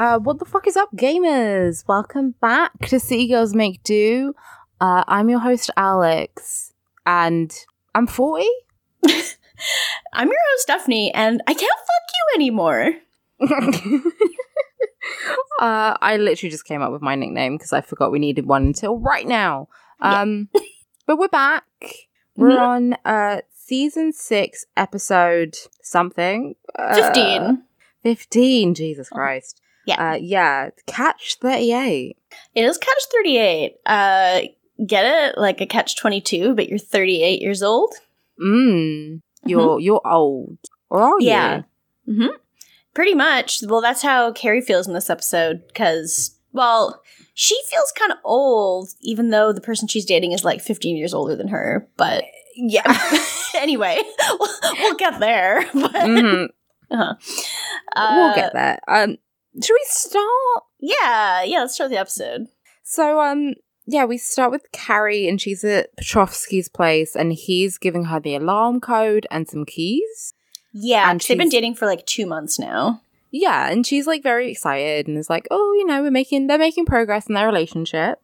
Uh, what the fuck is up, gamers? Welcome back to City Girls Make Do. Uh, I'm your host, Alex, and I'm 40. I'm your host, Stephanie, and I can't fuck you anymore. uh, I literally just came up with my nickname because I forgot we needed one until right now. Um, but we're back. We're Mhm. on uh, season six, episode something. Uh, 15. 15, Jesus Christ. Yeah. Uh, yeah, catch 38. It is Catch 38. Uh, get it? Like a Catch 22, but you're 38 years old? Mm, you're you're old, or are Mm-hmm. Yeah. you? hmm Pretty much. Well, that's how Carrie feels in this episode, because, well, she feels kind of old, even though the person she's dating is like 15 years older than her. But Yeah. anyway, we'll, we'll get there. But, Mhm. uh-huh. we'll Uh, get there. Um, should we start? Yeah, yeah, let's start the episode. So, um, yeah, we start with Carrie, and she's at Petrovsky's place, and he's giving her the alarm code and some keys. Yeah, And they've been dating for like two months now. Yeah, and she's like very excited, and is like, "Oh, you know, we're making they're making progress in their relationship."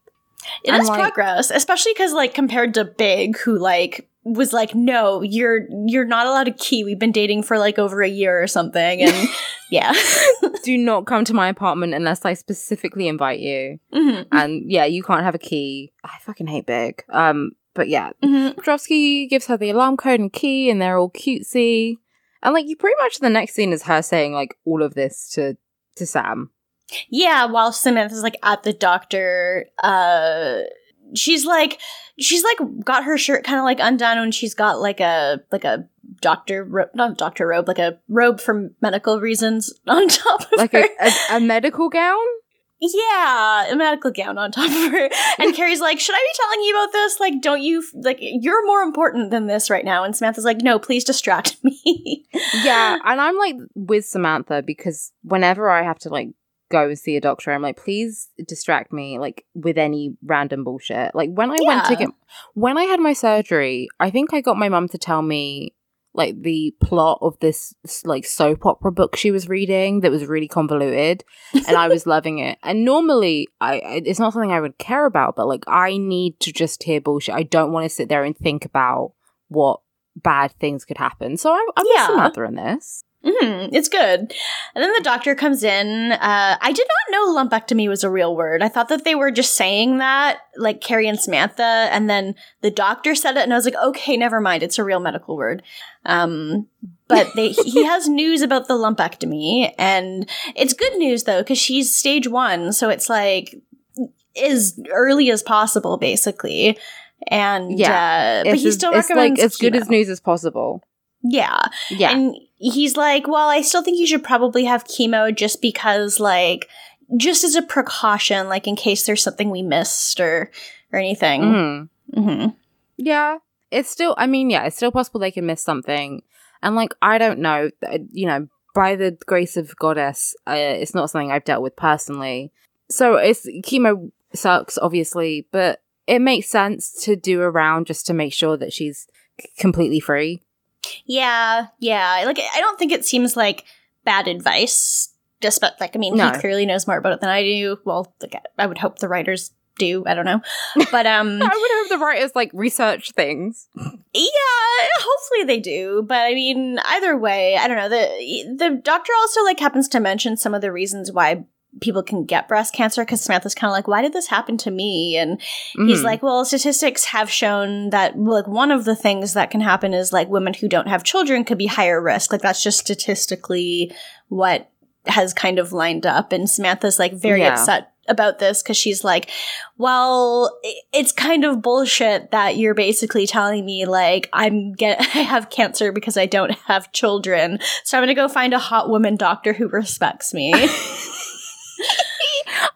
It I'm is like- progress, especially because like compared to Big, who like was like, no, you're you're not allowed a key. We've been dating for like over a year or something, and yeah, Do not come to my apartment unless I specifically invite you. Mhm, And yeah, you can't have a key. I fucking hate Big. Um, but yeah. Petrovsky gives her the alarm code and key, and they're all cutesy. And like, you pretty much the next scene is her saying like all of this to to Sam. Yeah. While Samantha's like at the doctor, uh, she's like she's like got her shirt kind of like undone, and she's got like a like a doctor ro- not doctor robe, like a robe for medical reasons on top of Like her. a, a, a medical gown. Yeah, a medical gown on top of her. And Carrie's like, Should I be telling you about this? Like, don't you, like, you're more important than this right now. And Samantha's like, No, please distract me. Yeah, and I'm like with Samantha because whenever I have to like go and see a doctor, I'm like, please distract me like with any random bullshit. Like when I went to get when I had my surgery, I think I got my mum to tell me like the plot of this like soap opera book she was reading that was really convoluted and I was loving it. And normally I it's not something I would care about, but like I need to just hear bullshit. I don't want to sit there and think about what bad things could happen. So I, I'm Yeah. Samantha in this. Hmm it's good. And then the doctor comes in. Uh, I did not know lumpectomy was a real word. I thought that they were just saying that, like Carrie and Samantha. And then the doctor said it, and I was like, Okay, never mind. It's a real medical word. Um, but they, he has news about the lumpectomy, and it's good news though because she's stage one, so it's like as early as possible, basically. And Yeah. uh, but he still it's recommends like as good chemo. as news as possible. yeah. Yeah. And he's like, well, I still think you should probably have chemo just because, like, just as a precaution, like in case there's something we missed or or anything. Mhm. hmm Yeah. It's still I mean, yeah, it's still possible they can miss something. And like I don't know, you know, by the grace of goddess, uh, it's not something I've dealt with personally. So it's chemo sucks obviously, but it makes sense to do around just to make sure that she's completely free. Yeah, yeah. Like, I don't think it seems like bad advice. Just, but like, I mean, No. he clearly knows more about it than I do. Well, like, I would hope the writers do. I don't know, but um, I would hope the writers like research things. Yeah, hopefully they do. But I mean, either way, I don't know. The the doctor also like happens to mention some of the reasons why people can get breast cancer because Samantha's kind of like, why did this happen to me? And he's Mhm. like, well, statistics have shown that like one of the things that can happen is like women who don't have children could be higher risk. Like that's just statistically what has kind of lined up. And Samantha's like very Yeah. upset about this because she's like, well, it's kind of bullshit that you're basically telling me like I'm get I have cancer because I don't have children. So I'm gonna go find a hot woman doctor who respects me.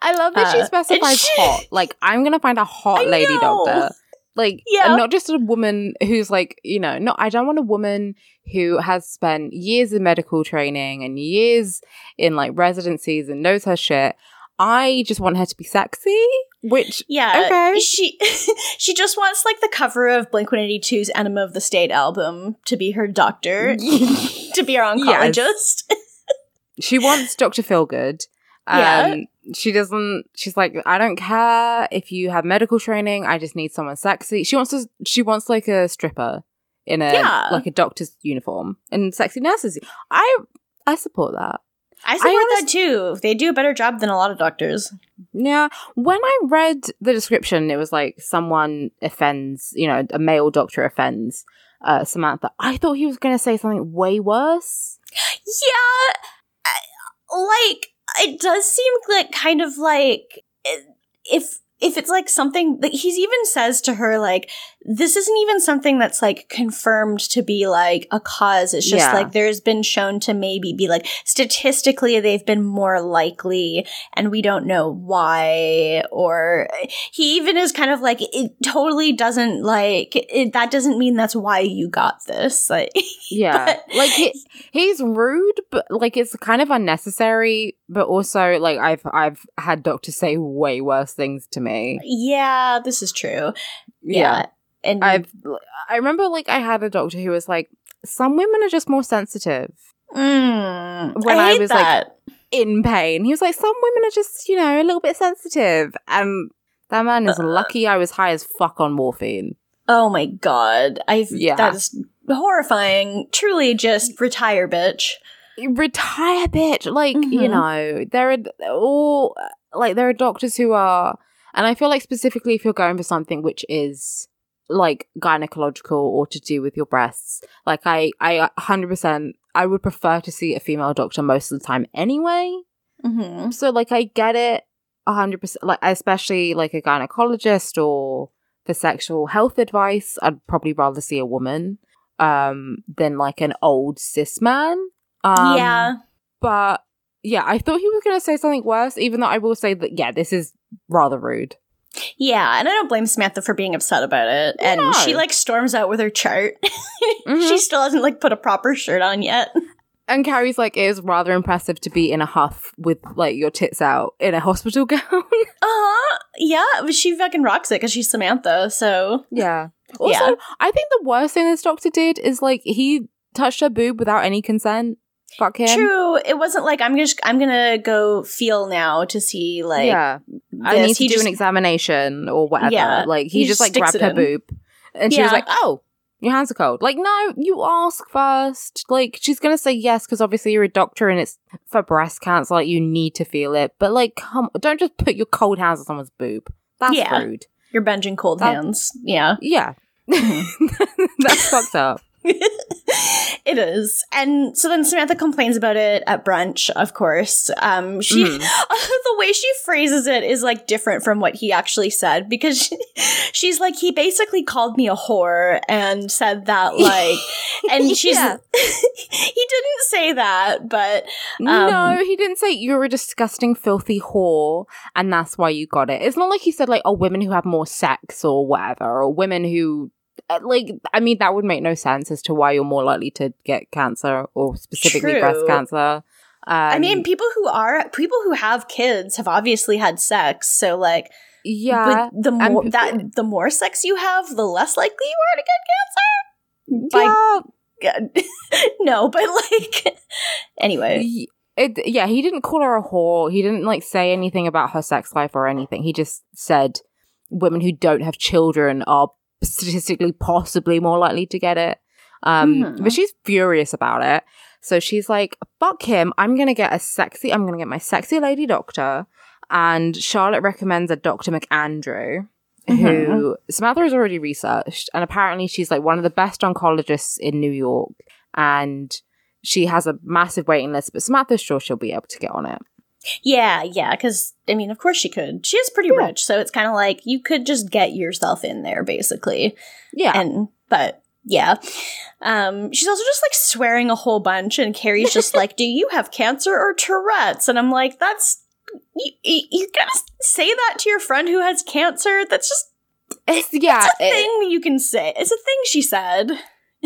I love that she Uh, specifies she- hot. Like, I'm gonna find a hot I lady know. doctor. Like, Yeah. not just a woman who's like, you know, no, I don't want a woman who has spent years in medical training and years in like residencies and knows her shit. I just want her to be sexy, which Yeah, Okay. she she just wants like the cover of Blink One Eighty Two's "Enema of the State" album to be her doctor, to be her oncologist. she wants Dr. Feelgood. Um, Yeah. She doesn't, she's like, I don't care if you have medical training. I just need someone sexy. She wants to, she wants like a stripper in a, Yeah. like a doctor's uniform and sexy nurses. I, I support that. I support honest- that too. They do a better job than a lot of doctors. Yeah. When I read the description, it was like someone offends, you know, a male doctor offends uh, Samantha. I thought he was going to say something way worse. Yeah, I- like it does seem like kind of like eh, if if it's like something like he's even says to her like this isn't even something that's like confirmed to be like a cause it's just Yeah. like there's been shown to maybe be like statistically they've been more likely and we don't know why or he even is kind of like it totally doesn't like it, that doesn't mean that's why you got this like Yeah. But- like he, he's rude, but like it's kind of unnecessary, but also like I've I've had doctors say way worse things to me. Yeah, this is true. Yeah. And I've I remember like I had a doctor who was like some women are just more sensitive Mm, When I hate was, like, in pain. He was like some women are just, you know, a little bit sensitive and that man is Uh. lucky I was high as fuck on morphine. oh my god. I Yeah. that is horrifying. Truly just retire bitch. retire bitch like you Mhm. know there are all like there are doctors who are and i feel like specifically if you're going for something which is like gynecological or to do with your breasts like i i 100% i would prefer to see a female doctor most of the time anyway Mm-hmm. so like i get it 100% like especially like a gynecologist or for sexual health advice i'd probably rather see a woman um than like an old cis man um, yeah. but yeah, I thought he was going to say something worse, even though I will say that, yeah, this is rather rude. Yeah, and I don't blame Samantha for being upset about it. And No. she like storms out with her chart. Mhm. She still hasn't like put a proper shirt on yet. And Carrie's like, it is rather impressive to be in a huff with like your tits out in a hospital gown. Uh-huh. Yeah, but she fucking rocks it because she's Samantha, so yeah. Also, Yeah. I think the worst thing this doctor did is like he touched her boob without any consent. Fuck him. True. It wasn't like I'm just I'm gonna go feel now to see like yeah. I this. need to He do just- an examination or whatever. Yeah, Like he, he just just like grabbed her in. boob. And she was like, Oh, your hands are cold. Like, no, you ask first. Like, she's gonna say yes, because obviously you're a doctor and it's for breast cancer, like you need to feel it. But like come don't just put your cold hands on someone's boob. That's Yeah. rude. You're benching cold That- hands. Yeah. Yeah. Mm-hmm. That's fucked up. it is. And so then Samantha complains about it at brunch, of course. Um she Mhm. the way she phrases it is like different from what he actually said because she, she's like he basically called me a whore and said that like and she's he didn't say that, but no, Um, he didn't say you're a disgusting, filthy whore, and that's why you got it. It's not like he said like, oh, women who have more sex or whatever, or women who, like, I mean, that would make no sense as to why you're more likely to get cancer or specifically breast cancer. Um, I mean people who are people who have kids have obviously had sex, so like yeah, But the more that the more sex you have, the less likely you are to get yeah, cancer. Yeah. no, but like anyway. It, yeah, he didn't call her a whore. He didn't like say anything about her sex life or anything. He just said women who don't have children are statistically possibly more likely to get it. Um, Mhm. but she's furious about it. So she's like, "Fuck him! I'm gonna get a sexy. I'm gonna get my sexy lady doctor." And Charlotte recommends a Dr. McAndrew, who Samantha has already researched, and apparently she's like one of the best oncologists in New York, and she has a massive waiting list. But Samantha's sure she'll be able to get on it. Yeah, yeah, because I mean, of course she could. She is pretty Yeah. rich, so it's kind of like you could just get yourself in there, basically. Yeah, And but yeah, um, she's also just like swearing a whole bunch, and Carrie's just like, "Do you have cancer or Tourette's?" And I'm like, "That's you, you, you gotta say that to your friend who has cancer. That's just It's yeah. it's a it- thing you can say. It's a thing she said.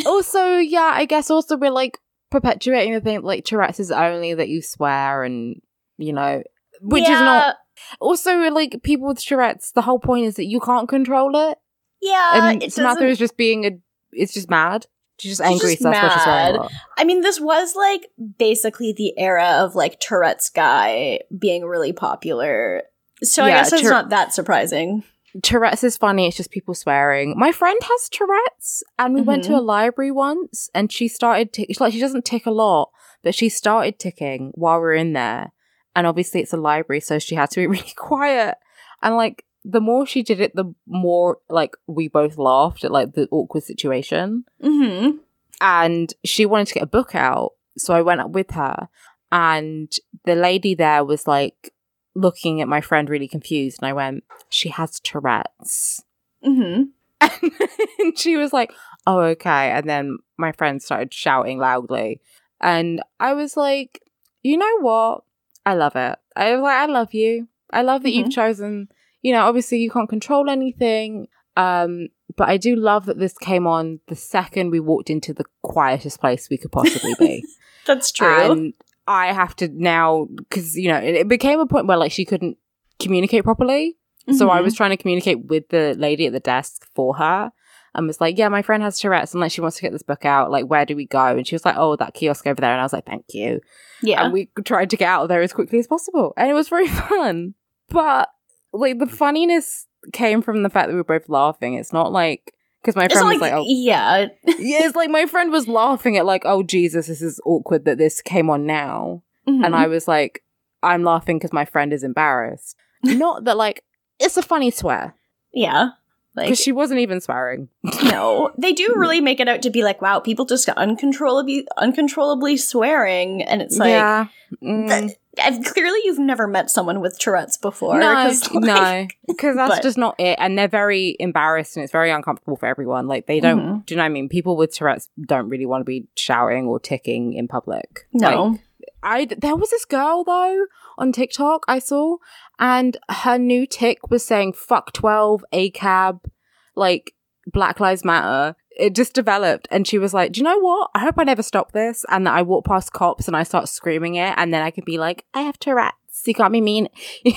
also, yeah, I guess also we're like perpetuating the thing like Tourette's is only that you swear and you know, which is not. Also, like people with Tourette's, the whole point is that you can't control it, Yeah, and it Samantha doesn't- is just being a. It's just mad. She's just She's angry, just so that's what she's wearing. mad. I mean, this was like basically the era of like Tourette's guy being really popular. So I guess it's Tour- not that surprising. Tourette's is funny. It's just people swearing. My friend has Tourette's, and we went to Mhm. a library once, and she started. Tick- like she doesn't tick a lot, but she started ticking while we are in there. And obviously, it's a library, so she had to be really quiet. And like the more she did it, the more like we both laughed at like the awkward situation. Mm-hmm. And she wanted to get a book out, so I went up with her, and the lady there was like looking at my friend really confused, and I went, "She has Tourette's." Mm-hmm. and she was like, "Oh, okay." And then my friend started shouting loudly, and I was like, "You know what? I love it. I was like, I love you. I love that you've chosen. You know, obviously you can't control anything, um, but I do love that this came on the second we walked into the quietest place we could possibly be." That's true. And I have to now because you know it, it became a point where like she couldn't communicate properly. So I Mhm. was trying to communicate with the lady at the desk for her and was like, Yeah, my friend has Tourette's and like she wants to get this book out. Like, where do we go? And she was like, Oh, that kiosk over there. And I was like, Thank you. yeah. And we tried to get out of there as quickly as possible. And it was very fun. But like the funniness came from the fact that we were both laughing. It's not like because my friend was like, Oh yeah. yeah, it's like my friend was laughing at like, oh Jesus, this is awkward that this came on now. And Mhm. I was like, I'm laughing because my friend is embarrassed. Not that like it's a funny swear yeah. Like because she wasn't even swearing. no, they do really make it out to be like, wow, people just got uncontrollably uncontrollably swearing, and it's like, yeah, Mm. th- clearly you've never met someone with Tourette's before. no, 'cause, like- no, because that's but- just not it. And they're very embarrassed, and it's very uncomfortable for everyone. Like they don't. Mhm. Do you know what I mean? People with Tourette's don't really want to be shouting or ticking in public. No. Like, I there was this girl though on TikTok I saw, and her new tick was saying "fuck twelve, a cab," like Black Lives Matter. It just developed, and she was like, "Do you know what? I hope I never stop this, and that I walk past cops and I start screaming it, and then I can be like, I have Tourette's. You can't be mean."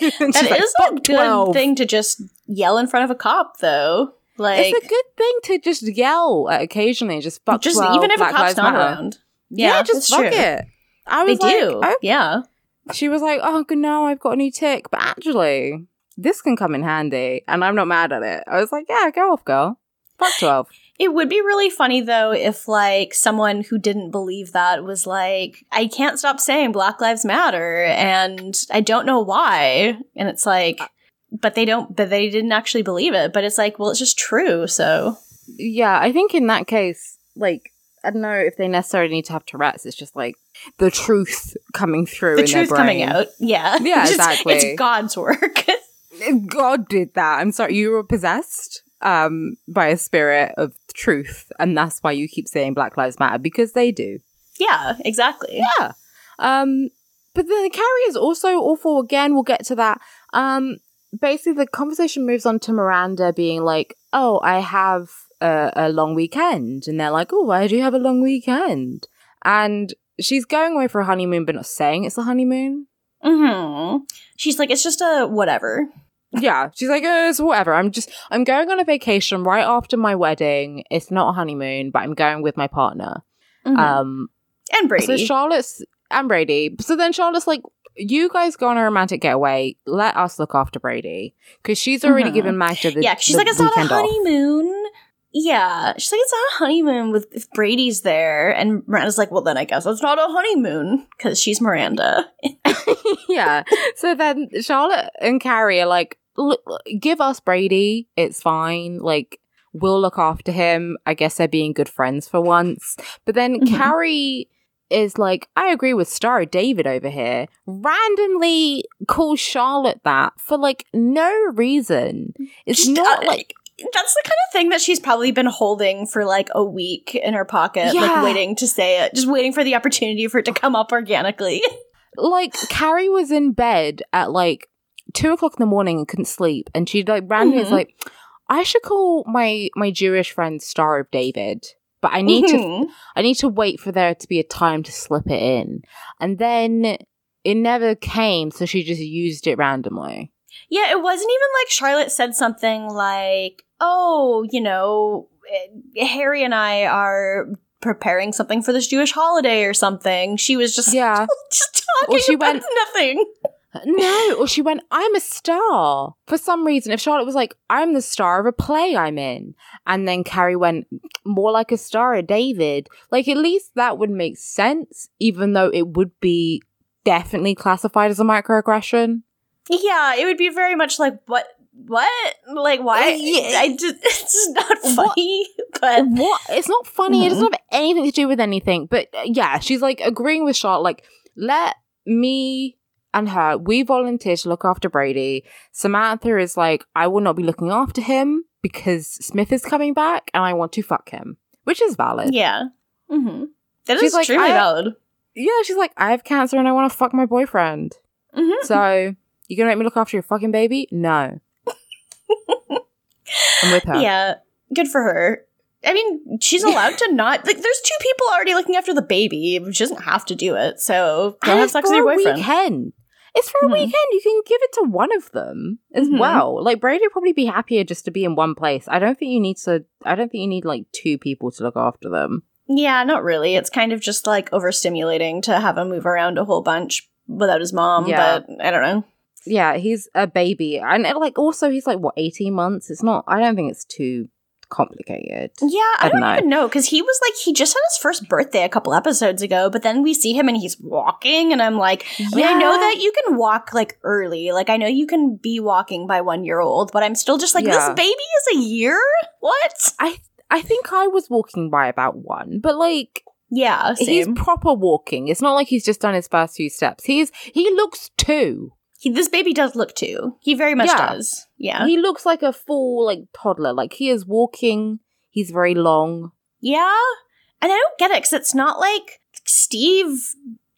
That like, is a good 12." thing to just yell in front of a cop, though. Like, it's a good thing to just yell uh, occasionally, just fuck just 12, even if Black a cop's Lives not Matter. around. Yeah, just fuck true. it. I They was like, do. "Oh, Yeah. she was like, "Oh no, I've got a new tick," but actually, this can come in handy, and I'm not mad at it. I was like, "Yeah, go off, girl. Fuck twelve. It would be really funny though if like someone who didn't believe that was like, I can't stop saying Black Lives Matter and I don't know why. And it's like but they don't but they didn't actually believe it. But it's like, well, it's just true, so Yeah, I think in that case, like, I don't know if they necessarily need to have Tourette's. It's just like the truth coming through. the in their truth coming out. Yeah. Yeah, just- exactly. It's God's work. God did that. I'm sorry, you were possessed um by a spirit of truth, and that's why you keep saying Black Lives Matter because they do. yeah, exactly. Yeah. Um, but then the carry is also awful. Again, we'll get to that. Um, basically, the conversation moves on to Miranda being like, "Oh, I have a, a long weekend," and they're like, "Oh, why do you have a long weekend?" And she's going away for a honeymoon, but not saying it's a honeymoon. hmm She's like, it's just a whatever. Yeah, she's like, oh, it's whatever. I'm just, I'm going on a vacation right after my wedding. It's not a honeymoon, but I'm going with my partner. Mhm. Um, and Brady. So Charlotte's and Brady. So then Charlotte's like, you guys go on a romantic getaway. Let us look after Brady because she's already Mhm. given Magda the yeah, she's the like, it's not a honeymoon. off." Yeah, she's like, it's not a honeymoon with if Brady's there, and Miranda's like, well, then I guess it's not a honeymoon because she's Miranda. yeah. So then Charlotte and Carrie are like, look, give us Brady. It's fine. Like, we'll look after him. I guess they're being good friends for once. But then Mhm. Carrie is like, I agree with Star David over here. Randomly calls Charlotte that for like no reason. It's Just, not uh, like That's the kind of thing that she's probably been holding for like a week in her pocket, Yeah. like waiting to say it, just waiting for the opportunity for it to come up organically. like Carrie was in bed at like two o'clock in the morning and couldn't sleep, and she like randomly was Mhm. like, "I should call my my Jewish friend Star of David." But I need to Mhm. I need to wait for there to be a time to slip it in. And then it never came, so she just used it randomly. Yeah, it wasn't even like Charlotte said something like, "Oh, you know, eh, Harry and I are preparing something for this Jewish holiday or something." She was just Yeah. just talking Or she about went- nothing. No, or she went, I'm a star. For some reason, if Charlotte was like, I'm the star of a play I'm in, and then Carrie went, more like a star of David, like at least that would make sense, even though it would be definitely classified as a microaggression. Yeah, it would be very much like what what like why yeah. I just it's not What? funny, but what? It's not funny. It doesn't Mhm. have anything to do with anything. But uh, yeah, she's like agreeing with Charlotte, like, let me and her, we volunteer to look after Brady. Samantha is like, I will not be looking after him because Smith is coming back and I want to fuck him, which is valid. yeah, mm-hmm. that is She's like, extremely I- valid. Yeah, she's like, I have cancer and I want to fuck my boyfriend. Mhm. So, you gonna make me look after your fucking baby? No. I'm with her. Yeah, good for her. I mean, she's allowed to not like. There's two people already looking after the baby. She doesn't have to do it. So go have sex with your a boyfriend. Weekend. It's for a Mhm. weekend. You can give it to one of them as Mhm. well. Like Brady would probably be happier just to be in one place. I don't think you need to. I don't think you need like two people to look after them. Yeah, not really. It's kind of just like overstimulating to have him move around a whole bunch without his mom. Yeah. But I don't know. Yeah, he's a baby, and uh, like also he's like what eighteen months. It's not. I don't think it's too complicated. Yeah, I, I don't don't know. even know because he was like he just had his first birthday a couple episodes ago, but then we see him and he's walking, and I'm like, I mean, I know that you can walk like early, like I know you can be walking by one year old, but I'm still just like, Yeah. this baby is a year. What? I I think I was walking by about one, but like Yeah, he's proper walking. It's not like he's just done his first few steps. He's he looks two. He, this baby does look too. He very much Yeah. does. Yeah, He looks like a full like toddler. Like he is walking. He's very long. yeah, and I don't get it because it's not like Steve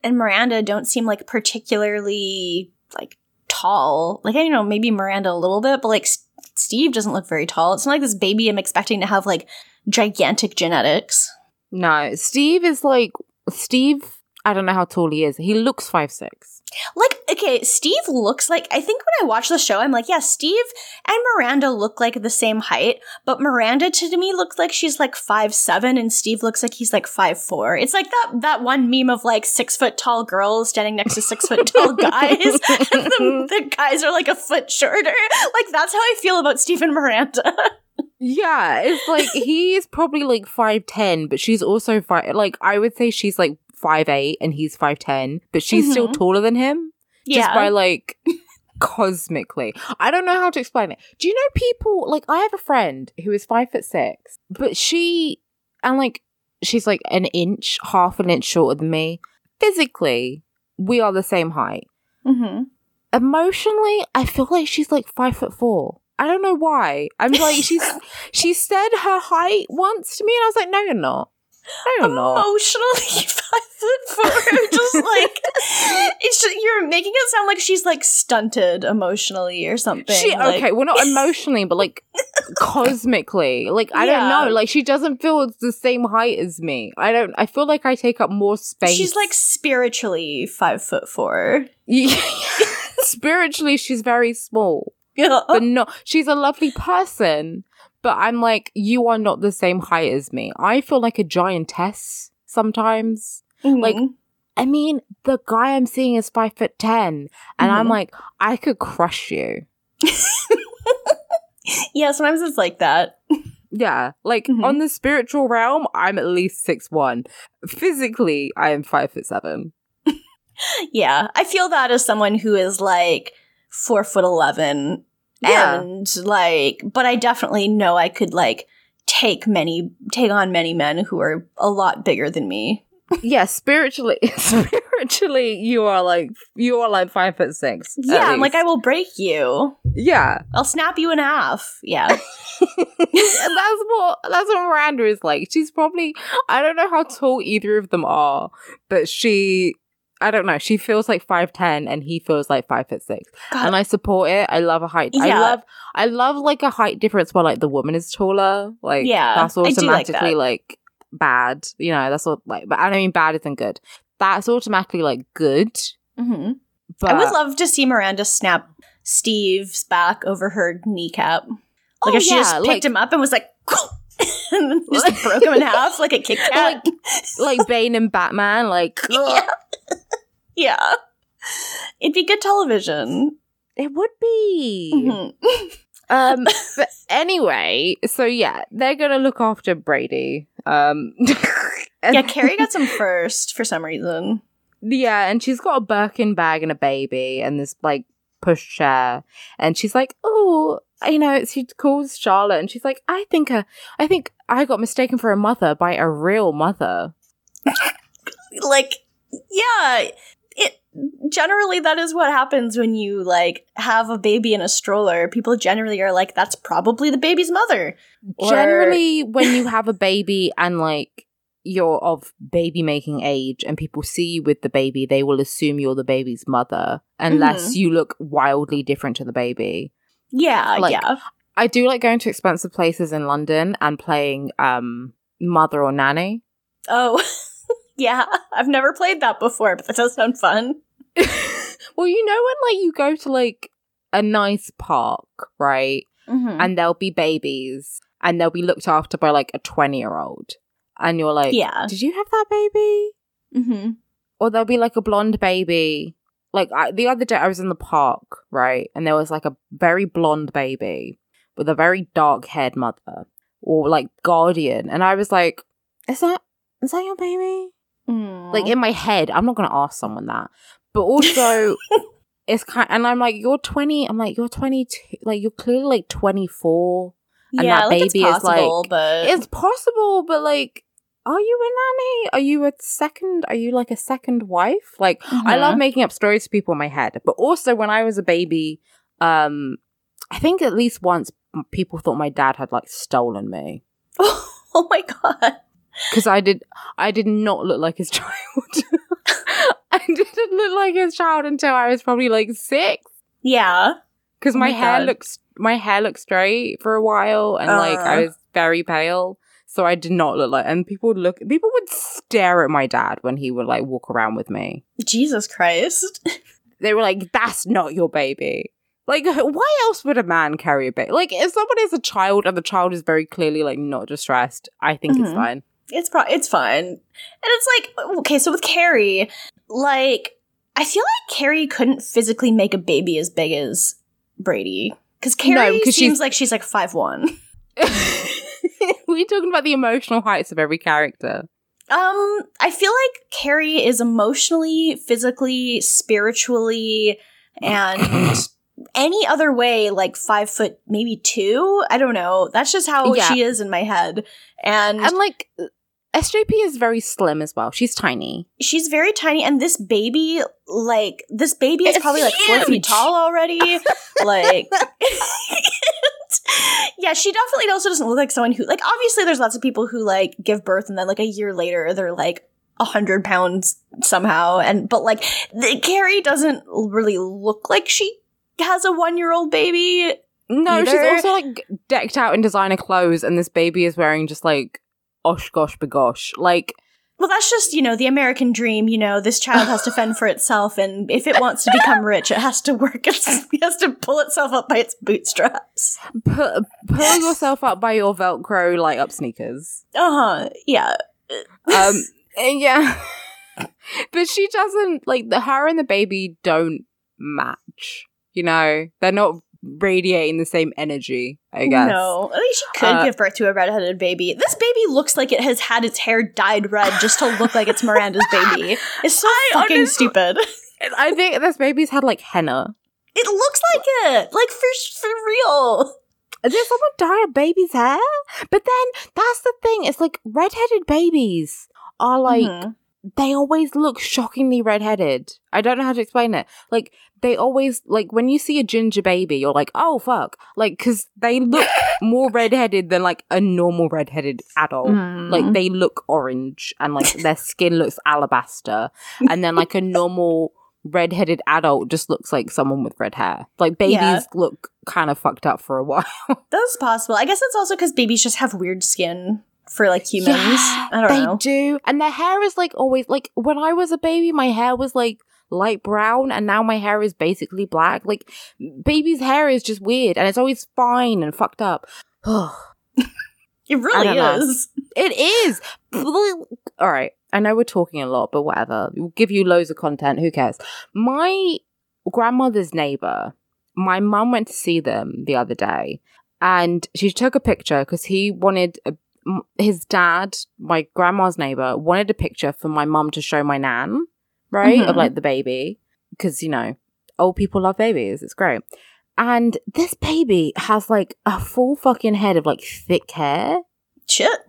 and Miranda don't seem like particularly like tall. Like I don't know, maybe Miranda a little bit, but like S- Steve doesn't look very tall. It's not like this baby I'm expecting to have like gigantic genetics. No, Steve is like Steve. I don't know how tall he is. He looks five six. Like, okay, Steve looks like I think when I watch the show, I'm like, yeah, Steve and Miranda look like the same height, but Miranda to me looks like she's like five seven, and Steve looks like he's like five four. It's like that that one meme of like six foot tall girls standing next to six foot tall guys, and the, the guys are like a foot shorter. Like that's how I feel about Steve and Miranda. Yeah, it's like he's probably like five ten, but she's also five. Like I would say she's like five eight and he's five ten, but she's still Mhm. taller than him. Just by like cosmically. I don't know how to explain it. Do you know people like I have a friend who is five foot six, but she and like she's like an inch, half an inch shorter than me. Physically, we are the same height. hmm Emotionally, I feel like she's like five foot four. I don't know why. I'm like she's she said her height once to me, and I was like, no, you're not. No, you're not. emotionally five foot four. just like it's just, you're making it sound like she's like stunted emotionally or something. She like- okay, well not emotionally, but like cosmically. Like I don't know. Like she doesn't feel the same height as me. I don't. I feel like I take up more space. She's like spiritually five foot four. spiritually, she's very small, Yeah. but no, she's a lovely person. But I'm like, you are not the same height as me. I feel like a giantess sometimes. like, Mhm. I mean, the guy I'm seeing is five foot ten, and I'm Mhm. like, I could crush you. yeah, sometimes it's like that. Yeah, like Mhm. on the spiritual realm, I'm at least six one. Physically, I am five foot seven. Yeah, I feel that as someone who is like four foot eleven, Yeah. and like, but I definitely know I could like take many, take on many men who are a lot bigger than me. yeah, spiritually, spiritually, you are like you are like five foot six. Yeah, I'm like, I will break you. yeah, I'll snap you in half. Yeah. that's what that's what Miranda is like. She's probably I don't know how tall either of them are, but she I don't know. She feels like five ten, and he feels like five foot six, God. and I support it. I love a height. I love, I love like a height difference where like the woman is taller. Like, Yeah, that's do like automatically that. like bad. You know, that's all like. But I don't mean bad isn't good. That's automatically like good. Mhm. But I would love to see Miranda snap Steve's back over her kneecap. Like Oh, if she just picked like- him up and was like, and just broke him in half like a Kit Kat. like Bane and Batman. Like, yeah. Yeah. It'd be good television. it would be. Mhm. Um, but anyway, so yeah, they're gonna look after Brady. Um, Yeah, Carrie got some first for some reason. yeah, and she's got a Birkin bag and a baby and this like push chair, and she's like, oh, you know, she calls Charlotte, and she's like, I think a, I think I got mistaken for a mother by a real mother. Like, yeah, generally that is what happens when you like have a baby in a stroller. People generally are like, that's probably the baby's mother. Or- Generally, when you have a baby and like you're of baby making age and people see you with the baby, they will assume you're the baby's mother unless you look wildly different to the baby. Yeah, Like- yeah. I do like going to expensive places in London and playing um mother or nanny. Oh, yeah. I've never played that before, but that does sound fun. well, you know when like you go to like a nice park, right? Mm-hmm. And there'll be babies and they'll be looked after by like a 20 year old. And you're like, Yeah. did you have that baby? Mm-hmm. or there'll be like a blonde baby. Like I, the other day, I was in the park, right, and there was like a very blonde baby with a very dark haired mother, or like guardian, and I was like, "Is that is that your baby?" Like in my head, I'm not gonna ask someone that, but also. It's kind, and I'm like, you're 20. I'm like, you're 22. Like, you're clearly like 24. and yeah, that like it's baby is, possible, like- but It's possible, but like, are you a nanny? Are you a second? Are you like a second wife? Like, I love Mhm. making up stories to people in my head. But also, when I was a baby, um, I think at least once people thought my dad had like stolen me oh my god. Because I did. I did not look like his child. I didn't look like his child until I was probably like six. Yeah. Because Oh my, my hair God. looks my hair looked straight for a while, and like I Uh. was very pale, so I did not look like. And people would look, people would stare at my dad when he would like walk around with me. Jesus Christ. They were like, "That's not your baby." Like, why else would a man carry a baby? Like, if someone is a child and the child is very clearly like not distressed, I think it's Mhm. fine. It's pro- it's fine. And it's like okay, so with Carrie, like I feel like Carrie couldn't physically make a baby as big as Brady. Because Carrie 'cause seems she's- like she's like five one. We're talking about the emotional heights of every character. Um, I feel like Carrie is emotionally, physically, spiritually, and any other way like five foot, maybe two. I don't know. That's just how Yeah. she is in my head. And, And like, SJP is very slim as well. She's tiny. she's very tiny. And this baby, like, this baby is It's probably like four feet tall already. like, yeah, she definitely also doesn't look like someone who, like, obviously there's lots of people who like give birth and then like a year later they're like a hundred pounds somehow. And, but like, the, Carrie doesn't really look like she has a one year old baby. No, she's also like decked out in designer clothes, and this baby is wearing just like OshKosh B'gosh. Like, Well, that's just, you know, the American dream. You know, this child has to fend for itself, and if it wants to become rich, it has to work. It's, it has to pull itself up by its bootstraps. pu- pull yourself up by your Velcro light up sneakers. Uh huh. Yeah. Um, yeah, but she doesn't like the her and the baby don't match. You know, they're not radiating the same energy. I guess. No. I think she could Uh, give birth to a redheaded baby. This baby looks like it has had its hair dyed red just to look like it's Miranda's baby. It's so I fucking stupid. I think this baby's had like henna. It looks like it. Like for for real. Did someone dye a baby's hair? But then that's the thing. It's like redheaded babies are like Mhm. They always look shockingly redheaded. I don't know how to explain it. Like they always like when you see a ginger baby, you're like, oh fuck, like because they look more redheaded than like a normal redheaded adult. Mm. Like they look orange and like their skin looks alabaster, and then like a normal redheaded adult just looks like someone with red hair. Like babies Yeah. look kind of fucked up for a while. That's possible. I guess it's also because babies just have weird skin for like humans. Yeah, I don't they know. do. And their hair is like always like when I was a baby, my hair was like light brown and now my hair is basically black. Like baby's hair is just weird and it's always fine and fucked up. It really I don't know. is. it is. All right. I know we're talking a lot, but whatever. We'll give you loads of content. Who cares? My grandmother's neighbor, my mum went to see them the other day and she took a picture because he wanted a, his dad, my grandma's neighbor, wanted a picture for my mum to show my nan, right? Of Mhm. like the baby. Because, you know, old people love babies. It's great. And this baby has like a full fucking head of like thick hair Shit.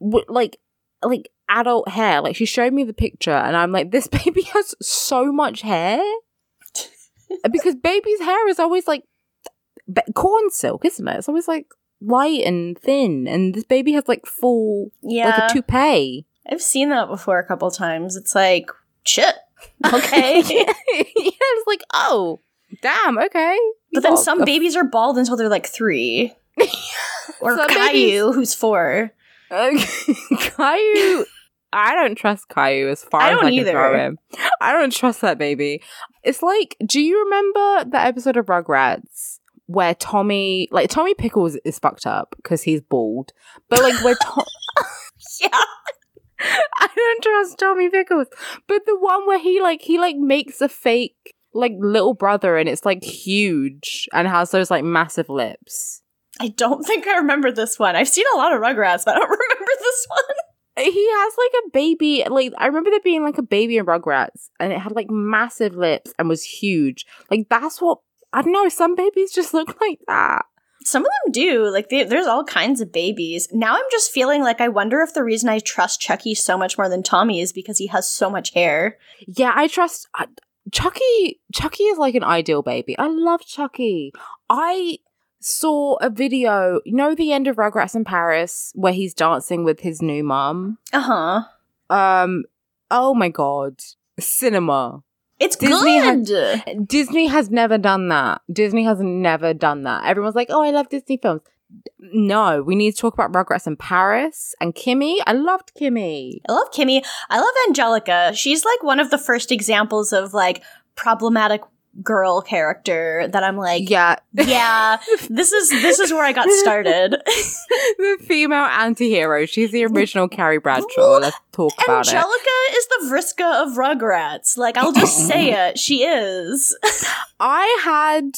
w- like like adult hair. Like she showed me the picture, and I'm like, this baby has so much hair because baby's hair is always like corn silk, isn't it? It's always like light and thin, and this baby has like full Yeah. like a toupee. I've seen that before a couple times. It's like, shit. Okay. yeah, it's like oh damn, okay. but then some babies are bald until they're like three. or Some Caillou, babies- who's four. Okay. Caillou. I don't trust Caillou as far I as I can throw him. I don't trust that baby. It's like, do you remember the episode of Rugrats where Tommy, like Tommy Pickles is fucked up because he's bald, but like where Tom, Yeah. I don't trust Tommy Pickles, but the one where he like he like makes a fake like little brother and it's like huge and has those like massive lips. I don't think I remember this one. I've seen a lot of Rugrats, but I don't remember this one. he has like a baby like i remember there being like a baby in rugrats and it had like massive lips and was huge like that's what i don't know some babies just look like that Some of them do. Like, they, there's all kinds of babies. Now I'm just feeling like I wonder if the reason I trust Chuckie so much more than Tommy is because he has so much hair. yeah i trust I, chuckie chuckie is like an ideal baby i love chuckie i saw a video you know the end of rugrats in paris where he's dancing with his new mom Uh huh. um oh my god cinema It's Disney good. had- Disney has never done that. Disney has never done that. Everyone's like, oh, I love Disney films. No, we need to talk about Rugrats in Paris and Kimi. I loved Kimi. I love Kimi. I love Angelica. She's like one of the first examples of like problematic girl character that I'm like, Yeah, yeah, this is this is where I got started. the female anti-hero. She's the original Carrie Bradshaw. Let's talk about it. Angelica is the Vriska of Rugrats. Like I'll just say it. She is. I had.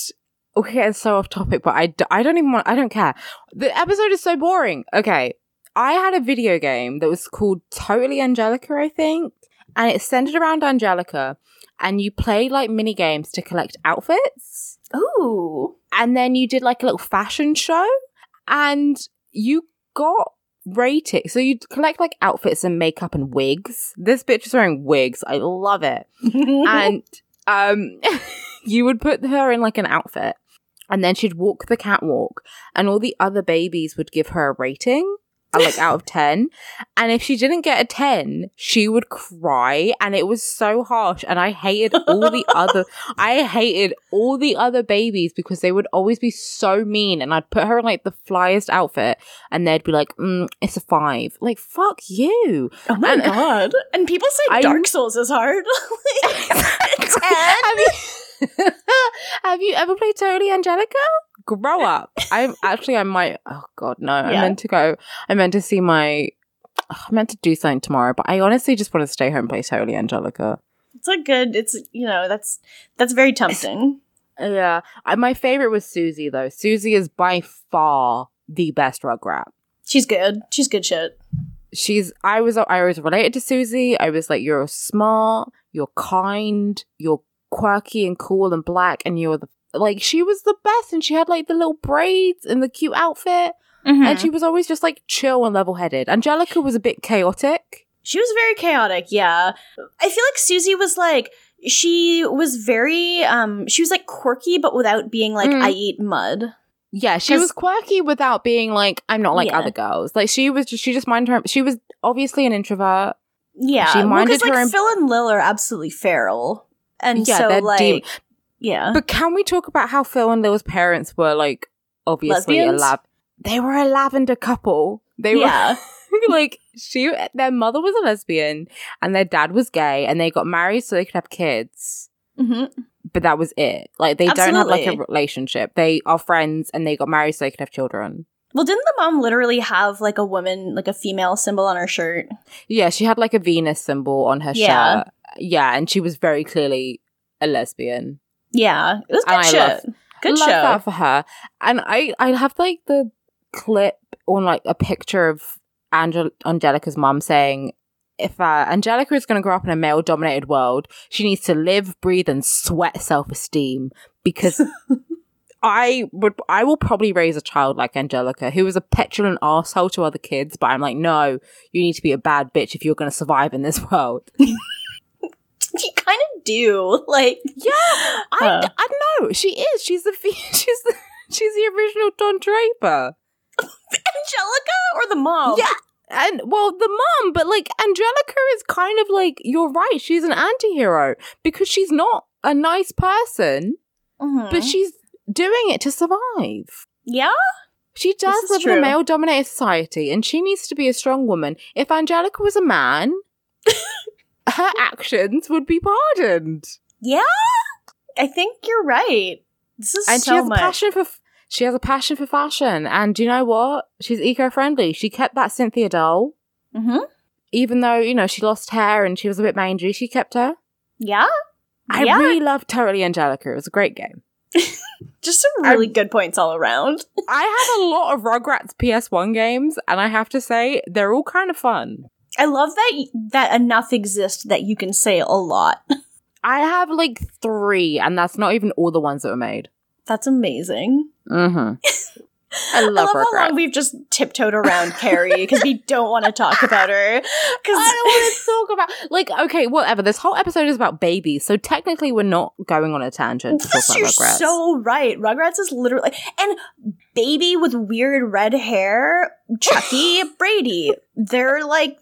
Okay, it's so off topic, but I, d- I don't even want. I don't care. The episode is so boring. Okay, I had a video game that was called Totally Angelica, I think, and it centered around Angelica, and you played like mini games to collect outfits, Ooh. and then you did like a little fashion show, and you got rated. So you collect like outfits and makeup and wigs. This bitch is wearing wigs. I love it and um you would put her in like an outfit and then she'd walk the catwalk and all the other babies would give her a rating like out of 10 and if she didn't get a 10 she would cry. And it was so harsh. And i hated all the other i hated all the other babies because they would always be so mean. And i'd put her in like the flyest outfit. And they'd be like mm, it's a five. Like fuck you. Oh my And- god. And people say I- Dark Souls is hard. have you have you ever played Totally Angelica? Grow up. I'm actually I might oh god no. I meant to go I meant to see my oh, I meant to do something tomorrow, but I honestly just want to stay home and play Totally Angelica. it's a good. It's you know that's that's very tempting. Yeah. I, my favorite was Susie though. Susie is by far the best Rugrat. She's good. She's good shit. She's I was I was related to Susie. I was like, you're smart, you're kind, you're quirky and cool and black, and you're the like she was the best and she had like the little braids and the cute outfit. Mm-hmm. And she was always just like chill and level headed. Angelica was a bit chaotic. She was very chaotic, yeah. I feel like Susie was like she was very um she was like quirky but without being like Mm. I eat mud. Yeah, she was quirky without being like I'm not like Yeah. other girls. Like she was just she just minded her. She was obviously an introvert. Yeah. She well, like her Phil and Lil are absolutely feral. And Yeah, so like deep. Yeah. But can we talk about how Phil and Lil's parents were like obviously a Lesbians? lav? They were a lavender couple. They were like she their mother was a lesbian and their dad was gay and they got married so they could have kids hmm but that was it like they don't have like a relationship they are friends and they got married so they could have children Well, didn't the mom literally have like a woman, like a female symbol on her shirt? yeah she had like a venus symbol on her Yeah. shirt yeah and she was very clearly a lesbian Yeah, it was good shit. love- good love show. that for her and i i have like the clip on like a picture of Angel- angelica's mom saying if uh, Angelica is going to grow up in a male dominated world, she needs to live, breathe, and sweat self esteem because I would, I will probably raise a child like Angelica who is a petulant asshole to other kids, but I'm like, no, you need to be a bad bitch if you're going to survive in this world. You kind of do. Like, Yeah, I, Huh. I know she is. She's the she's the she's the original Don Draper. Angelica or the mom? Yeah. And well, the mom, but like Angelica is kind of like you're right. She's an anti-hero because she's not a nice person, Mhm. but she's doing it to survive. yeah. She does live in a male-dominated society, and she needs to be a strong woman. If Angelica was a man, her actions would be pardoned, Yeah. I think you're right. This is and so she has much. a passion for. f- She has a passion for fashion, and do you know what? She's eco-friendly. She kept that Cynthia doll. hmm even though you know she lost hair and she was a bit mangy, she kept her. Yeah. I Yeah. really loved Totally Angelica. It was a great game. Just some really good points all around. I have a lot of Rugrats PS1 games, and I have to say they're all kind of fun. I love that that enough exists that you can say a lot. I have like three, and that's not even all the ones that were made. That's amazing. Mm-hmm. I I love love how long we've just tiptoed around Carrie because we don't want to talk about her. Because I don't want to talk about like okay, whatever. This whole episode is about babies, so technically we're not going on a tangent to talk about You're Rugrats. so right. Rugrats is literally and baby with weird red hair, Chuckie, Brady. They're like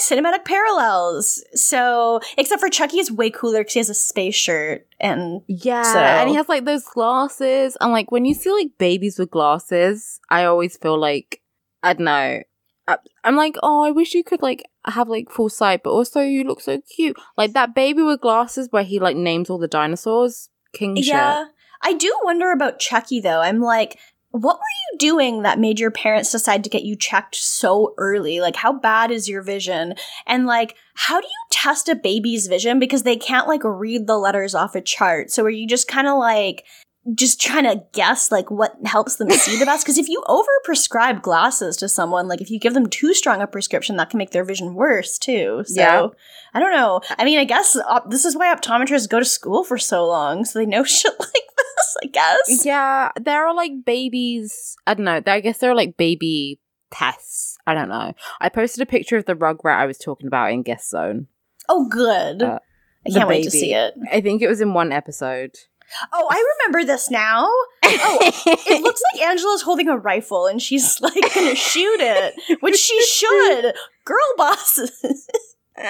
cinematic parallels. So, except for Chuckie is way cooler because he has a space shirt and Yeah, So- and he has like those glasses, and like when you see like babies with glasses, I always feel like I don't know. I'm like, oh, I wish you could like have like full sight, but also you look so cute. Like that baby with glasses where he like names all the dinosaurs. King shit. yeah. I do wonder about Chuckie though. I'm like, what were you doing that made your parents decide to get you checked so early? Like, how bad is your vision? And like, how do you test a baby's vision because they can't like read the letters off a chart? So are you just kind of like just trying to guess like what helps them see the best? Because if you over prescribe glasses to someone, like if you give them too strong a prescription, that can make their vision worse too. So Yeah. I don't know. I mean, I guess op- this is why optometrists go to school for so long, so they know shit like this. I guess. Yeah, there are like babies. I don't know. I guess there are like baby tests. I don't know. I posted a picture of the rugrat I was talking about in Guest Zone. Oh, good. Uh, I can't wait to see it. I think it was in one episode. Oh, I remember this now. Oh, it looks like Angela's holding a rifle and she's like gonna shoot it, which she should. Girl bosses.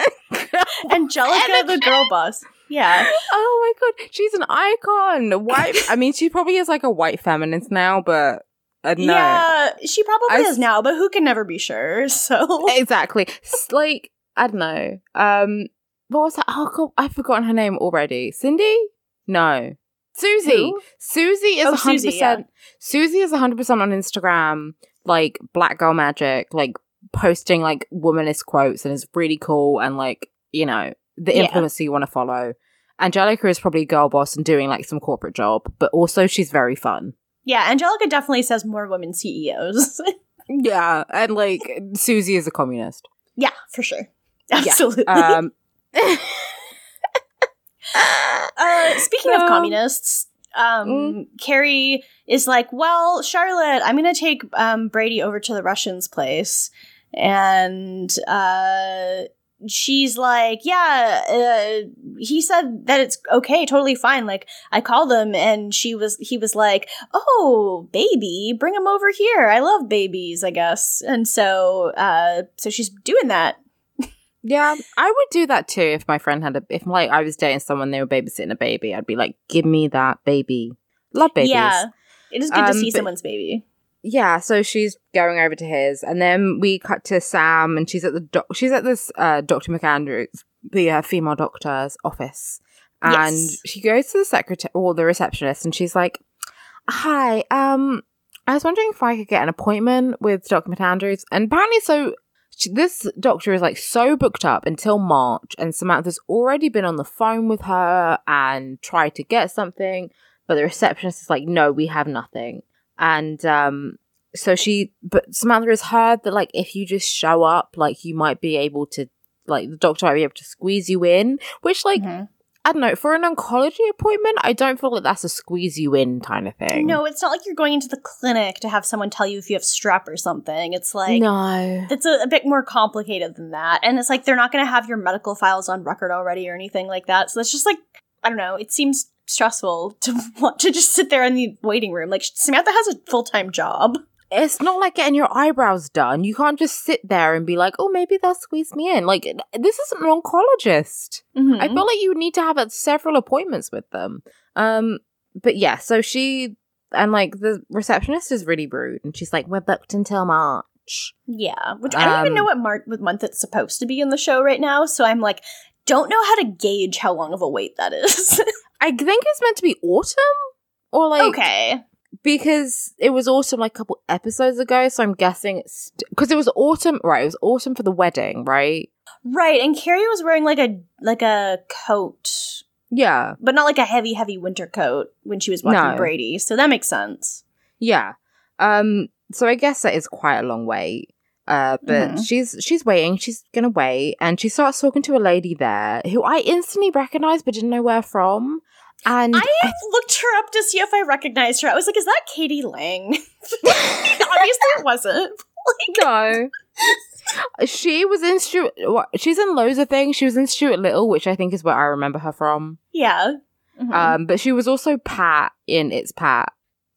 Angelica, the girl boss. Yeah. Oh my god, she's an icon. White. I mean, she probably is like a white feminist now, but uh, no, Yeah, she probably I is now, but who can never be sure? So exactly. Like I don't know. Um, what was that? Oh god, I've forgotten her name already. Cindy? No, Susie. Who? Susie is Oh, a hundred Susie, yeah. percent. Susie is hundred percent on Instagram, like Black Girl Magic, like posting like womanist quotes, and is really cool and like you know the Yeah. influencer you want to follow. Angelica is probably a girl boss and doing like some corporate job, but also she's very fun. yeah, Angelica definitely says more women CEOs. Yeah, and like Susie is a communist. yeah, for sure. Absolutely. Um, Uh, speaking of communists, um, mm. Carrie is like, "Well, Charlotte, I'm going to take um, Brady over to the Russians' place, and uh, she's like, yeah, uh, he said that it's okay, totally fine. Like, I called him and she was, he was like, oh, baby, bring him over here. I love babies, I guess. And so, uh, so she's doing that. Yeah, I would do that too if my friend had a, if like I was dating someone, they were babysitting a baby, I'd be like, give me that baby. Love babies. Yeah. It is good to Um, see but- someone's baby. yeah so she's going over to his and then we cut to sam and she's at the doc- she's at this uh dr mcandrews the uh, female doctor's office and Yes. she goes to the secretary or the receptionist and she's like hi um i was wondering if i could get an appointment with dr mcandrews and apparently so this doctor is like so booked up until march and samantha's already been on the phone with her and tried to get something but the receptionist is like no we have nothing and um so she but samantha has heard that like if you just show up like you might be able to like the doctor might be able to squeeze you in which like Mhm. I don't know for an oncology appointment i don't feel like that's a squeeze you in kind of thing No, it's not like you're going into the clinic to have someone tell you if you have strep or something. It's like, no it's a, a bit more complicated than that. And it's like they're not going to have your medical files on record already or anything like that. So it's just like, I don't know, it seems stressful to want to just sit there in the waiting room. Like Samantha has a full time job. It's not like getting your eyebrows done you can't just sit there and be like oh maybe they'll squeeze me in like this isn't an oncologist Mm-hmm. I feel like you would need to have uh, several appointments with them. Um, but yeah, so she and like the receptionist is really rude, and she's like, "We're booked until March." yeah, which I don't even Um, know what, mar- what month it's supposed to be in the show right now. So I'm like, don't know how to gauge how long of a wait that is. I think it's meant to be autumn, or like okay. Because it was autumn like a couple episodes ago. So I'm guessing it's because it was autumn, right? It was autumn for the wedding, right? Right, and Carrie was wearing like a like a coat, Yeah, but not like a heavy, heavy winter coat when she was watching No. Brady. So that makes sense. yeah. Um, so I guess that is quite a long wait. Uh, but Mhm. she's she's waiting. She's gonna wait, and she starts talking to a lady there who I instantly recognized but didn't know where from. And I looked her up to see if I recognized her. I was like, "Is that Katie Lang?" Obviously, it wasn't. no, she was in Stuart. She's in loads of things. She was in Stuart Little, which I think is where I remember her from. Yeah. Mhm. Um, but she was also Pat in It's Pat,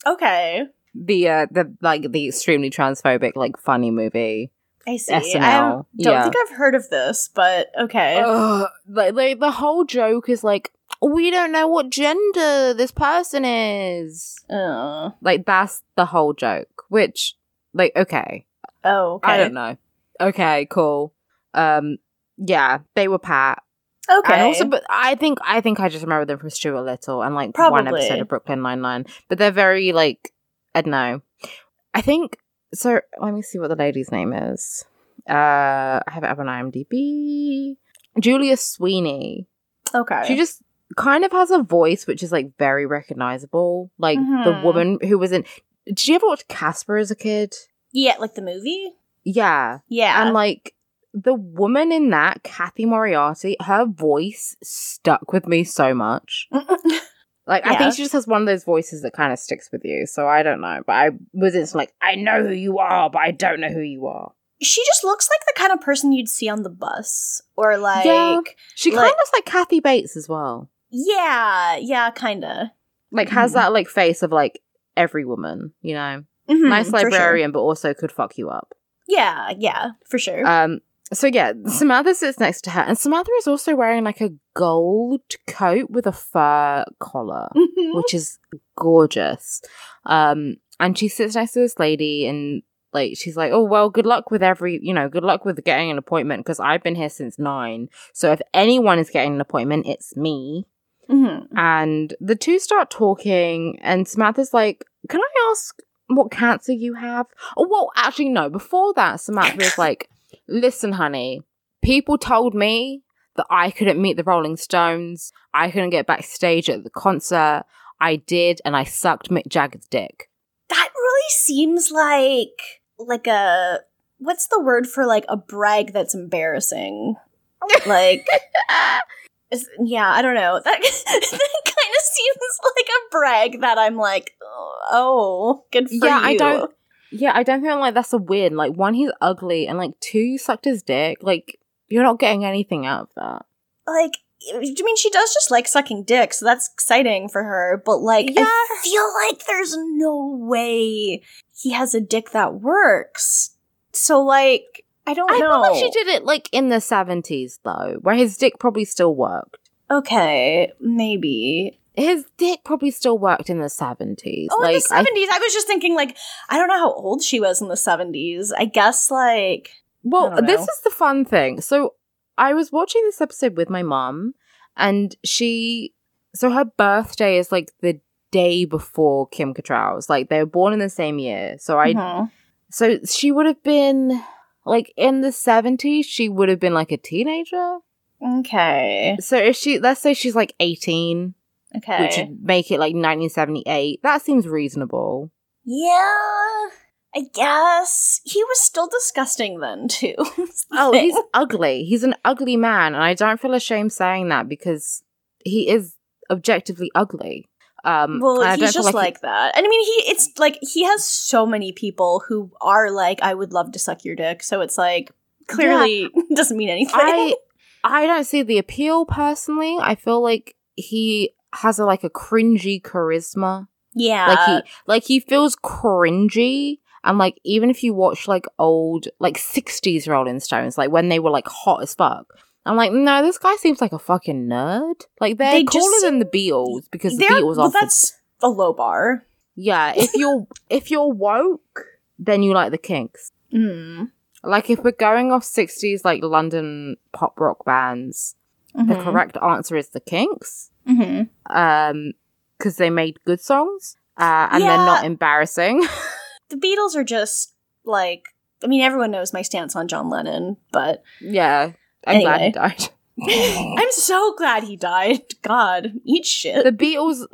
okay, the uh, the like the extremely transphobic like funny movie. I see. SNL, I don't yeah. think I've heard of this, but okay. Ugh, like, like the whole joke is like we don't know what gender this person is. Uh, Like that's the whole joke. Which, like, okay, oh, okay. I don't know. Okay, cool. Um, yeah, they were Pat. Okay. And also, but I think I think I just remember them from Stuart Little and like one episode of Brooklyn Nine Nine. But they're very like I don't know. I think so. Let me see what the lady's name is. Uh, I have it up on IMDb. Julia Sweeney. okay. She just kind of has a voice which is like very recognizable. Like the Mhm. woman who was in. Did you ever watch Casper as a kid? yeah, like the movie. Yeah, Yeah. and like the woman in that, Cathy Moriarty, her voice stuck with me so much. Like I think she just has one of those voices that kind of sticks with you. So I don't know, but I was just like, I know who you are, but I don't know who you are. she just looks like the kind of person you'd see on the bus, or like, Yeah. yeah, She kind Like- of looks like Kathy Bates as well. yeah, yeah, kinda. Like has Mhm. that like face of like every woman, you know, Mhm, nice for sure. librarian, but also could fuck you up. Yeah, yeah, for sure. Um. So yeah, Samantha sits next to her, and Samantha is also wearing like a gold coat with a fur collar. Mhm. which is gorgeous. Um, and she sits next to this lady and like she's like, "Oh well, good luck with every, you know, good luck with getting an appointment because I've been here since nine. So if anyone is getting an appointment, it's me." Mhm. And the two start talking, and Samantha's like, "Can I ask what cancer you have?" Oh well, actually no. Before that, Samantha is like, "Listen, honey, people told me." That I couldn't meet the Rolling Stones. I couldn't get backstage at the concert. I did, and I sucked Mick Jagger's dick. That really seems like like a what's the word for like a brag that's embarrassing? Like yeah, I don't know. That that kind of seems like a brag that I'm like, oh, good for Yeah, you. I don't- Yeah, I don't feel like that's a win. Like, one, he's ugly, and like, two, you sucked his dick. Like, you're not getting anything out of that. Like, I mean, she does just like sucking dick, so that's exciting for her. But like, Yeah. I feel like there's no way he has a dick that works. So like, I don't I know. feel like she did it like in the 70s though, where his dick probably still worked. Okay, maybe. His dick probably still worked in the 70s. Oh, like in the I- seventies. I, was just thinking, like, I don't know how old she was in the seventies. I guess, like, Well, this is the fun thing. So I was watching this episode with my mom, and she, so her birthday is like the day before Kim Cattrall's. Like they were born in the same year. So I, mhm. so she would have been like in the seventies. She would have been like a teenager. okay, So if she, let's say she's like eighteen, okay, which would make it like nineteen seventy eight. That seems reasonable. yeah. I guess he was still disgusting then too. Oh, he's ugly. He's an ugly man, and I don't feel ashamed saying that because he is objectively ugly. Um, well, and I don't he's just he- like, that. And I mean, he it's like he has so many people who are like, I would love to suck your dick. So it's like clearly doesn't mean anything. I I don't see the appeal personally. I feel like he has a like a cringy charisma. yeah, Like he like he feels cringy. And like even if you watch like old like sixties Rolling Stones, like when they were like hot as fuck, I'm like, no, this guy seems like a fucking nerd. Like they're They just cooler than the Beatles because the Beatles well, are that's a low bar. Yeah, if you're if you're woke, then you like the Kinks. Mm. Like if we're going off sixties like London pop rock bands, the Mhm. correct answer is the Kinks. Mhm. Um, because they made good songs, uh, and they're not embarrassing. The Beatles are just like. I mean, everyone knows my stance on John Lennon, but yeah, I'm glad he died. I'm so glad he died. God, eat shit. the Beatles,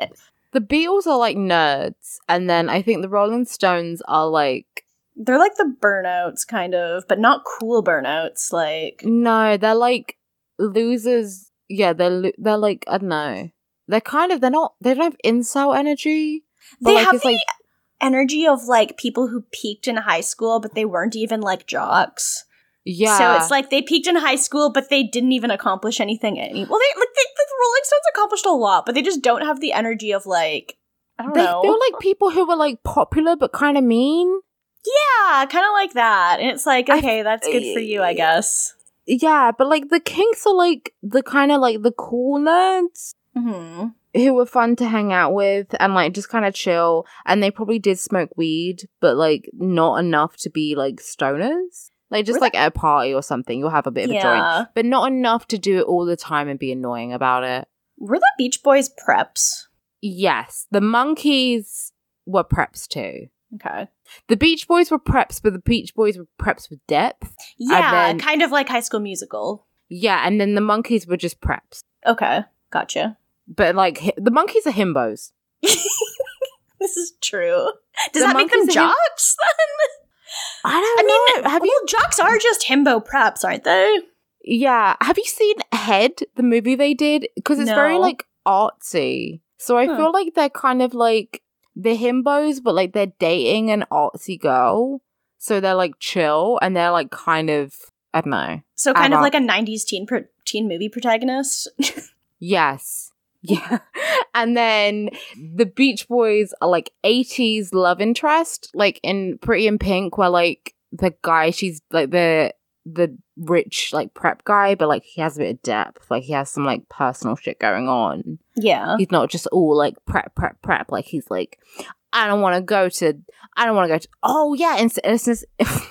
the Beatles are like nerds, and then I think the Rolling Stones are like They're like the burnouts, kind of, but not cool burnouts. Like, No, they're like losers. Yeah, they're they're like I don't know. They're kind of they're not they don't have incel energy. They like have the like energy of like people who peaked in high school, but they weren't even like jocks. yeah. So it's like they peaked in high school, but they didn't even accomplish anything. Any well, they like they, the Rolling Stones accomplished a lot, but they just don't have the energy of like I don't they know. feel like people who were like popular but kind of mean. yeah, kind of like that, and it's like I- okay, that's good for you, I guess. Yeah, but like the Kinks are like the kind of like the cool nerds hmm who were fun to hang out with and like just kind of chill. And they probably did smoke weed, but like not enough to be like stoners. Like just Were like at a party or something, you'll have a bit of a joint, but not enough to do it all the time and be annoying about it. were the Beach Boys preps? Yes, the Monkees were preps too. Okay, The Beach Boys were preps, but the Beach Boys were preps with depth. yeah, then- kind of like High School Musical. Yeah, and then the Monkees were just preps. Okay, gotcha. But like hi- the Monkees are himbos. This is true. Does The that make them are him- jocks then? I don't I mean, know. Have well, you? jocks are just himbo preps, aren't they? Yeah, have you seen Head, the movie they did? Because it's very like artsy. So I Huh. feel like they're kind of like the himbos, but like they're dating an artsy girl. So they're like chill and they're like kind of I don't know. So kind of like a '90s teen pro- teen movie protagonist. Yes. Yeah. And then the Beach Boys are like 80s love interest, like in Pretty in Pink, where like the guy, she's like the the rich like prep guy, but like he has a bit of depth. Like he has some like personal shit going on. yeah. He's not just all like prep, prep, prep. Like he's like, I don't want to go to, I don't want to go to, oh yeah. And it's,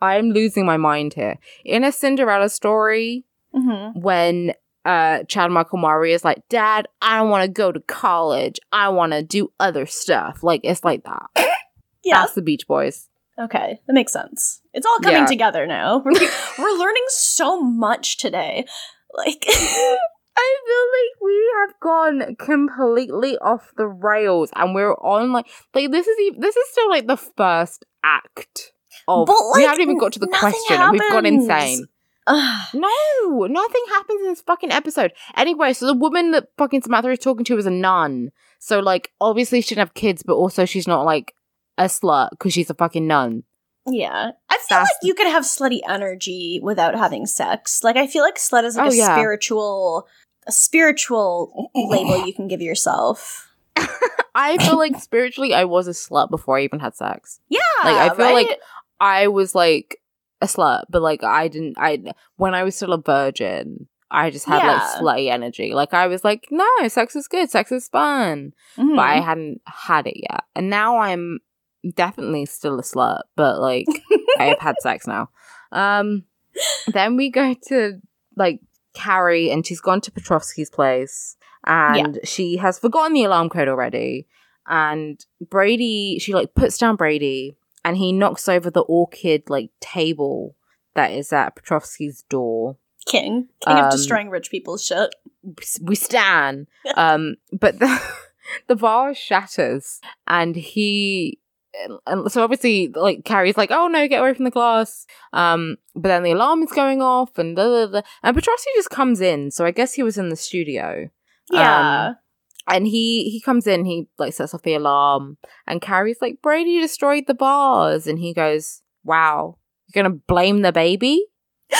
I'm losing my mind here. In a Cinderella story, Mm-hmm. when uh Chad Michael Murray is like, Dad, I don't want to go to college. I want to do other stuff. Like it's like that. Yeah. That's the Beach Boys. Okay, that makes sense. It's all coming Yeah. together now. We're, we're learning so much today. Like, I feel like we have gone completely off the rails, and we're on like like this is e- this is still like the first act of. But, we haven't even got to the question, and we've gone insane. ugh. No, nothing happens in this fucking episode. Anyway, so the woman that fucking Samantha is talking to is a nun. So like, obviously she didn't have kids, but also she's not like a slut because she's a fucking nun. Yeah. I feel That's- like you could have slutty energy without having sex. Like I feel like slut is like Oh, a yeah. spiritual a spiritual label you can give yourself. I feel like spiritually, I was a slut before I even had sex. Yeah. Like, I feel like- I was like a slut, but like I didn't. I when I was still a virgin, I just had Yeah. like slutty energy. Like I was like, no, sex is good, sex is fun, Mhm. but I hadn't had it yet. And now I'm definitely still a slut, but like I have had sex now. Um, then we go to like Carrie, and she's gone to Petrovsky's place, and she has forgotten the alarm code already. And Brady, she like puts down Brady, and he knocks over the orchid like table that is at Petrovsky's door. king. King Um, of destroying rich people's shit. We stand, um, but the the vase shatters, and he. And so obviously, like Carrie's like, "Oh no, get away from the glass!" Um, but then the alarm is going off, and da, da, da. and Petrovsky just comes in. So I guess he was in the studio. Yeah. and he he comes in he like sets off the alarm and carrie's like brady destroyed the bars and he goes wow you're gonna blame the baby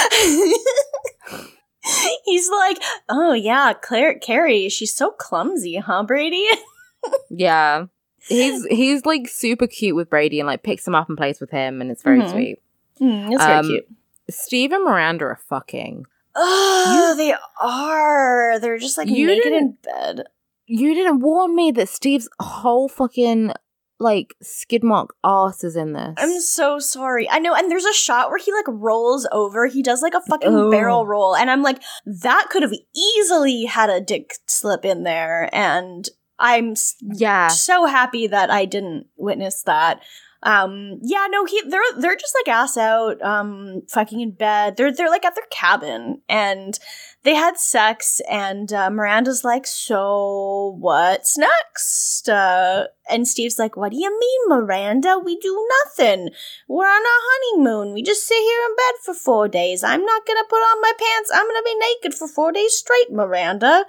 He's like, oh yeah, Claire Carrie, she's so clumsy, huh, Brady? yeah he's he's like super cute with brady and like picks him up and plays with him and it's very Mhm. sweet Mm, it's very Um, cute. steve and miranda are fucking Oh, they are. They're just like You naked in bed. you didn't warn me that steve's whole fucking like skid mark ass is in this I'm so sorry. I know, and there's a shot where he like rolls over. He does like a fucking Oh. barrel roll, and I'm like, that could have easily had a dick slip in there. And I'm yeah so happy that I didn't witness that. Um, yeah, no, he they're they're just like ass out, um, fucking in bed. They're they're like at their cabin, and they had sex. And uh, Miranda's like, "So what's next?" Uh, and Steve's like, "What do you mean, Miranda? We do nothing. We're on our honeymoon. We just sit here in bed for four days. I'm not gonna put on my pants. I'm gonna be naked for four days straight, Miranda."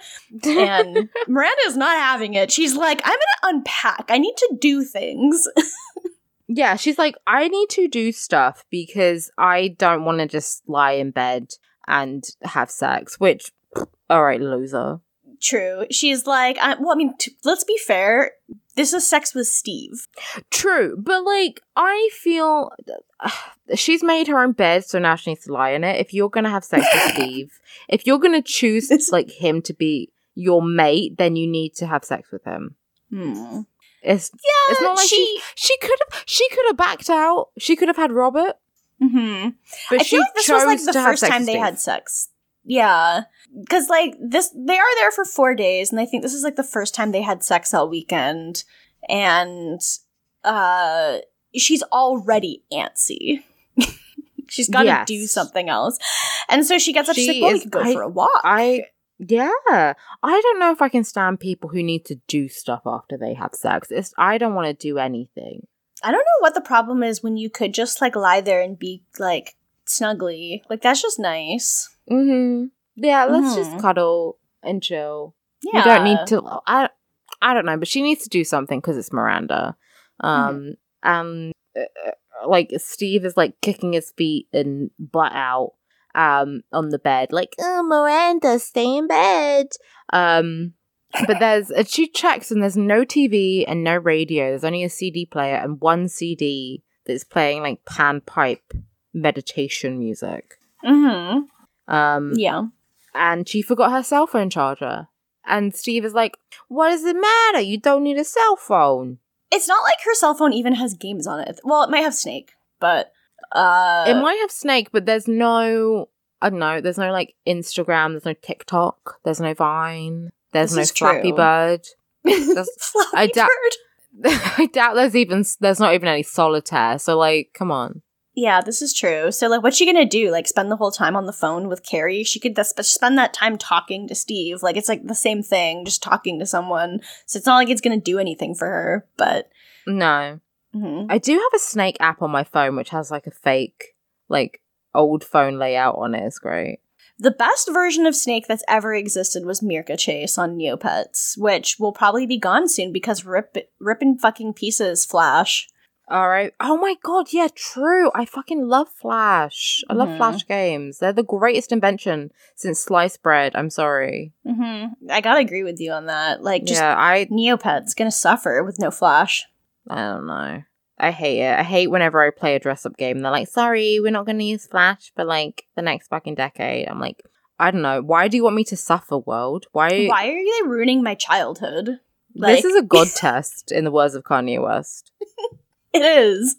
And Miranda's not having it. She's like, "I'm gonna unpack. I need to do things." Yeah, she's like, I need to do stuff because I don't want to just lie in bed and have sex, which, all right, loser. True. She's like, I, well, I mean, t- let's be fair. This is sex with Steve. True, but like, I feel she's made her own bed, so now she needs to lie in it. If you're going to have sex with Steve, if you're going to choose like him to be your mate, then you need to have sex with him. Hmm. It's Yeah, it's not like she. she could have she could have backed out. She could have had Robert, hmm but I she feel like this was like the first time they had sex. Yeah, because like this, they are there for four days, and I think this is like the first time they had sex all weekend, and uh, she's already antsy. she's got to Yes. do something else, and so she gets up. she's She like, "Well, we is- could go I- for a walk." I yeah, I don't know if I can stand people who need to do stuff after they have sex. It's I don't want to do anything. I don't know what the problem is when you could just like lie there and be like snuggly. Like that's just nice. Mm-hmm. Yeah, let's Mhm. just cuddle and chill. Yeah. You don't need to. I I don't know, but she needs to do something because it's Miranda. Um, and uh, uh, like Steve is like kicking his feet and butt out um on the bed like oh miranda stay in bed um but there's uh, she checks and there's no tv and no radio there's only a cd player and one cd that's playing like pan pipe meditation music Mm-hmm. um Yeah. and she forgot her cell phone charger and steve is like what does it matter you don't need a cell phone It's not like her cell phone even has games on it. Well, it might have Snake, but uh it might have Snake, but there's no. I don't know. There's no like Instagram. There's no TikTok. There's no Vine. There's This no Flappy true. Bird. Flappy I doubt- Bird. I doubt there's even there's not even any solitaire. So like, come on. Yeah, this is true. So, like, what's she gonna do? Like, spend the whole time on the phone with Carrie? She could spend that time talking to Steve. Like, it's like the same thing, just talking to someone. So it's not like it's gonna do anything for her. But No, mhm. I do have a Snake app on my phone, which has like a fake like old phone layout on it. It's great. The best version of Snake that's ever existed was Meerca Chase on Neopets, which will probably be gone soon because rip rip in fucking pieces. Flash. All right. Oh my god, yeah, true. I fucking love Flash. I love Mhm. Flash games. They're the greatest invention since sliced bread. I'm sorry. hmm I gotta agree with you on that. Like, just yeah, I Neopet's gonna suffer with no Flash. I don't know. I hate it. I hate whenever I play a dress up game. They're like, "Sorry, we're not going to use Flash for like the next fucking decade." I'm like, I don't know. Why do you want me to suffer, world? Why? Why are they ruining my childhood? this is a god test, in the words of Kanye West. it is.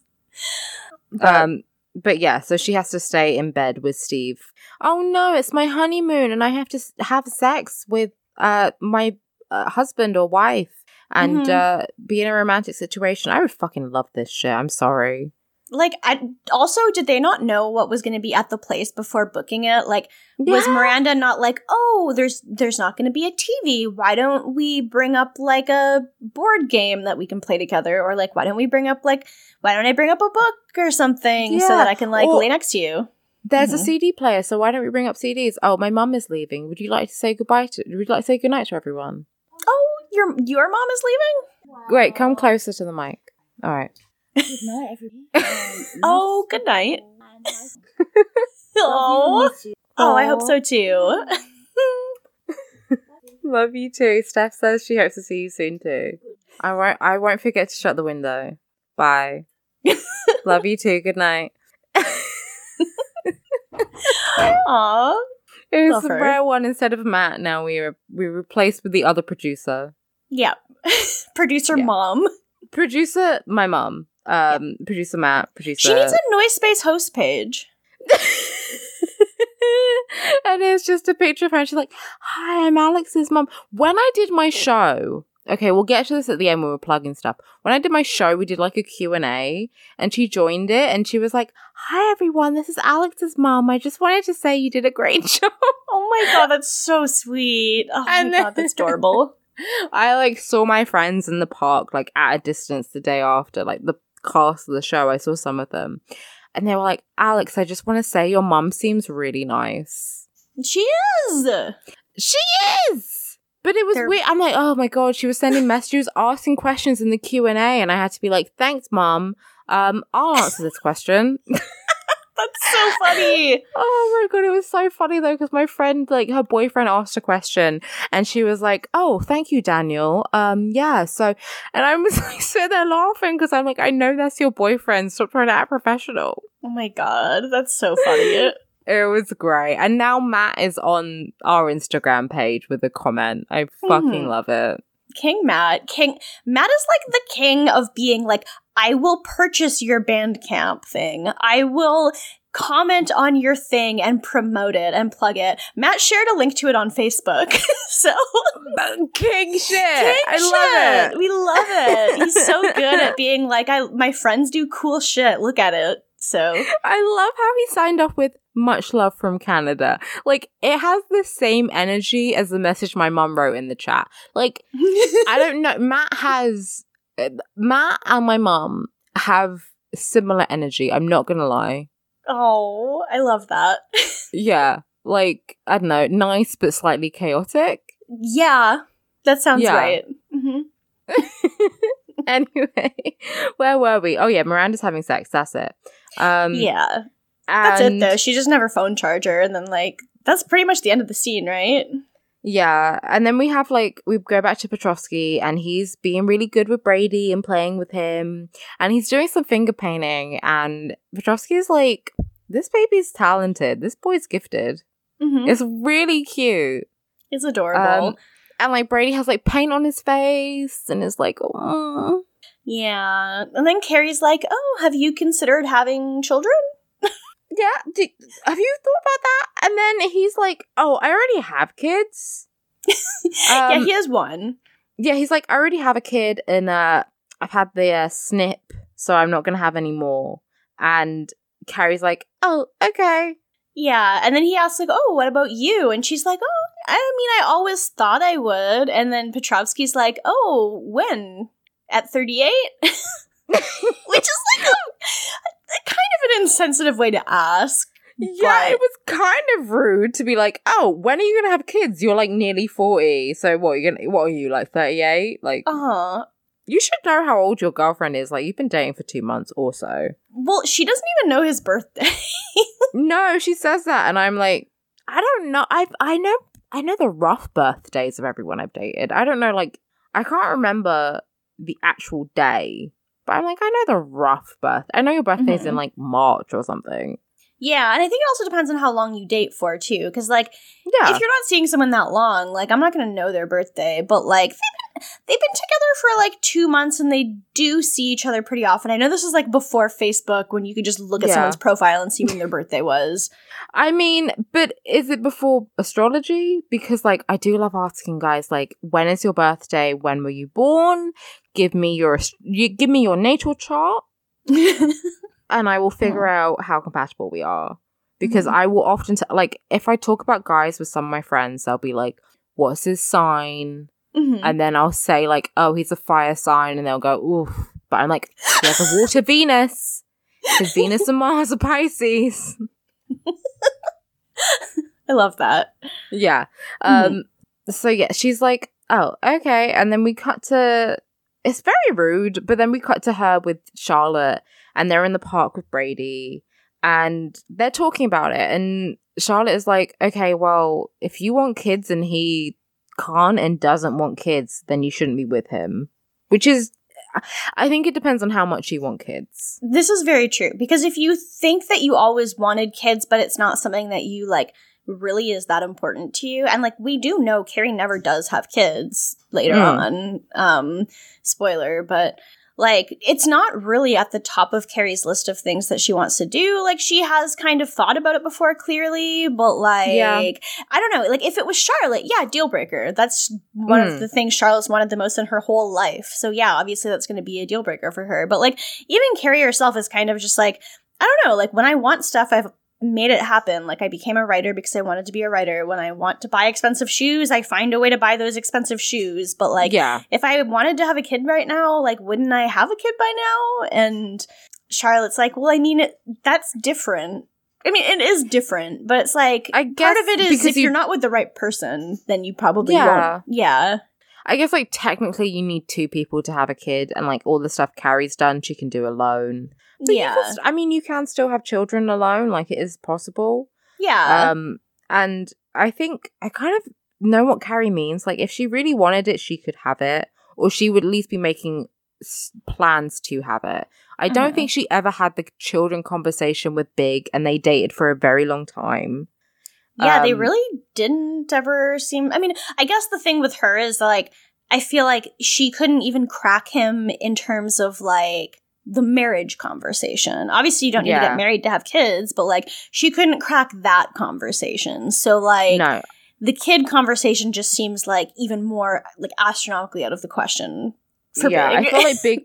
But- Um, but yeah, so she has to stay in bed with Steve. Oh no, it's my honeymoon, and I have to have sex with uh my uh, husband or wife, and Mhm. uh be in a romantic situation. I would fucking love this shit. I'm sorry. like, I also did they not know what was going to be at the place before booking it? Like, was Miranda not like, oh, there's there's not going to be a TV? Why don't we bring up like a board game that we can play together? Or like, why don't we bring up like, why don't I bring up a book or something so that I can like or- lay next to you? There's a Mhm. CD player, so why don't we bring up CDs? Oh, my mum is leaving. Would you like to say goodbye to? Would you like to say goodnight to everyone? Your your mom is leaving. Great, come closer to the mic. All right. Good night, everybody. Um, oh, good night. Oh, oh, I hope so too. Love you too. Steph says she hopes to see you soon too. I won't. I won't forget to shut the window. Bye. Love you too. Good night. Aw. It was Love the her. rare one instead of Matt. Now we are we replaced with the other producer. Yeah. Producer Yeah. mom. Producer, my mom. Um, producer Matt. Producer. She needs a noise space host page. and it's just a picture of her. And she's like, "Hi, I'm Alex's mom." When I did my show, okay, we'll get to this at the end when we're plugging stuff. When I did my show, we did like a Q and A, and she joined it, and she was like, "Hi, everyone. This is Alex's mom. I just wanted to say you did a great job." Oh my god, that's so sweet. Oh And my god, that's adorable. I like saw my friends in the park like at a distance the day after, like the cast of the show. I saw some of them, and they were like, "Alex, I just want to say your mum seems really nice." She is. She is. But it was They're- weird. I'm like, oh my god, she was sending messages, asking questions in the Q and A, and I had to be like, thanks, mom. Um, I'll answer this question. That's so funny. oh my god, it was so funny though because my friend, like, her boyfriend asked a question, and she was like, "Oh, thank you, Daniel. Um, yeah." So, and I was like sitting there laughing because I'm like, I know that's your boyfriend. Stop trying to act professional. Oh my god, that's so funny. It was great. And now Matt is on our Instagram page with a comment. I fucking Mhm. love it. King Matt. King Matt is like the king of being like, I will purchase your Bandcamp thing. I will comment on your thing and promote it and plug it. Matt shared a link to it on Facebook. so King shit. King I shit. love it. We love it. He's so good at being like, I my friends do cool shit. Look at it. So I love how he signed off with much love from Canada. Like it has the same energy as the message my mom wrote in the chat. Like I don't know. Matt has Matt and my mum have similar energy. I'm not gonna lie. Oh, I love that. Yeah, like I don't know, nice but slightly chaotic. Yeah, that sounds Yeah. right. hmm anyway, where were we? Oh yeah, Miranda's having sex. That's it. Um, yeah, that's it though. She doesn't have her phone charger, and then like that's pretty much the end of the scene, right? Yeah, and then we have like we go back to Petrovsky, and he's being really good with Brady and playing with him, and he's doing some finger painting, and Petrovsky is like, "This baby's talented. This boy's gifted. Mm-hmm. It's really cute." It's adorable. Um, and like Brady has like paint on his face, and is like, "Oh, yeah, and then Carrie's like, "Oh, have you considered having children?" Yeah. Do, have you thought about that?" And then he's like, "Oh, I already have kids." yeah, Um, he has one. yeah, he's like, I already have a kid, and uh, I've had the uh, snip, so I'm not gonna have any more. And Carrie's like, oh, okay. Yeah, and then he asks like, "Oh, what about you?" And she's like, "Oh, I mean, I always thought I would." And then Petrovsky's like, "Oh, when? At 38?" Which is like a, a kind of an insensitive way to ask. Yeah, But- it was kind of rude to be like, oh, when are you gonna have kids? You're like nearly forty, so what? Are you gonna what are you like thirty eight? Like, Uh-huh. You should know how old your girlfriend is. Like, you've been dating for two months or so. Well, she doesn't even know his birthday. No, she says that, and I'm like, I don't know. I I know I know the rough birthdays of everyone I've dated. I don't know, like I can't remember the actual day, but I'm like, I know the rough birth. I know your birthday's in Mhm. like March or something. yeah, and I think it also depends on how long you date for too. Because like, Yeah, if you're not seeing someone that long, like I'm not gonna know their birthday, but like they've been, they've been together for like two months and they do see each other pretty often. I know this is like before Facebook when you could just look at Yeah. someone's profile and see when their birthday was. I mean, but is it before astrology? Because like I do love asking guys, like, when is your birthday? When were you born? Give me your you give me your natal chart. and I will figure out how compatible we are. Because Mhm. I will often, t- like, if I talk about guys with some of my friends, they'll be like, what's his sign? Mhm. And then I'll say, like, oh, he's a fire sign. And they'll go, oof. But I'm like, he has a water Venus. Because Venus and Mars are Pisces. I love that. Yeah. Um, so yeah, she's like, oh, okay. And then we cut to, it's very rude, but then we cut to her with Charlotte and they're in the park with Brady and they're talking about it. And Charlotte is like, okay, well, if you want kids and he can't and doesn't want kids, then you shouldn't be with him. Which is, I think it depends on how much you want kids. This is very true because if you think that you always wanted kids, but it's not something that you like really is that important to you, and like we do know Carrie never does have kids later Mm. on. Um, spoiler, but like it's not really at the top of Carrie's list of things that she wants to do. Like she has kind of thought about it before, clearly, but like Yeah. I don't know. Like if it was Charlotte, yeah, deal breaker. That's one Mm. of the things Charlotte's wanted the most in her whole life. So yeah, obviously that's going to be a deal breaker for her. But like even Carrie herself is kind of just like I don't know. Like when I want stuff, I've made it happen. Like I became a writer because I wanted to be a writer. When I want to buy expensive shoes, I find a way to buy those expensive shoes. But like yeah. if I wanted to have a kid right now, like wouldn't I have a kid by now? And Charlotte's like, well, I mean, it, that's different. I mean, it is different, but it's like I guess part of it is if you- you're not with the right person, then you probably Yeah. won't. Yeah. I guess like technically you need two people to have a kid, and like all the stuff Carrie's done, she can do alone. But yeah. st- I mean, you can still have children alone. Like it is possible. yeah. Um, and I think I kind of know what Carrie means. Like if she really wanted it, she could have it, or she would at least be making s- plans to have it. I don't Mhm. think she ever had the children conversation with Big, and they dated for a very long time. Yeah, they Um, really didn't ever seem. I mean, I guess the thing with her is like, I feel like she couldn't even crack him in terms of like the marriage conversation. Obviously, you don't need to get married to have kids, but like, she couldn't crack that conversation. So, like, no, the kid conversation just seems like even more like astronomically out of the question. For yeah, Big. I feel like Big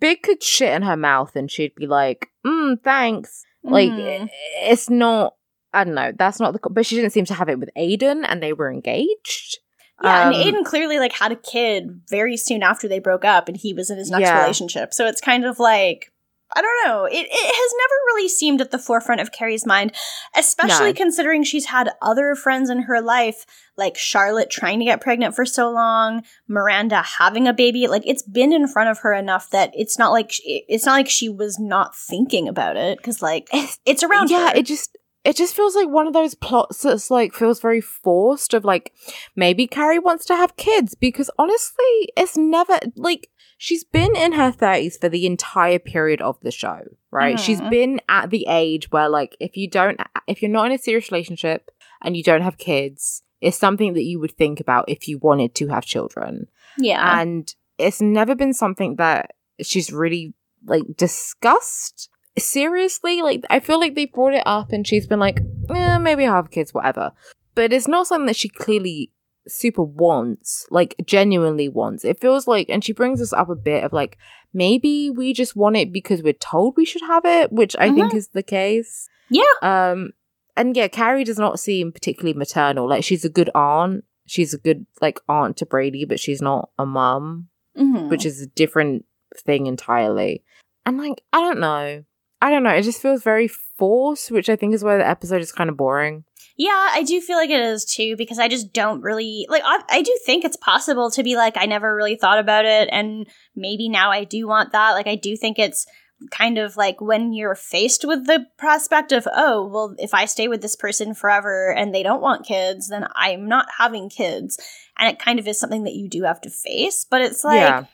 Big could shit in her mouth, and she'd be like, "Mm, thanks." Like i- it's not. I don't know. That's not the. But she didn't seem to have it with Aiden, and they were engaged. Yeah, Um, and Aiden clearly like had a kid very soon after they broke up, and he was in his next Yeah. relationship. So it's kind of like I don't know. It it has never really seemed at the forefront of Carrie's mind, especially No. considering she's had other friends in her life, like Charlotte trying to get pregnant for so long, Miranda having a baby. Like it's been in front of her enough that it's not like she, it's not like she was not thinking about it because like It's- around. yeah, her. it just it just feels like one of those plots that's like feels very forced. Of like maybe Carrie wants to have kids because honestly, it's never like she's been in her thirties for the entire period of the show. Right? She's Mhm. been at the age where like if you don't if you're not in a serious relationship and you don't have kids, it's something that you would think about if you wanted to have children yeah. and it's never been something that she's really like discussed seriously like i feel like they brought it up and she's been like eh, maybe i'll have kids whatever but it's not something that she clearly super wants like genuinely wants it feels like and she brings us up a bit of like maybe we just want it because we're told we should have it which i think is the case Yeah. um and yeah carrie does not seem particularly maternal like she's a good aunt she's a good like aunt to brady but she's not a mum Mhm. which is a different thing entirely. And like, I don't know. I don't know. It just feels very forced, which I think is why the episode is kind of boring. Yeah, I do feel like it is too because I just don't really like. I, I do think it's possible to be like I never really thought about it, and maybe now I do want that. Like I do think it's kind of like when you're faced with the prospect of oh well if i stay with this person forever and they don't want kids then i'm not having kids and it kind of is something that you do have to face but it's like yeah.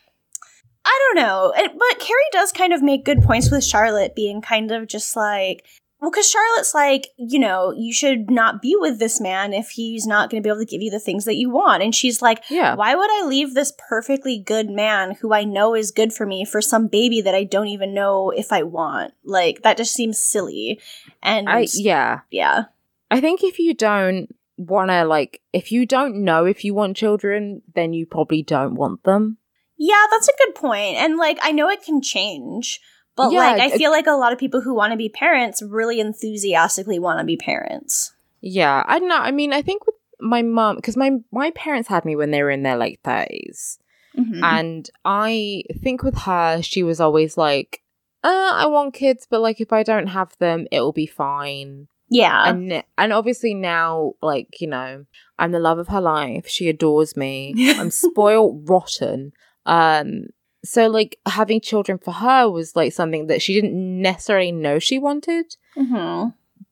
I don't know. But Carrie does kind of make good points with Charlotte being kind of just like, well, because Charlotte's like, you know, you should not be with this man if he's not going to be able to give you the things that you want. And she's like, Yeah. why would I leave this perfectly good man who I know is good for me for some baby that I don't even know if I want? Like, that just seems silly. And I yeah. yeah. I think if you don't want to like if you don't know if you want children, then you probably don't want them. Yeah, that's a good point. And like I know it can change, but Yeah, like I it- feel like a lot of people who want to be parents really enthusiastically want to be parents. Yeah, I don't know. I mean, I think with my mom, because my my parents had me when they were in their late 30s. Mhm. And I think with her, she was always like, uh, I want kids, but like if I don't have them, it'll be fine. yeah. and and obviously now, like, you know, I'm the love of her life. She adores me. I'm spoiled rotten. Um so like having children for her was like something that she didn't necessarily know she wanted. hmm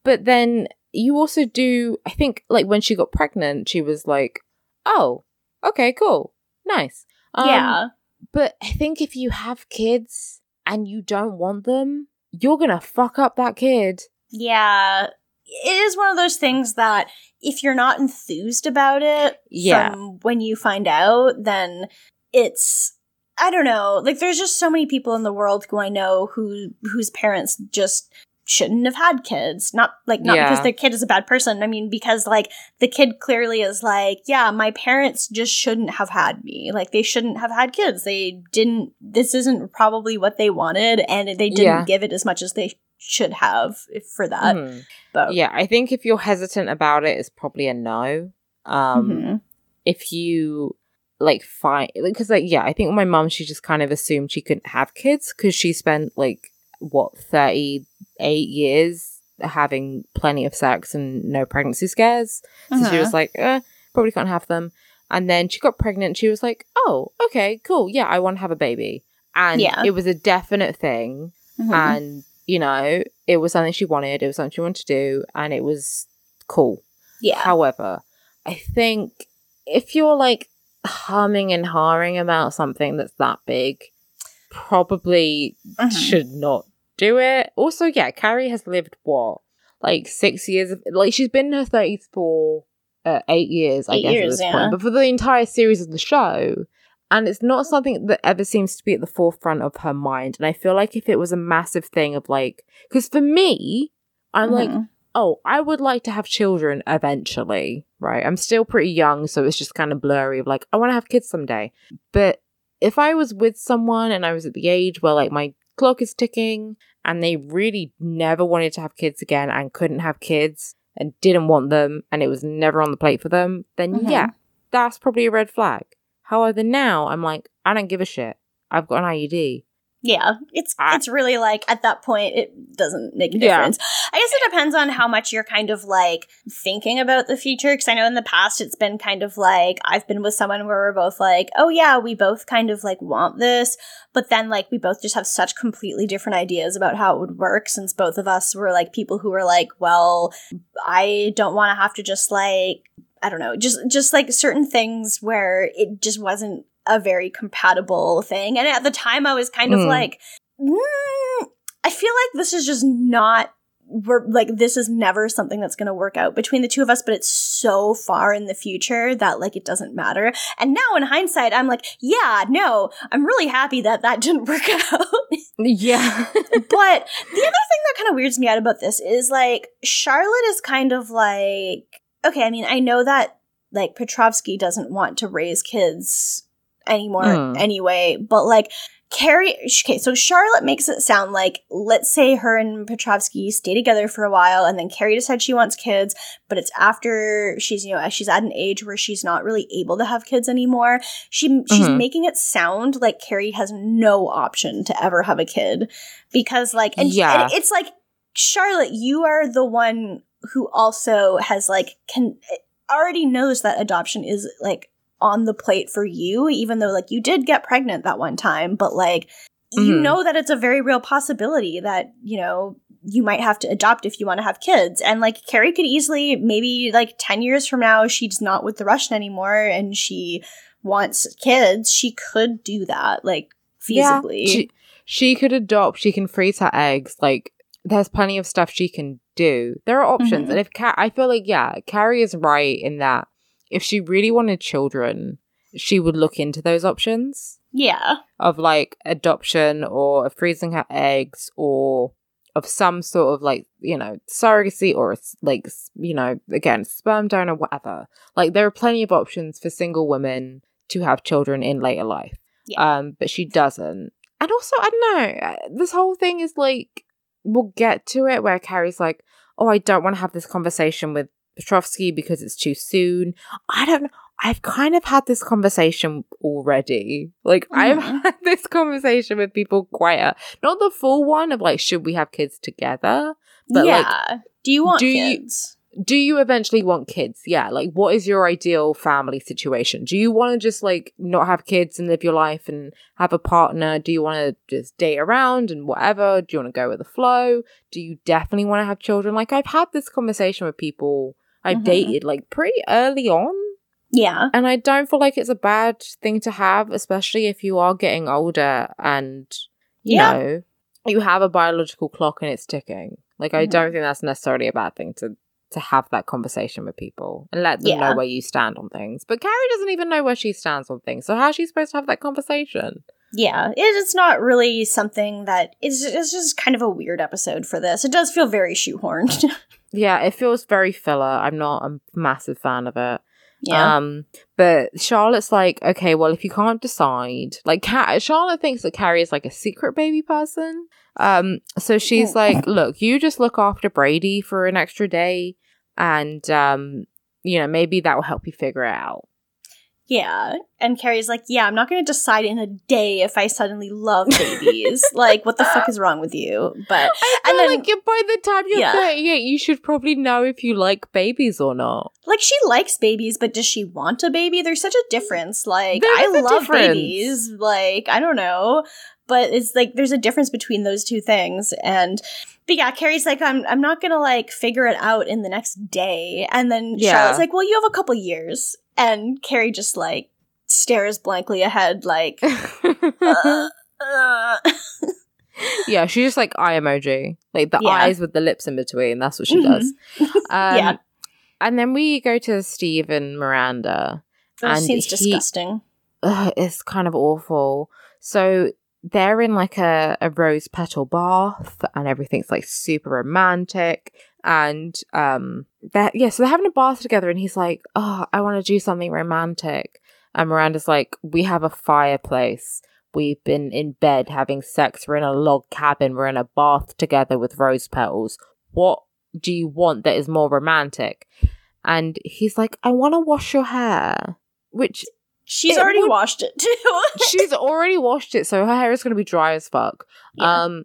But then you also do I think like when she got pregnant, she was like, Oh, okay, cool. Nice. Um, yeah. But I think if you have kids and you don't want them, you're gonna fuck up that kid. Yeah. It is one of those things that if you're not enthused about it Yeah. from when you find out, then it's I don't know. Like there's just so many people in the world who I know who whose parents just shouldn't have had kids. Not like not Yeah. because their kid is a bad person. I mean because like the kid clearly is like, yeah, my parents just shouldn't have had me. Like they shouldn't have had kids. They didn't this isn't probably what they wanted and they didn't Yeah. give it as much as they should have if- for that. Mhm. But Yeah, I think if you're hesitant about it, it's probably a no. Um, Mhm. if you like fine because like yeah, I think my mom she just kind of assumed she couldn't have kids because she spent like what thirty eight years having plenty of sex and no pregnancy scares. So she Uh-huh. was like, eh, probably can't have them. And then she got pregnant. She was like, oh, okay, cool. Yeah, I want to have a baby. And Yeah. it was a definite thing. Mhm. And, you know, it was something she wanted. It was something she wanted to do. And it was cool. yeah. However, I think if you're like humming and hawing about something that's that big, probably Mhm. should not do it. Also, yeah, Carrie has lived what? Like six years of like she's been in her thirties for uh, eight years, I Eight guess, years, at this yeah. point. But for the entire series of the show. And it's not something that ever seems to be at the forefront of her mind. And I feel like if it was a massive thing of like, because for me, I'm like, Mhm. oh, I would like to have children eventually, right? I'm still pretty young, so it's just kind of blurry of like, I want to have kids someday. But if I was with someone and I was at the age where like my clock is ticking and they really never wanted to have kids again and couldn't have kids and didn't want them and it was never on the plate for them, then Mhm. yeah, that's probably a red flag. However, now I'm like, I don't give a shit. I've got an IUD. Yeah, it's I- it's really like at that point it doesn't make a Yeah. difference. I guess it depends on how much you're kind of like thinking about the future. Because I know in the past it's been kind of like I've been with someone where we're both like, oh yeah, we both kind of like want this, but then like we both just have such completely different ideas about how it would work. Since both of us were like people who were like, well, I don't want to have to just like I don't know, just just like certain things where it just wasn't a very compatible thing. And at the time, I was kind of Mm. like, mm, I feel like this is just not. We're like this is never something that's going to work out between the two of us, but it's so far in the future that like it doesn't matter. And now in hindsight, I'm like, yeah, no, I'm really happy that that didn't work out. Yeah. but the other thing that kind of weirds me out about this is like Charlotte is kind of like okay, I mean, I know that like Petrovsky doesn't want to raise kids anymore Mm. anyway, but like Carrie, okay, so Charlotte makes it sound like, let's say her and Petrovsky stay together for a while, and then Carrie decides she wants kids, but it's after she's, you know, she's at an age where she's not really able to have kids anymore. She she's Mhm. making it sound like Carrie has no option to ever have a kid because, like, and, Yeah. and it's like Charlotte, you are the one who also has like can already knows that adoption is like on the plate for you, even though like you did get pregnant that one time, but like you Mhm. know that it's a very real possibility that, you know, you might have to adopt if you want to have kids. And like Carrie could easily, maybe like 10 years from now, she's not with the Russian anymore and she wants kids. She could do that, like Yeah, feasibly. she, she could adopt. She can freeze her eggs. Like there's plenty of stuff she can do. There are options, Mhm. and if Ca- I feel like yeah, Carrie is right in that if she really wanted children, she would look into those options yeah. of like adoption or freezing her eggs or of some sort of like you know surrogacy or like you know again sperm donor whatever like there are plenty of options for single women to have children in later life Yeah. um but she doesn't and also i don't know uh, this whole thing is like we'll get to it where carrie's like oh i don't want to have this conversation with petrovsky because it's too soon i don't know I've kind of had this conversation already. Like I've Mhm. had this conversation with people quite a not the full one of like should we have kids together? But, like, do you want do you- kids? Do you eventually want kids? Yeah, like what is your ideal family situation? Do you want to just like not have kids and live your life and have a partner? Do you want to just date around and whatever? Do you want to go with the flow? Do you definitely want to have children? Like I've had this conversation with people I've Mhm. dated like pretty early on Yeah. and I don't feel like it's a bad thing to have, especially if you are getting older and you Yeah. know you have a biological clock and it's ticking. Like I Mhm. don't think that's necessarily a bad thing to to have that conversation with people and let them Yeah. know where you stand on things. But Carrie doesn't even know where she stands on things. So how's she supposed to have that conversation? Yeah, it's not really something that is. it's, just kind of a weird episode for this. It does feel very shoehorned. Yeah, it feels very filler. I'm not a massive fan of it. yeah, Um, but Charlotte's like, okay, well, if you can't decide, like, Charlotte thinks that Carrie is like a secret baby person. Um, so she's Hmm. like, look, you just look after Brady for an extra day, and um, you know, maybe that will help you figure it out. Yeah. And Carrie's like, "Yeah, I'm not going to decide in a day if I suddenly love babies. like, what the fuck is wrong with you?" But And then- like by the time you're Yeah. 38, you should probably know if you like babies or not. like, she likes babies, but does she want a baby? There's such a difference. Like, There I love difference. babies. Like, I don't know, but it's like there's a difference between those two things. And but yeah, Carrie's like, I'm I'm not gonna like figure it out in the next day. And then Yeah. Charlotte's like, Well, you have a couple years. And Carrie just like stares blankly ahead, like, uh, uh. yeah, she's just like eye emoji, like the Yeah. eyes with the lips in between. That's what she Mhm. does. Um, Yeah. And then we go to Steve and Miranda. that And seems he- disgusting. Ugh, it's kind of awful. So they're in like a, a rose petal bath and everything's like super romantic. And um that yeah, so they're having a bath together and he's like, Oh, I want to do something romantic. And Miranda's like, We have a fireplace. We've been in bed having sex. We're in a log cabin. We're in a bath together with rose petals. What do you want that is more romantic? And he's like, I want to wash your hair. Which She's already would- washed it too. she's already washed it, so her hair is going to be dry as fuck. Yeah. Um,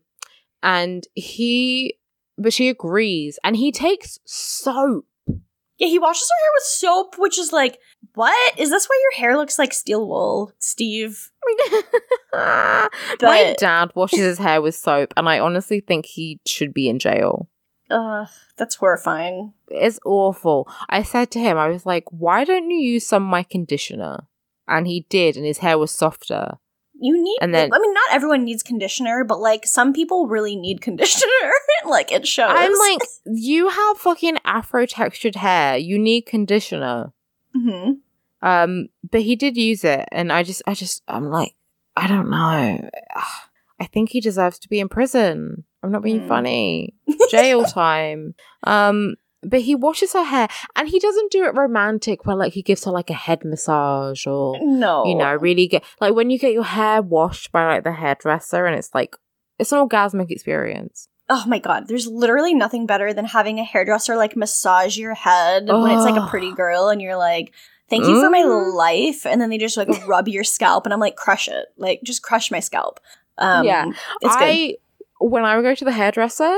and he, but she agrees, and he takes soap. yeah, he washes her hair with soap, which is like, what? Is this why your hair looks like steel wool, Steve? My dad washes his hair with soap, and I honestly think he should be in jail. Uh, that's horrifying. It's awful. I said to him, I was like, "Why don't you use some of my conditioner?" And he did, and his hair was softer. You need, And then- I mean, not everyone needs conditioner, but like some people really need conditioner. like it shows. I'm like, you have fucking afro textured hair. You need conditioner. Mhm. Um, but he did use it, and I just, I just, I'm like, I don't know. I think he deserves to be in prison. I'm not being Hmm. funny. Jail time. Um, but he washes her hair and he doesn't do it romantic where like he gives her like a head massage or No. you know really get like when you get your hair washed by like the hairdresser and it's like it's an orgasmic experience Oh my god, there's literally nothing better than having a hairdresser like massage your head when it's like a pretty girl and you're like, thank you for my Mm. life. And then they just like rub your scalp and I'm like, crush it. Like, just crush my scalp. Um, Yeah. It's good. I when I would go to the hairdresser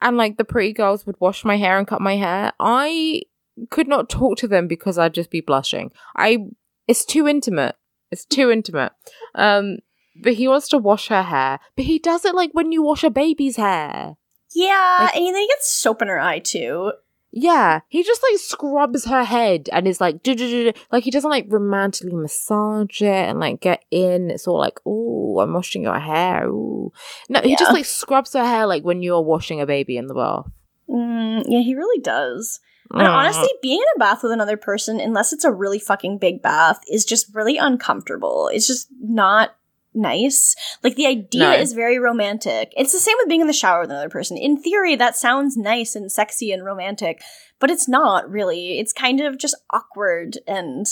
and like the pretty girls would wash my hair and cut my hair, I could not talk to them because I'd just be blushing. I it's too intimate. It's too intimate. Um but he wants to wash her hair. But he does it like when you wash a baby's hair. Yeah, Like- and then he gets soap in her eye too. Yeah, he just like scrubs her head and is like, like he doesn't like romantically massage it and like get in. It's all like, oh, I'm washing your hair. Ooh. No, he just like scrubs her hair like when you're washing a baby in the bath. Mm, yeah, he really does. And Mm. honestly, being in a bath with another person, unless it's a really fucking big bath, is just really uncomfortable. It's just not nice. Like the idea No. is very romantic. It's the same with being in the shower with another person. In theory, that sounds nice and sexy and romantic, but it's not really. It's kind of just awkward and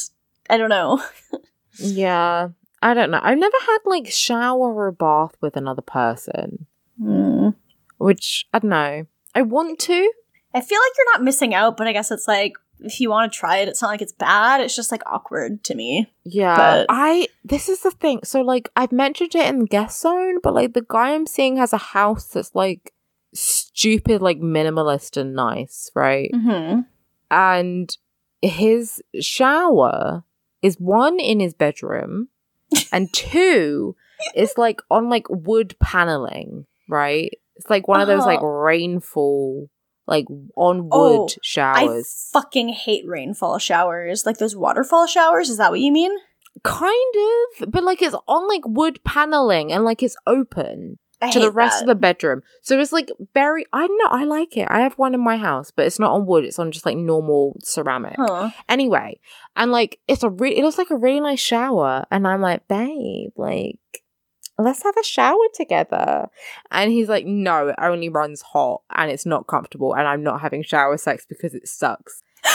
I don't know. yeah, I don't know. I've never had like shower or bath with another person, Hmm. which I don't know. I want to. I feel like you're not missing out, but I guess it's like if you want to try it, it's not like it's bad. It's just like awkward to me. Yeah, But- I. This is the thing. So, like, I've mentioned it in guest zone, but like, the guy I'm seeing has a house that's like stupid, like minimalist and nice, right? Mm-hmm. And his shower is one in his bedroom, and two is like on like wood paneling, right? It's like one of those like Oh. rainfall, like on oh, wood Oh, showers. I fucking hate rainfall showers. Like those waterfall showers. Is that what you mean? Kind of, but like it's on like wood paneling and like it's open I to the rest that. of the bedroom. So it's like very, I don't know, I like it. I have one in my house, but it's not on wood, it's on just like normal ceramic. Huh. Anyway, and like it's a really, it looks like a really nice shower. And I'm like, babe, like, let's have a shower together. And he's like, no, it only runs hot and it's not comfortable. And I'm not having shower sex because it sucks.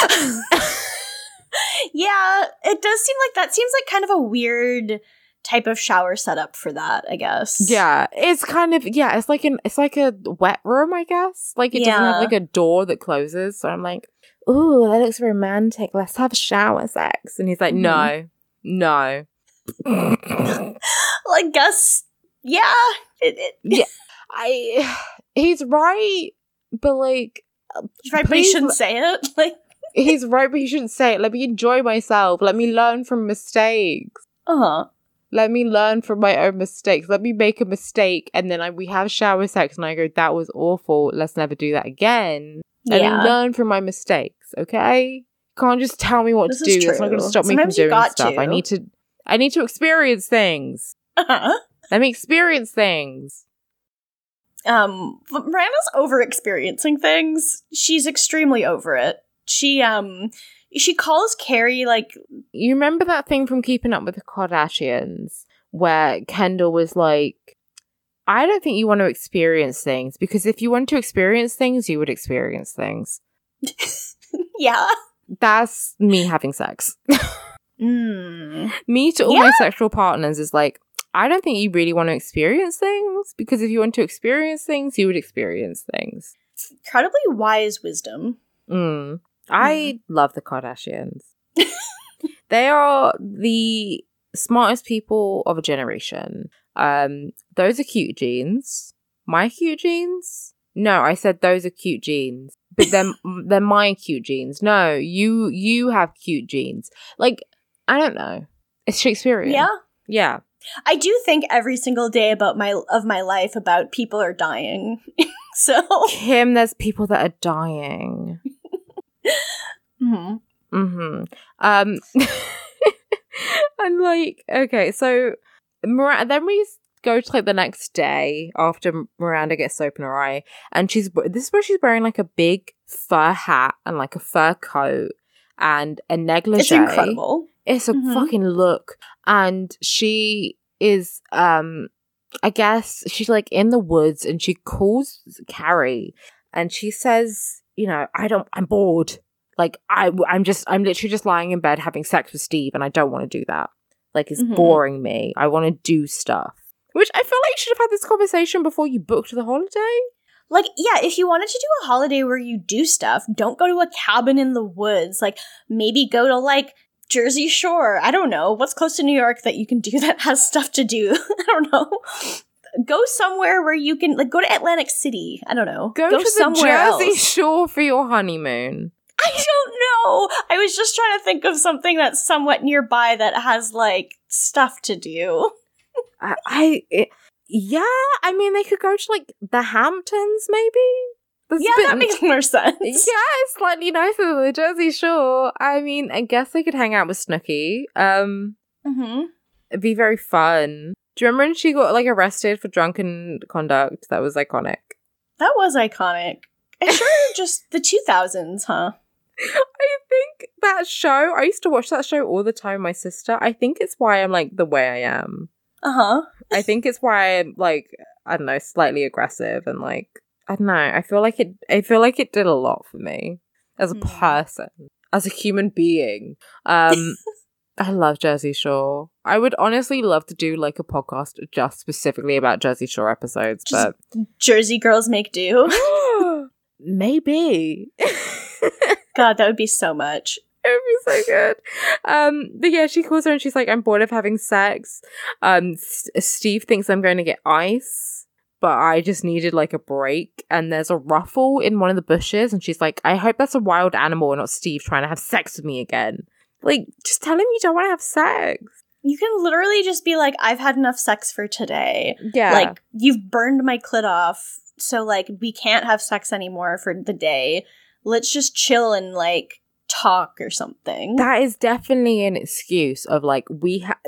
yeah, it does seem like that seems like kind of a weird type of shower setup for that, I guess. Yeah, it's kind of yeah. It's like an it's like a wet room, I guess. Like it doesn't have like a door that closes. So I'm like, ooh, that looks romantic. Let's have shower sex. And he's like, mm-hmm. no, no. I guess yeah. It, it, I he's right, but like you probably Please shouldn't l- say it. Like he's right, but he shouldn't say it. Let me enjoy myself. Let me learn from mistakes. uh-huh. Let me learn from my own mistakes. Let me make a mistake, and then I, we have shower sex, and I go, "That was awful. Let's never do that again." and Yeah. then learn from my mistakes. Okay, can't just tell me what This to do. It's not going to true. stop me from doing stuff. I need to. I need to experience things. Uh-huh. Let me experience things. um Miranda's over experiencing things. She's extremely over it. She um she calls Carrie like You remember that thing from Keeping Up with the Kardashians where Kendall was like, "I don't think you want to experience things because if you want to experience things, you would experience things." yeah. That's me having sex. Mm. me to all Yeah. my sexual partners is like, I don't think you really want to experience things because if you want to experience things, you would experience things. Incredibly wise wisdom. Mm. I love the Kardashians. they are the smartest people of a generation. Um, those are cute jeans. My cute jeans? No, I said those are cute jeans. But they're they're my cute jeans. No, you you have cute jeans. Like I don't know. It's Shakespearean. Yeah. Yeah. I do think every single day about my of my life about people are dying. so Kim, there's people that are dying. Mhm. Mm-hmm. Um, and like, okay, so Miranda, then we go to like the next day after Miranda gets soap in her eye, and she's this is where she's wearing like a big fur hat and like a fur coat and a negligee. it's incredible. It's a Mhm. fucking look. And she is um I guess she's like in the woods and she calls Carrie and she says, you know, I don't, I'm bored. Like, I, I'm just, I'm literally just lying in bed having sex with Steve, and I don't want to do that. Like, it's Mhm. boring me. I want to do stuff. Which I feel like you should have had this conversation before you booked the holiday. Like, yeah, if you wanted to do a holiday where you do stuff, don't go to a cabin in the woods. Like, maybe go to like Jersey Shore. I don't know. What's close to New York that you can do that has stuff to do? I don't know. Go somewhere where you can, like, go to Atlantic City. I don't know. Go, to the somewhere Jersey else. Shore for your honeymoon. I don't know. I was just trying to think of something that's somewhat nearby that has like stuff to do. I, I it, yeah, I mean, they could go to like the Hamptons, maybe. Yeah, that makes more sense. Yeah, it's slightly nicer than the Jersey Shore. I mean, I guess they could hang out with Snooki. Um, mm-hmm. it'd be very fun. Do you remember when she got like arrested for drunken conduct? That was iconic. That was iconic. It's sure just the 2000s, huh? I think that show. I used to watch that show all the time. with My sister. I think it's why I'm like the way I am. Uh huh. I think it's why I'm like I don't know, slightly aggressive and like I don't know. I feel like it. I feel like it did a lot for me as a Hmm. person, as a human being. Um, I love Jersey Shore. I would honestly love to do like a podcast just specifically about Jersey Shore episodes, Just- Jersey girls make do. maybe. God, that would be so much. It would be so good. Um, but yeah, she calls her and she's like, I'm bored of having sex. Um, S- Steve thinks I'm going to get ice, but I just needed like a break. And there's a ruffle in one of the bushes, and she's like, I hope that's a wild animal and not Steve trying to have sex with me again. Like, just tell him you don't want to have sex. You can literally just be like, I've had enough sex for today. Yeah. Like, you've burned my clit off, so like, we can't have sex anymore for the day. Let's just chill and like talk or something. that is definitely an excuse of like, we ha-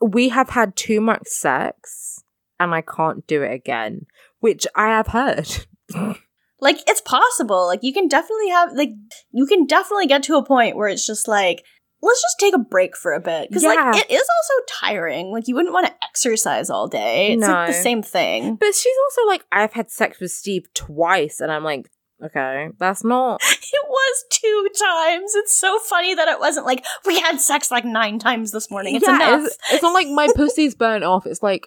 we have had too much sex and I can't do it again, which I have heard. like, it's possible. Like, you can definitely have, like, you can definitely get to a point where it's just like, let's just take a break for a bit. Because, Yeah. like, it is also tiring. Like, you wouldn't want to exercise all day. It's like the same thing. But she's also like, I've had sex with Steve twice, and I'm like, okay, that's not. It was two times. It's so funny that it wasn't like, we had sex like nine times this morning. It's yeah, enough. It's, it's not like my pussy's burnt off. It's like,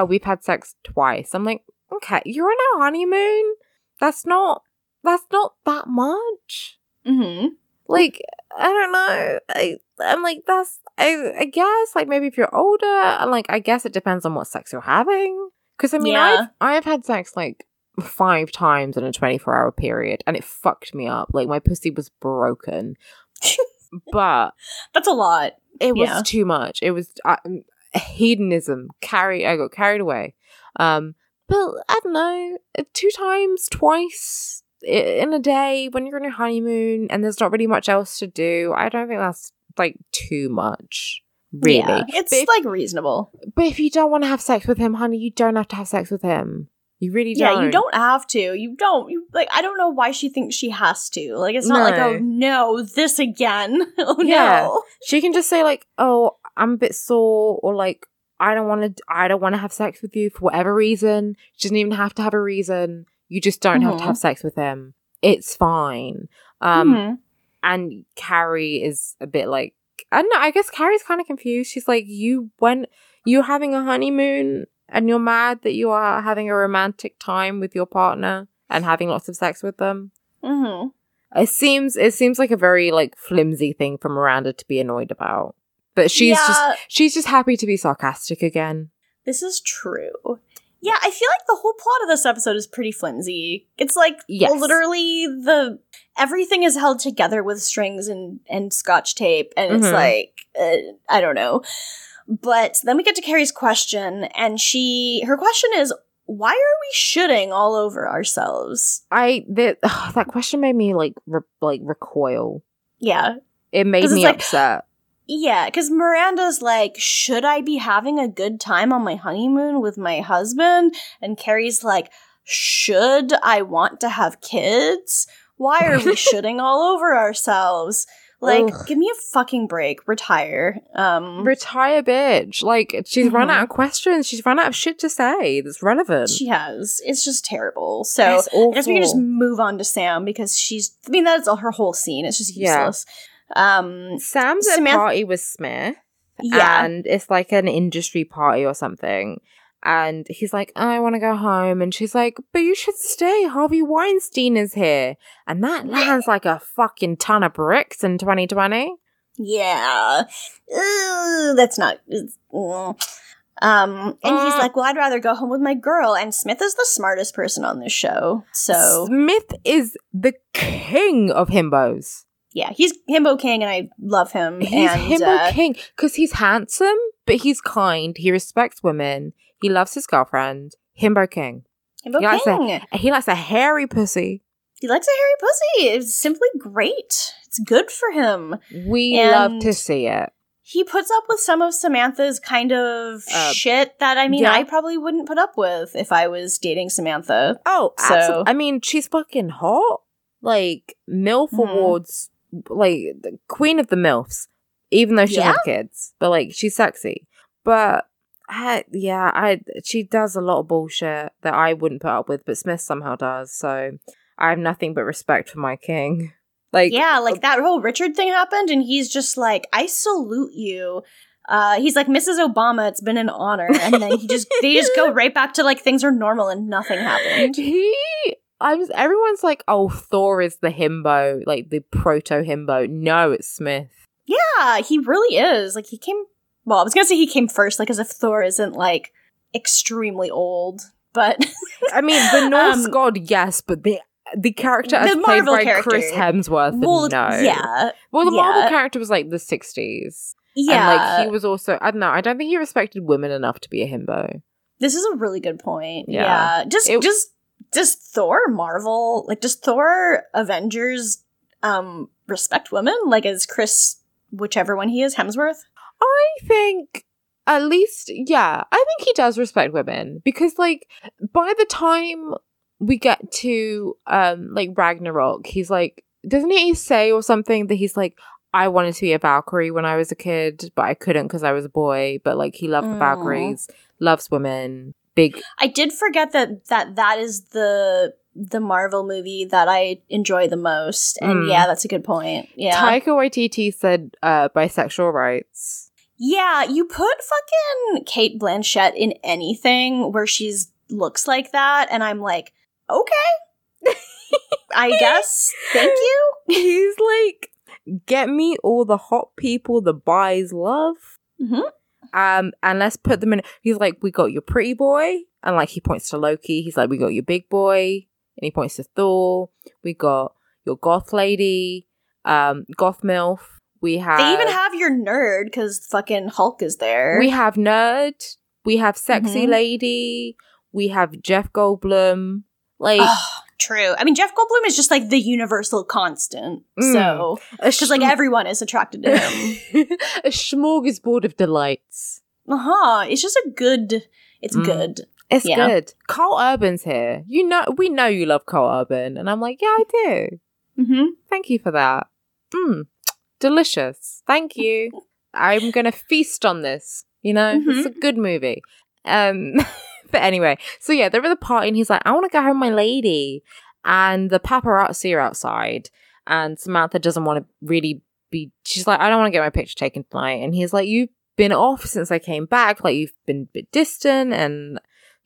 oh, we've had sex twice. I'm like, okay, you're on a honeymoon. That's not. That's not that much. hmm Like, I don't know. I, I'm like, that's. I, I guess like maybe if you're older, and like I guess it depends on what sex you're having. Because I mean, Yeah. I've I've had sex like five times in a 24 hour period, and it fucked me up. Like my pussy was broken, but That's a lot. it was Yeah. too much. It was uh, hedonism. Carry, I got carried away. Um, but I don't know, uh, two times, twice in a day when you're on your honeymoon and there's not really much else to do. I don't think that's like too much, really. Yeah, it's if, like reasonable. but if you don't want to have sex with him, honey, you don't have to have sex with him. You really don't. Yeah, you don't have to. You don't. You like. I don't know why she thinks she has to. Like, it's not like, No. oh no, this again. oh Yeah. no. She can just say like, "Oh, I'm a bit sore," or like, "I don't want to. I don't want to have sex with you for whatever reason." She doesn't even have to have a reason. You just don't have to Mhm. have sex with him. It's fine. Um, Mhm. and Carrie is a bit like, I don't know. I guess Carrie's kind of confused. She's like, "You went. You're having a honeymoon, and you're mad that you are having a romantic time with your partner and having lots of sex with them." Mhm. It seems it seems like a very like flimsy thing for Miranda to be annoyed about. But she's just she's just happy to be sarcastic again. This is true. Yeah, I feel like the whole plot of this episode is pretty flimsy. It's like Yes. literally the everything is held together with strings and and scotch tape, and it's Mhm. like uh, I don't know. But then we get to Carrie's question, and she her question is, "Why are we shooting all over ourselves?" I that that question made me like re- like recoil. Yeah, It made me like- upset. Yeah, because Miranda's like, should I be having a good time on my honeymoon with my husband? And Carrie's like, should I want to have kids? Why are we shitting all over ourselves? Like, Ugh. give me a fucking break. Retire. Um, Retire, bitch. Like, she's run Mhm. out of questions. She's run out of shit to say that's relevant. she has. It's just terrible. So I guess we can just move on to Sam because she's. I mean, that's all her whole scene. It's just Yeah. useless. Um, Sam's at a Samantha- party with Smith. yeah. And it's like an industry party or something. And he's like, I want to go home. And she's like, but you should stay. Harvey Weinstein is here. And that lands like a fucking ton of bricks in 2020. Yeah. Ugh, that's not. Um, and he's Uh. like, well, I'd rather go home with my girl. And Smith is the smartest person on this show. So, Smith is the king of himbos. Yeah, he's Himbo King, and I love him. He's and, himbo uh, king because he's handsome, but he's kind. He respects women. He loves his girlfriend. Himbo king. Himbo He likes a- King. He likes a hairy pussy. He likes a hairy pussy. It's simply great. It's good for him. We love to see it. He puts up with some of Samantha's kind of Uh, shit that I mean, yeah. I probably wouldn't put up with if I was dating Samantha. Oh, So- absolutely. I mean, she's fucking hot. Like MILF Mhm. awards, like the queen of the MILFs. Even though she Yeah? had kids, but like she's sexy. But I, yeah, I she does a lot of bullshit that I wouldn't put up with, but Smith somehow does. So I have nothing but respect for my king. Like, yeah, like that whole Richard thing happened, and he's just like, I salute you. Uh, he's like, Mrs. Obama, it's been an honor. And then he just, they just go right back to like things are normal and nothing happened. he. I'm. Everyone's like, oh, Thor is the himbo, like the proto himbo. No, it's Smith. Yeah, he really is. Like, he came, well, I was gonna say he came first, like as if Thor isn't like extremely old, but I mean, the Norse Um, god, yes, but the the character as The played Marvel by character. Chris Hemsworth, well, no. yeah, Well, the yeah. Marvel character was like the '60s, yeah. and like he was also. I don't know. I don't think he respected women enough to be a himbo. This is a really good point. Yeah. Yeah. Just It- just does Thor Marvel like does Thor Avengers um respect women? Like is Chris whichever one he is, Hemsworth? I think at least, yeah, I think he does respect women because, like, by the time we get to um like Ragnarok, he's like, doesn't he say or something that he's like, I wanted to be a Valkyrie when I was a kid, but I couldn't because I was a boy. But like, he loved the Mm. Valkyries, loves women, big. I did forget that that that is the the Marvel movie that I enjoy the most. And Mm. yeah, that's a good point. Yeah. Taika Waititi said uh bisexual rights. yeah, you put fucking Cate Blanchett in anything where she's looks like that and I'm like, "Okay." I guess. Thank you. He's like, get me all the hot people the boys love. Mhm. Um, and let's put them in. He's like, we got your pretty boy, and like he points to Loki. He's like, we got your big boy, and he points to Thor. We got your goth lady, um, goth milf. We have. They even have your nerd because fucking Hulk is there. We have nerd. We have sexy Mhm. lady. We have Jeff Goldblum. Like true. I mean, Jeff Goldblum is just like the universal constant. Mm. So, because like everyone is attracted to him. a smorgasbord of delights. uh huh. It's just a good. It's Mm. good. It's Yeah. good. Karl Urban's here. You know, we know you love Karl Urban, and I'm like, yeah, I do. Mm-hmm. Thank you for that. Mm, delicious. Thank you. I'm gonna feast on this. You know, it's a good movie. Um, but anyway, so yeah, they're at the party, and he's like, I want to go home, my lady, and the paparazzi are outside, and Samantha doesn't want to really be. She's like, I don't want to get my picture taken tonight, and he's like, you've been off since I came back, like you've been a bit distant, and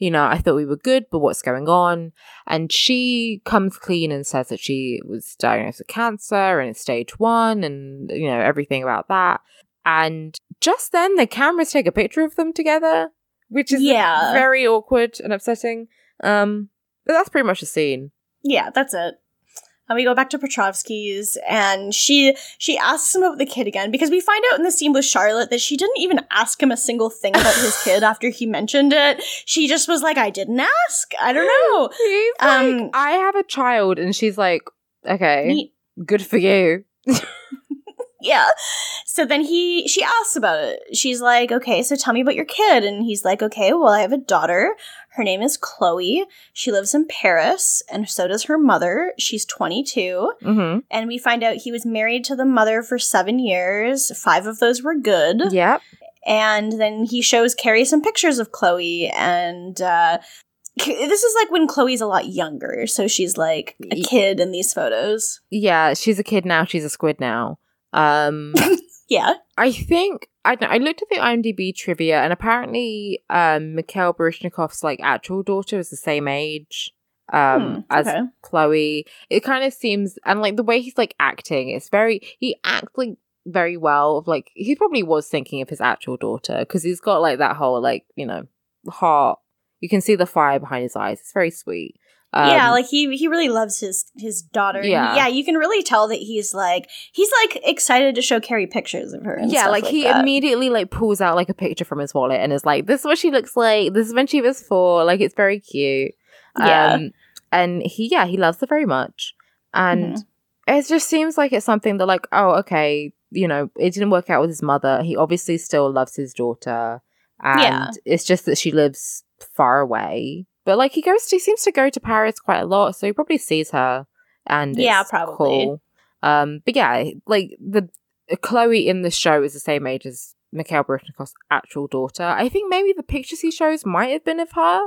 you know, I thought we were good, but what's going on? And she comes clean and says that she was diagnosed with cancer and it's stage one and, you know, everything about that. And just then the cameras take a picture of them together, which is Yeah. very awkward and upsetting. Um, but that's pretty much the scene. Yeah, that's it. And we go back to Petrovsky's, and she she asks him about the kid again because we find out in the scene with Charlotte that she didn't even ask him a single thing about his kid after he mentioned it. She just was like, "I didn't ask. I don't know." Like, Um, I have a child, and she's like, okay, Neat. good for you. yeah. So then he she asks about it. She's like, "Okay, so tell me about your kid." And he's like, "Okay, well, I have a daughter. Her name is Chloe. She lives in Paris, and so does her mother. She's 22." Mm-hmm. And we find out he was married to the mother for 7 years. 5 of those were good. Yep. And then he shows Carrie some pictures of Chloe and uh this is like when Chloe's a lot younger, so she's like a kid in these photos. Yeah, she's a kid now. She's a squid now. Um, Yeah. I think I I looked at the IMDb trivia, and apparently, um, Mikhail Baryshnikov's like actual daughter is the same age um Hmm, as okay. Chloe. It kind of seems, and like the way he's like acting, it's very he acts like very well. Of like he probably was thinking of his actual daughter because he's got like that whole like you know heart. You can see the fire behind his eyes. It's very sweet. Um, yeah, like he he really loves his his daughter. Yeah. yeah. You can really tell that he's like he's like excited to show Carrie pictures of her. Yeah, like, like he that. immediately like pulls out like a picture from his wallet and is like, "This is what she looks like. This is when she was four. Like it's very cute." Yeah. Um, and he, yeah, he loves her very much, and Mhm. it just seems like it's something that like, oh, okay, you know, it didn't work out with his mother. He obviously still loves his daughter, and Yeah. it's just that she lives far away. But like he goes, to, he seems to go to Paris quite a lot, so he probably sees her, and Yeah, it's probably. cool. Um, but yeah, like the Chloe in the show is the same age as Mikhail Baryshnikov's actual daughter. I think maybe the pictures he shows might have been of her,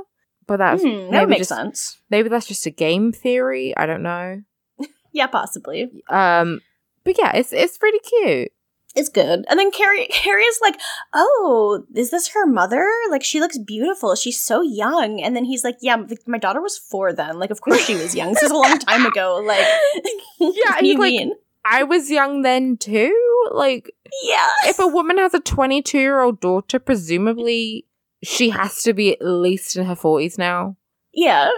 but that's Hmm, that maybe sense. maybe that's just a game theory. I don't know. Yeah, possibly. Um, but yeah, it's it's pretty cute. It's good. And then Carrie Carrie is like, "Oh, is this her mother? Like she looks beautiful. She's so young." And then he's like, "Yeah, my daughter was 4 then. Like of course she was young. This is a long time ago. Like Yeah, what do he's you like- mean? I was young then too. Like, Yeah. if a woman has a 22 year old daughter, presumably she has to be at least in her 40s now. Yeah.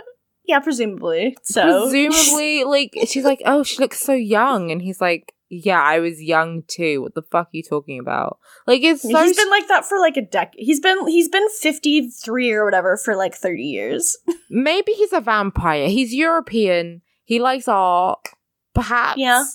Yeah, presumably. So presumably, like she's like, oh, she looks so young, and he's like, yeah, I was young too. What the fuck are you talking about? Like, it's so he's been like that for like a decade. He's been he's been 53 or whatever for like 30 years. maybe he's a vampire. He's European. He likes art. Perhaps. Yeah.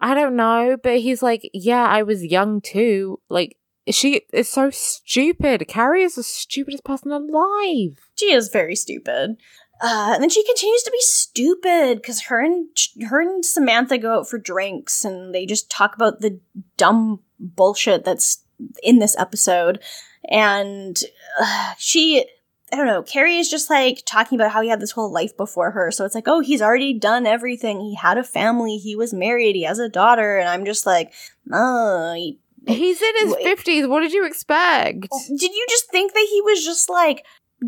I don't know, but he's like, yeah, I was young too. Like, she is so stupid. Carrie is the stupidest person alive. She is very stupid. Uh, and then she continues to be stupid because her and her and Samantha go out for drinks and they just talk about the dumb bullshit that's in this episode. And uh, she, I don't know, Carrie is just like talking about how he had this whole life before her. So it's like, oh, he's already done everything. He had a family. He was married. He has a daughter. And I'm just like, oh, you- He's in his fifties. What did you expect? did you just think that he was just like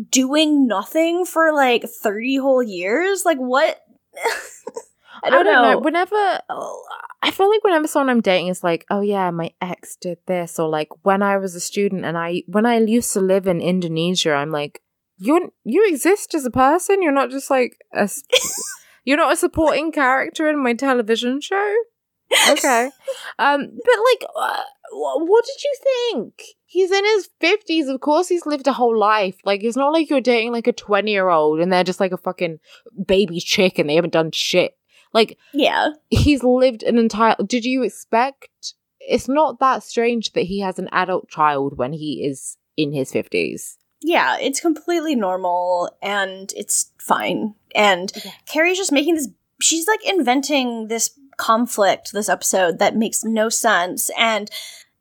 doing nothing for like 30 whole years? Like what? I don't, know. Whenever I feel like whenever someone I'm dating is like, "Oh yeah, my ex did this," or like when I was a student and I when I used to live in Indonesia, I'm like, "You you exist as a person. You're not just like a you're not a supporting character in my television show." Okay, um, but like, uh, what did you think? He's in his fifties. Of course, he's lived a whole life. Like, it's not like you're dating like a twenty year old and they're just like a fucking baby chick and they haven't done shit. Like, yeah. he's lived an entire did you expect it's not that strange that he has an adult child when he is in his 50s Yeah, it's completely normal and it's fine. And Carrie's just making this she's like inventing this conflict this episode that makes no sense and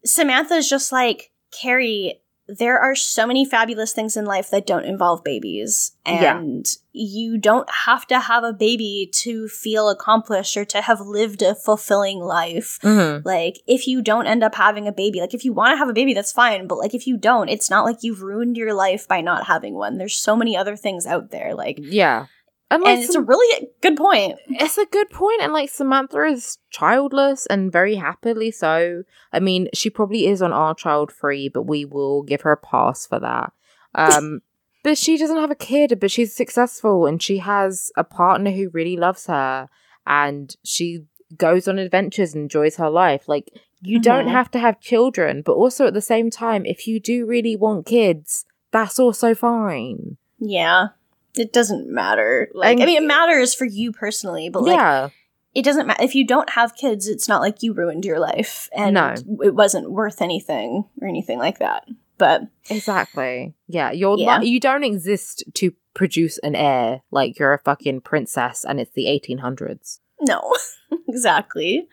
Samantha's just like, "Carrie, there are so many fabulous things in life that don't involve babies. Yeah. and you don't have to have a baby to feel accomplished or to have lived a fulfilling life. Mm-hmm. like if you don't end up having a baby like if you want to have a baby that's fine. But like if you don't it's not like you've ruined your life by not having one. There's so many other things out there like yeah and, like, and it's a really good point. it's a good point and like samantha is childless and very happily so. I mean she probably is on our child free but we will give her a pass for that. Um but she doesn't have a kid but she's successful and she has a partner who really loves her and she goes on adventures and enjoys her life. Like you don't Mhm. have to have children but also at the same time if you do really want kids that's also fine. Yeah it doesn't matter like And- i mean it matters for you personally but like yeah it doesn't matter if you don't have kids. It's not like you ruined your life, and No. it wasn't worth anything or anything like that. But Exactly. Yeah, you're Yeah. not. You don't exist to produce an heir. Like you're a fucking princess, and it's the 1800s. no, exactly.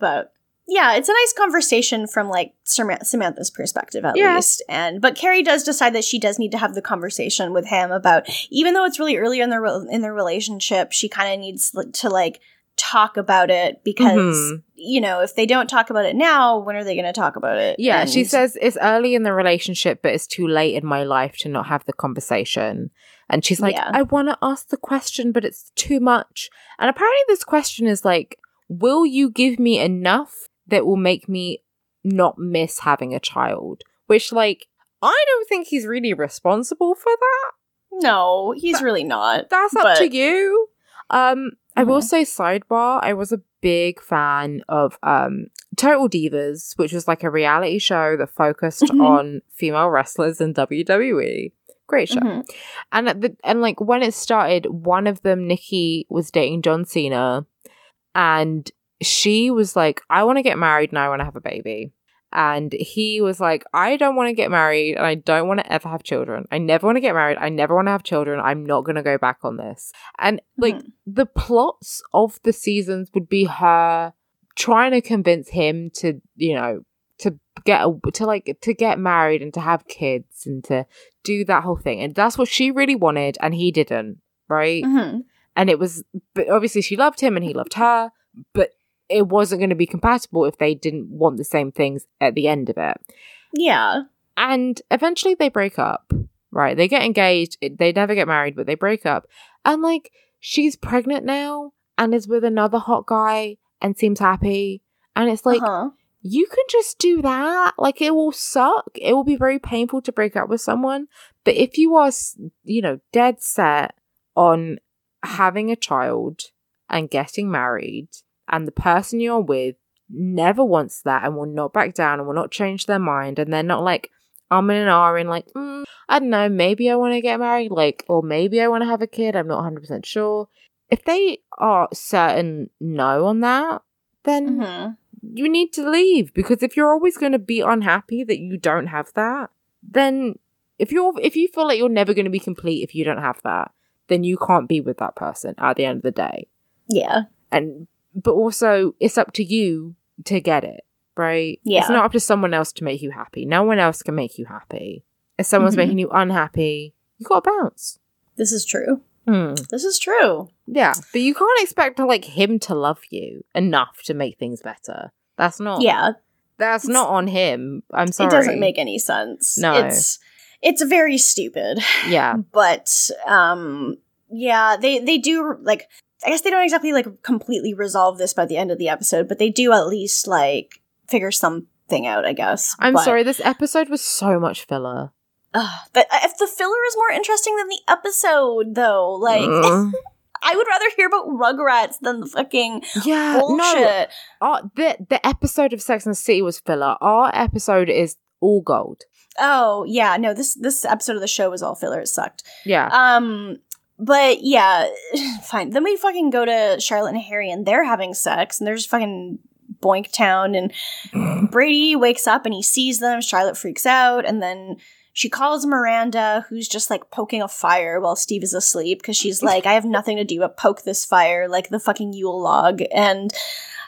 But yeah, it's a nice conversation from like Samantha's perspective at Yeah. least. And but Carrie does decide that she does need to have the conversation with him about even though it's really early in their in their relationship, she kind of needs to like talk about it because Mhm. you know if they don't talk about it now, when are they going to talk about it? Yeah, she says it's early in the relationship, but it's too late in my life to not have the conversation. And she's like, Yeah. I want to ask the question, but it's too much. And apparently, this question is like, Will you give me enough that will make me not miss having a child? Which, like, I don't think he's really responsible for that. no, he's really not. That's up But- to you. Um, I will say sidebar. I was a big fan of um Total Divas, which was like a reality show that focused Mhm. on female wrestlers in WWE. Great show. Mhm. And at the and like when it started, one of them, Nikki, was dating John Cena, and she was like, "I want to get married and I want to have a baby." And he was like, I don't want to get married and I don't want to ever have children. I never want to get married. I never want to have children. I'm not going to go back on this. And like Mhm. the plots of the seasons would be her trying to convince him to, you know, to get a, to like to get married and to have kids and to do that whole thing. And that's what she really wanted and he didn't, right? Mhm. and it was but obviously she loved him and he loved her but it wasn't going to be compatible if they didn't want the same things at the end of it Yeah. and eventually they break up right they get engaged they never get married but they break up and like she's pregnant now and is with another hot guy and seems happy and it's like uh-huh. you can just do that. Like it will suck. It will be very painful to break up with someone. But if you are, you know, dead set on having a child and getting married, and the person you're with never wants that and will not back down and will not change their mind, and they're not like, I'm in an R in like, mm, I don't know, maybe I want to get married, like, or maybe I want to have a kid. I'm not 100% sure. If they are certain no on that, then Mhm. you need to leave because if you're always going to be unhappy that you don't have that then if you're if you feel like you're never going to be complete if you don't have that then you can't be with that person at the end of the day Yeah. and but also it's up to you to get it right Yeah. it's not up to someone else to make you happy no one else can make you happy if someone's Mhm. making you unhappy you gotta bounce This is true. Hmm. This is true. yeah but you can't expect to like him to love you enough to make things better that's not Yeah. That's It's- not on him. I'm sorry. It doesn't make any sense. No. It's it's very stupid. Yeah. But um yeah, they they do like I guess they don't exactly like completely resolve this by the end of the episode, but they do at least like figure something out, I guess. I'm But- sorry. This episode was so much filler. Ugh, but if the filler is more interesting than the episode though, like Ugh. I would rather hear about Rugrats than the fucking yeah. No. bullshit. Our, the the episode of Sex and the City was filler. Our episode is all gold. Oh, yeah, no, this this episode of the show was all filler. It sucked. Yeah. Um, but yeah, fine. Then we fucking go to Charlotte and Harry, and they're having sex, and there's fucking Boink Town, and Brady wakes up and he sees them. Charlotte freaks out, and then she calls Miranda, who's just like poking a fire while Steve is asleep, because she's like, "I have nothing to do but poke this fire like the fucking Yule log," and.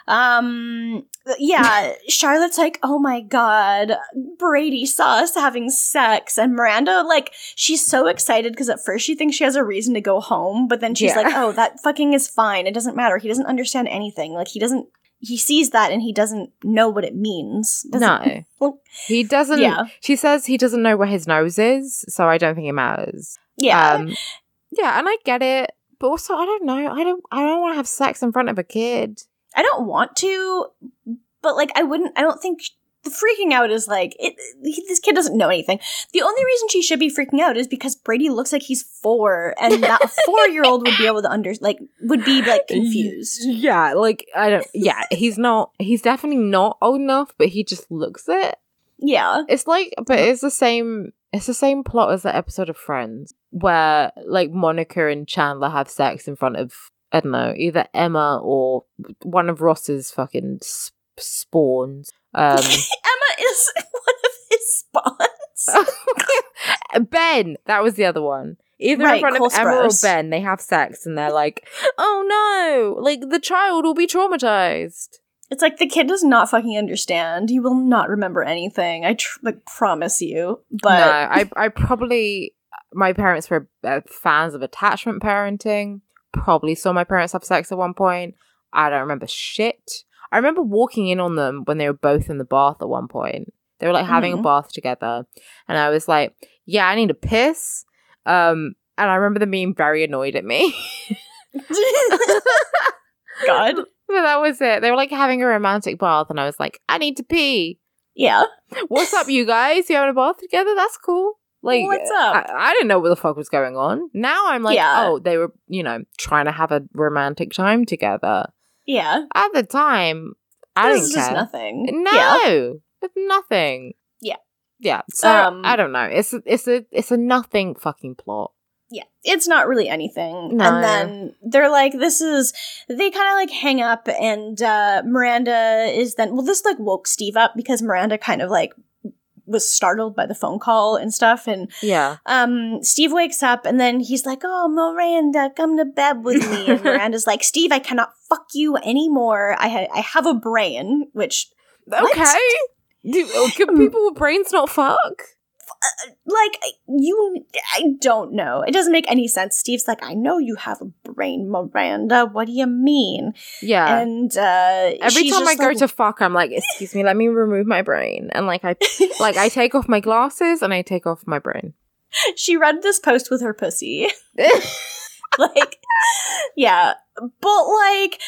Um, yeah, Charlotte's like, oh my god, Brady saw us having sex. And Miranda, like, she's so excited because at first she thinks she has a reason to go home, but then she's Yeah. like, oh, that fucking is fine. It doesn't matter. He doesn't understand anything. Like, he doesn't, he sees that and he doesn't know what it means. Doesn't- no. He doesn't. Yeah. She says he doesn't know where his nose is, so I don't think it matters. Yeah. Um, yeah, and I get it, but also I don't know. I don't. I don't want to have sex in front of a kid. I don't want to, but like, I wouldn't, I don't think the freaking out is like, it, he, this kid doesn't know anything. The only reason she should be freaking out is because Brady looks like he's four and that a four year old would be able to under, like, would be like confused. Yeah, like I don't. Yeah, he's not. He's definitely not old enough, but he just looks it. Yeah. It's like, but it's the same. It's the same plot as the episode of Friends, where like Monica and Chandler have sex in front of I don't know, either Emma or one of Ross's fucking sp- spawns. Um, Emma is one of his spawns. ben, that was the other one. Either in front of Emma or Ben, they have sex and they're like, "Oh no!" Like the child will be traumatized. It's like the kid does not fucking understand. He will not remember anything. I tr- like promise you. But no, I I probably my parents were uh, fans of attachment parenting. Probably saw my parents have sex at one point. I don't remember shit. I remember walking in on them when they were both in the bath at one point. They were like having a Mhm. bath together, and I was like, "Yeah, I need a piss." Um, and I remember them being very annoyed at me. God, But that was it. They were like having a romantic bath, and I was like, "I need to pee." yeah. What's up, you guys? You having a bath together? That's cool. Like, What's up? I, I didn't know what the fuck was going on. Now I'm like, Yeah. oh, they were, you know, trying to have a romantic time together. Yeah. At the time, I this didn't care. nothing. No, Yeah. it's nothing. Yeah. yeah. So Um, I don't know. It's a, it's a it's a nothing fucking plot. Yeah. It's not really anything. No. And then they're like, this is they kind of like hang up and uh Miranda is then well, this like woke Steve up because Miranda kind of like was startled by the phone call and stuff and Yeah, um Steve wakes up and then he's like, "Oh, Miranda, come to bed with me." And Miranda's like, "Steve, I cannot fuck you anymore. I ha- I have a brain." Which okay. Do, oh, can people with brains not fuck? Like you I don't know. It doesn't make any sense. Steve's like, "I know you have a brain, Miranda. What do you mean?" Yeah. And uh Every time I go like- to fuck, I'm like, excuse me, let me remove my brain. And like I like I take off my glasses and I take off my brain. she read this post with her pussy. like yeah but like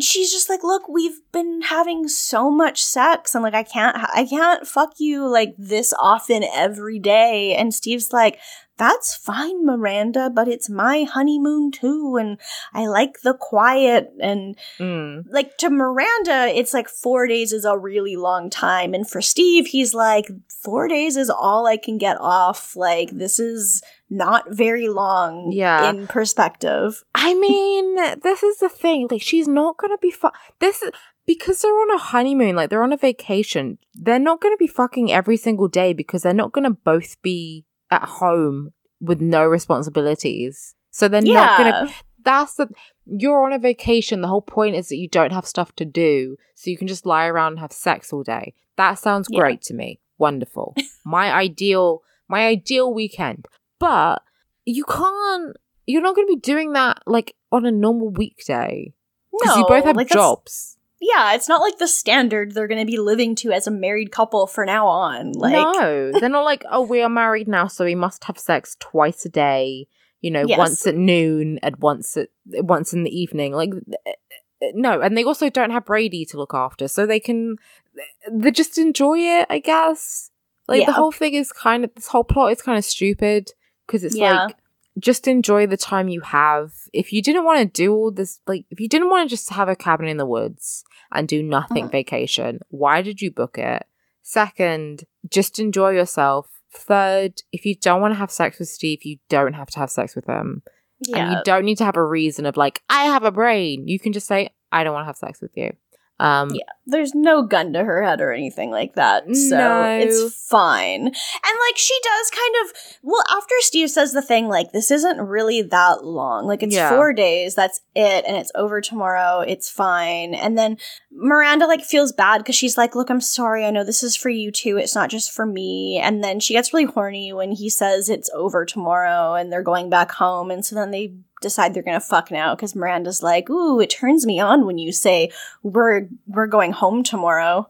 she's just like look we've been having so much sex and like i can't i can't fuck you like this often every day and steve's like that's fine miranda but it's my honeymoon too and i like the quiet and Mm. like to Miranda, it's like four days is a really long time. And for Steve, he's like, four days is all I can get off. Like, this is not very long Yeah. in perspective. I mean, this is the thing. Like, she's not gonna be fu- This is because they're on a honeymoon. Like, they're on a vacation. They're not gonna be fucking every single day because they're not gonna both be at home with no responsibilities. So they're not gonna. That's the. You're on a vacation. The whole point is that you don't have stuff to do, so you can just lie around and have sex all day. That sounds Yeah. great to me. Wonderful. my ideal. My ideal weekend. But you can't. You're not going to be doing that like on a normal weekday because you both have like, jobs. Yeah, it's not like the standard they're going to be living to as a married couple for now on. Like, no, they're not like, oh, we are married now, so we must have sex twice a day. You know, Yes. once at noon and once at once in the evening. Like, eh, eh, eh, no, and they also don't have Brady to look after, so they can eh, they just enjoy it. I guess. Like the whole thing is kind of this whole plot is kind of stupid because it's Yeah. like just enjoy the time you have. If you didn't want to do all this, like if you didn't want to just have a cabin in the woods and do nothing Mhm. vacation, why did you book it? Second, just enjoy yourself. Third, if you don't want to have sex with Steve, you don't have to have sex with him. And yeah. you don't need to have a reason of like, I have a brain. You can just say, I don't want to have sex with you. Um, Yeah. There's no gun to her head or anything like that. So No. it's fine. And like she does kind of well, after Steve says the thing, like, this isn't really that long. Like it's Yeah. four days, that's it, and it's over tomorrow, it's fine. And then Miranda like feels bad because she's like, Look, I'm sorry, I know this is for you too. It's not just for me. And then she gets really horny when he says it's over tomorrow and they're going back home. And so then they decide they're gonna fuck now because Miranda's like, Ooh, it turns me on when you say we're we're going home tomorrow.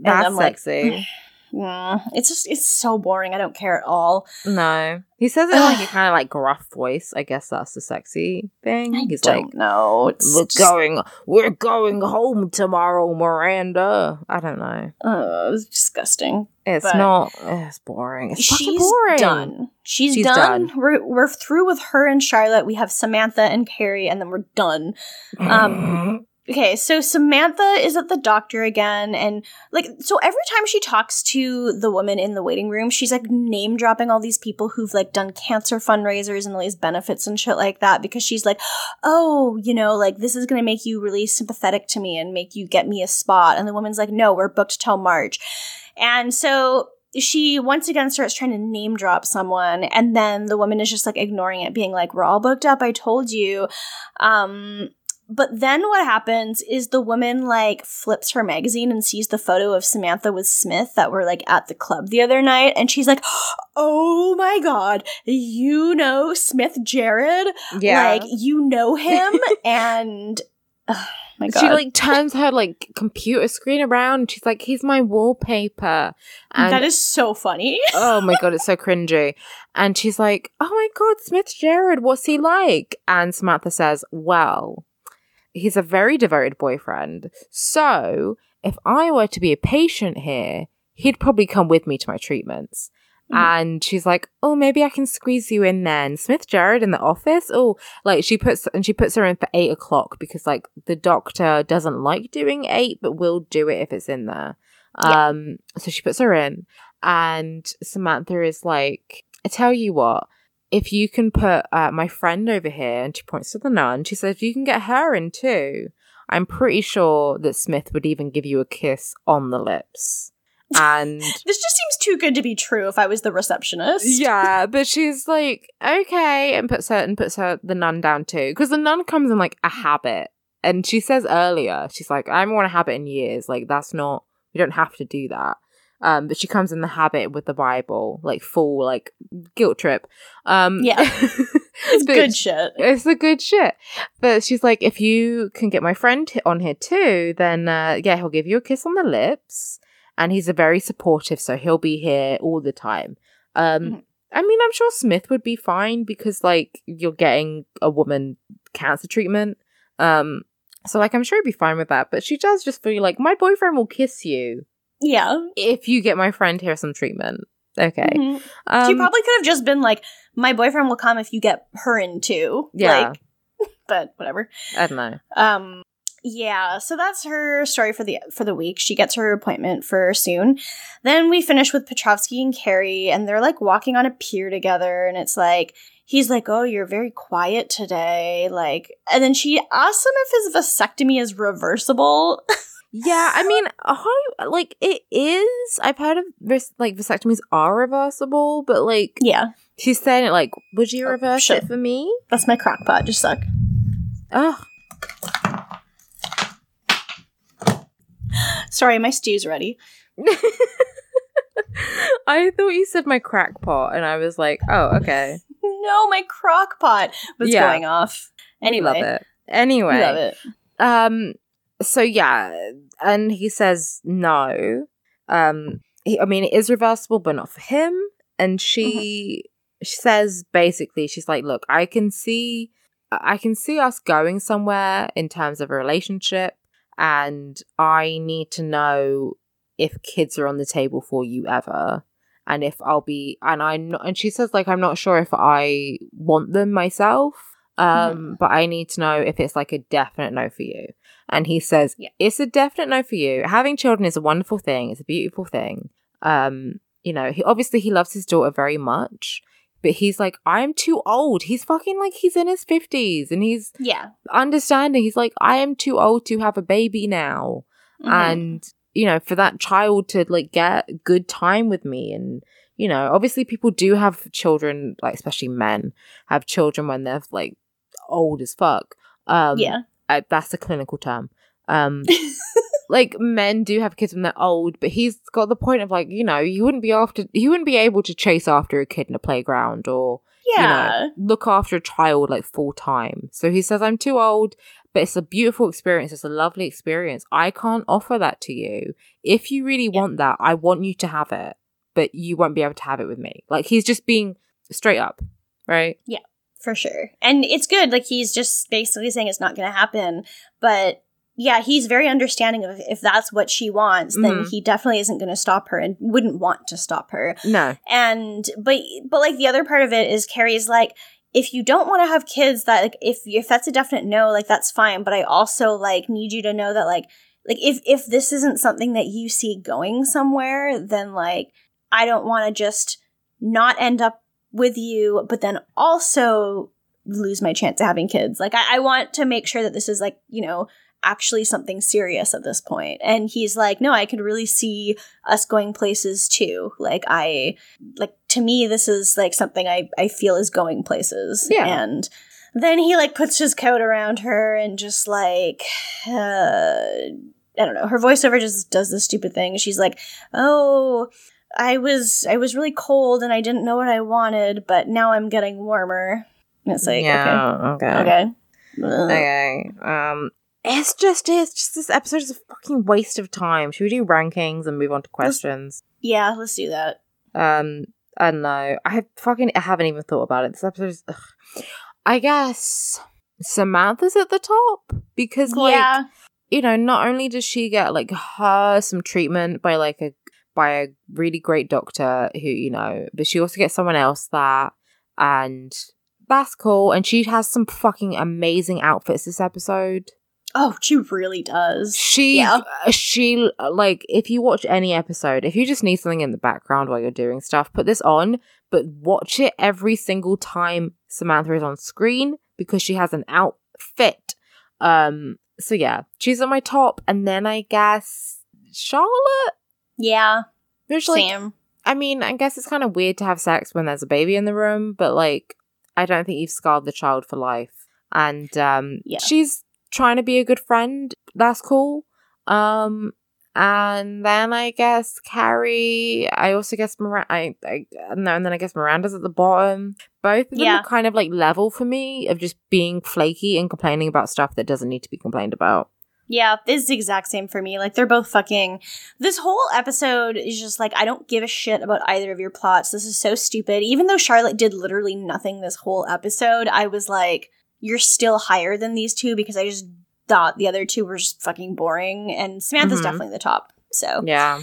that's I'm like, sexy. Mm, it's just it's so boring. I don't care at all. no. He says it in like a kind of like gruff voice. I guess that's the sexy thing. I He's don't like, know. It's we're just, going, we're going home tomorrow, Miranda. I don't know. uh, it's disgusting. It's But- not. It's boring. It's fucking She's boring. done. She's, She's done. done. We're we're through with her and Charlotte. We have Samantha and Carrie, and then we're done. Um, Okay, so Samantha is at the doctor again, and like, so every time she talks to the woman in the waiting room, she's like name dropping all these people who've like done cancer fundraisers and all these benefits and shit like that because she's like, oh, you know, like this is gonna make you really sympathetic to me and make you get me a spot. And the woman's like, no, we're booked till March. And so she once again starts trying to name drop someone and then the woman is just like ignoring it being like we're all booked up i told you um but then what happens is the woman like flips her magazine and sees the photo of Samantha with Smith that were like at the club the other night. And she's like, Oh my God, you know Smith Jerrod? Yeah. Like, you know him? and oh my God. She like turns her like computer screen around and she's like, he's my wallpaper. And that is so funny. oh my god, it's so cringy. And she's like, Oh my god, Smith Jerrod, what's he like? And Samantha says, Well, he's a very devoted boyfriend. So if I were to be a patient here, he'd probably come with me to my treatments. Mhm. And she's like, "Oh, maybe I can squeeze you in then." Smith Jerrod in the office. Oh, like she puts and she puts her in for eight o'clock because like the doctor doesn't like doing eight, but will do it if it's in there. Yeah. Um, so she puts her in, and Samantha is like, "I tell you what." If you can put uh, my friend over here, and she points to the nun, she says, if you can get her in too, I'm pretty sure that Smith would even give you a kiss on the lips. And This just seems too good to be true if I was the receptionist. yeah, but she's like, okay, and puts her and puts her the nun down too. Because the nun comes in like a habit. And she says earlier, she's like, I haven't worn a habit in years. Like, that's not we don't have to do that. Um, but she comes in the habit with the Bible, like full like guilt trip. Um Yeah. It's good shit. it's the good shit. But she's like, if you can get my friend on here too, then uh, yeah, he'll give you a kiss on the lips. And he's a very supportive, so he'll be here all the time. Um, Mhm. I mean, I'm sure Smith would be fine because like you're getting a woman cancer treatment. Um, so like I'm sure he'd be fine with that. But she does just feel like my boyfriend will kiss you Yeah. if you get my friend here some treatment. Okay. Mhm. Um, she probably could have just been like, my boyfriend will come if you get her in too. Yeah. Like, but whatever. I don't know. Um yeah, so that's her story for the for the week. She gets her appointment for soon. Then we finish with Petrovsky and Carrie, and they're like walking on a pier together, and it's like he's like, "Oh, you're very quiet today," like, and then she asks him if his vasectomy is reversible. Yeah, I mean, Holly, like it is. I've heard of vis- like vasectomies are reversible, but like yeah, she's saying it like, would you Oh, reverse shit. it for me? that's my crock pot. Just suck. Oh, Sorry, my stew's ready. I thought you said my crack pot, and I was like, oh, okay, No, my crock pot was Yeah. going off. Anyway, love it. Anyway, love it. Um. So yeah, and he says no. Um. He, I mean, it is reversible, but not for him. And she she says basically, she's like, "Look, I can see, I can see us going somewhere in terms of a relationship, and I need to know if kids are on the table for you ever." And if I'll be, and I, and she says, like, I'm not sure if I want them myself, um, but I need to know if it's like a definite no for you. And he says, Yeah. it's a definite no for you. Having children is a wonderful thing. It's a beautiful thing. Um, you know, he obviously he loves his daughter very much, but he's like, I'm too old. He's fucking like he's in his fifties and he's Yeah. understanding. He's like, I am too old to have a baby now Mhm. and you know for that child to like get good time with me and you know obviously people do have children like especially men have children when they're like old as fuck um yeah. I, that's a clinical term um like men do have kids when they're old but he's got the point of like you know you wouldn't be after you wouldn't be able to chase after a kid in a playground or Yeah. you know, look after a child like full time. So he says, I'm too old, but it's a beautiful experience. It's a lovely experience. I can't offer that to you. If you really Yeah. want that, I want you to have it, but you won't be able to have it with me. Like he's just being straight up, right? For sure. And it's good. Like he's just basically saying it's not going to happen. But yeah, he's very understanding of if that's what she wants, then Mhm. he definitely isn't going to stop her and wouldn't want to stop her. No. And but but like the other part of it is Carrie's like if you don't want to have kids that like if if that's a definite no like that's fine but i also like need you to know that like like if if this isn't something that you see going somewhere then like i don't want to just not end up with you but then also lose my chance of having kids. Like I, I want to make sure that this is like you know actually something serious at this point. And he's like no i could really see us going places too. Like i like to me this is like something i i feel is going places. Yeah. and then he like puts his coat around her and just like uh i don't know her voiceover just does this stupid thing. She's like oh i was i was really cold and i didn't know what i wanted but now i'm getting warmer and it's like yeah, okay okay. okay Okay. Um, it's just it's just this episode is a fucking waste of time. Should we do rankings and move on to questions? yeah let's do that Um, I don't know. I fucking I haven't even thought about it. This episode is. Ugh. I guess Samantha's at the top because like yeah you know not only does she get like her some treatment by like a by a really great doctor who you know, but she also gets someone else that and that's cool. And she has some fucking amazing outfits this episode. Oh, she really does. She, Yeah. she, like, if you watch any episode, if you just need something in the background while you're doing stuff, put this on, but watch it every single time Samantha is on screen because she has an outfit. Um, so yeah, she's at my top, and then I guess Charlotte, Yeah, which like, Sam. I mean, I guess it's kind of weird to have sex when there's a baby in the room, but like, I don't think you've scarred the child for life. And um, Yeah. she's trying to be a good friend. That's cool. Um, and then I guess Carrie. I also guess Miranda. I, I no, and then I guess Miranda's at the bottom. Both of them Yeah. are kind of like level for me of just being flaky and complaining about stuff that doesn't need to be complained about. Yeah, it's the exact same for me. Like they're both fucking. This whole episode is just like I don't give a shit about either of your plots. This is so stupid. Even though Charlotte did literally nothing this whole episode, I was like, you're still higher than these two because I just thought the other two were just fucking boring, and Samantha's Mhm. definitely the top. So Yeah.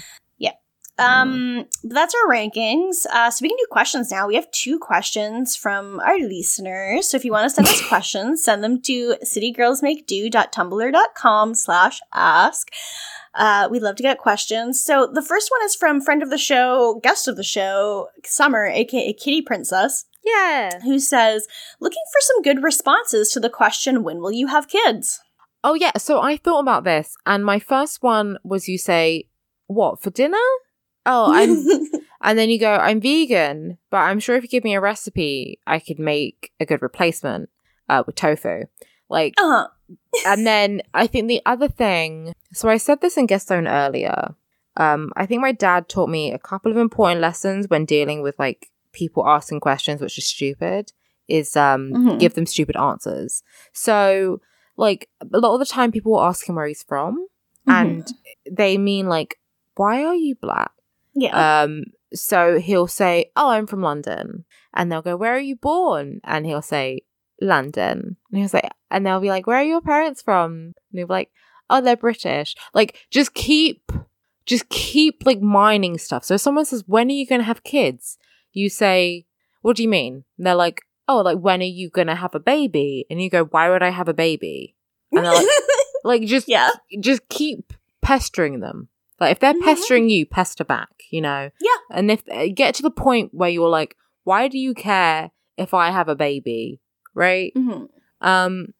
Um, but that's our rankings. Uh, so we can do questions now. We have two questions from our listeners. So if you want to send us questions, send them to citygirlsmakedo.tumblr.com slash ask. Uh, we'd love to get questions. So the first one is from friend of the show, guest of the show, Summer, aka Kitty Princess, Yeah. who says, looking for some good responses to the question, when will you have kids? Oh yeah, so I thought about this, and my first one was you say, "What for dinner?" Oh, I'm, and then you go, "I'm vegan, but I'm sure if you give me a recipe, I could make a good replacement uh, with tofu." Like, uh-huh. and then I think the other thing. So I said this in guest zone earlier. Um, I think my dad taught me a couple of important lessons when dealing with like people asking questions, which is stupid. Is um Mhm. give them stupid answers. So like a lot of the time, people will ask him where he's from, and they mean like, "Why are you black?" Yeah. Um, so he'll say, "Oh, I'm from London," and they'll go, "Where are you born?" And he'll say, "London," and he'll say, and they'll be like, "Where are your parents from?" And he'll be like, "Oh, they're British." Like, just keep, just keep like mining stuff. So if someone says, "When are you going to have kids?" You say, "What do you mean?" And they're like, "Oh, like when are you going to have a baby?" And you go, "Why would I have a baby?" And they're like, like just yeah. just keep pestering them. Like if they're Mhm. pestering you, pester back. You know. Yeah. And if uh, get to the point where you're like, why do you care if I have a baby? Right. hmm Um.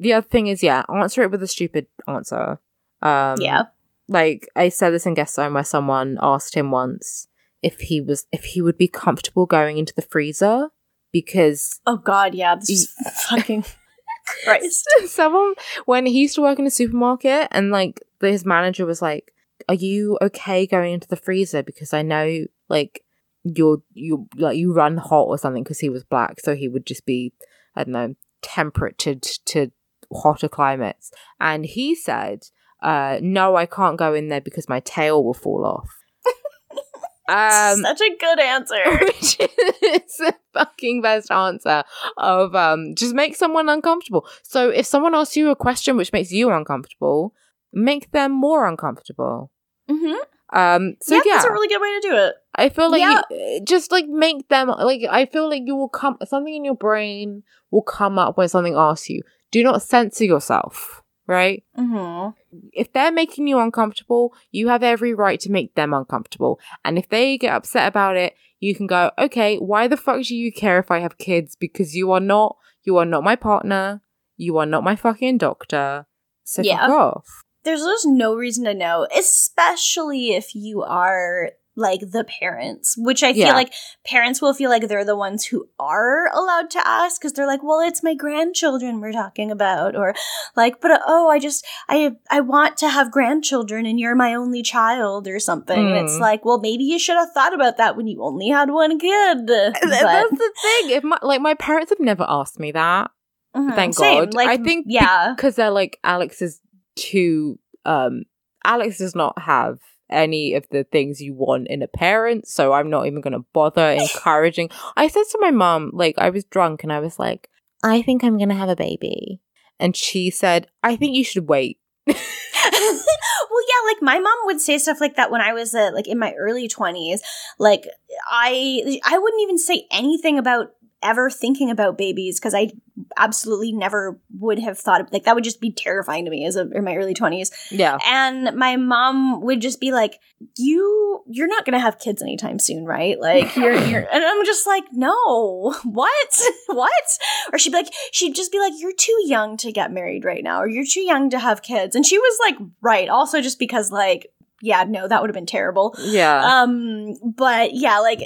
The other thing is, yeah, answer it with a stupid answer. Um. Yeah. Like I said this in guest zone where someone asked him once if he was if he would be comfortable going into the freezer because Oh God, yeah, this is fucking Christ. someone when he used to work in a supermarket and like his manager was like are you okay going into the freezer because i know like you're you like you run hot or something because he was black so he would just be i don't know temperate to to hotter climates and he said uh no i can't go in there because my tail will fall off um Such a good answer. which is the fucking best answer of um just make someone uncomfortable. So if someone asks you a question which makes you uncomfortable, make them more uncomfortable. hmm Um, so yeah, yeah, that's a really good way to do it. I feel like Yeah. you, just like make them like I feel like you will come something in your brain will come up when something asks you. Do not censor yourself, right? Mm-hmm. If they're making you uncomfortable, you have every right to make them uncomfortable. And if they get upset about it, you can go, "Okay, why the fuck do you care if I have kids because you are not you are not my partner. You are not my fucking doctor." So Yeah. fuck off. There's just no reason to know, especially if you are like the parents, which I feel Yeah. like parents will feel like they're the ones who are allowed to ask because they're like, well, it's my grandchildren we're talking about, or like, but oh, I just I I want to have grandchildren and you're my only child or something, and it's Mm. like, well, maybe you should have thought about that when you only had one kid. But- That's the thing. If my like my parents have never asked me that. Mhm. Thank Same, God. Like, I think yeah. because they're like Alex is too um Alex does not have any of the things you want in a parent, so I'm not even gonna bother encouraging. I said to my mom, like I was drunk and I was like, I think I'm gonna have a baby. And she said, I think you should wait. well, yeah, like my mom would say stuff like that when I was uh, like in my early 20s. Like I I wouldn't even say anything about ever thinking about babies because I absolutely never would have thought of, like that would just be terrifying to me as a in my early 20s. Yeah. And my mom would just be like, "You you're not going to have kids anytime soon, right? Like you're you're and I'm just like, "No. What? what?" Or she'd be like she'd just be like, "You're too young to get married right now or you're too young to have kids." And she was like, "Right." Also just because like yeah, no, that would have been terrible. Yeah. Um, but yeah, like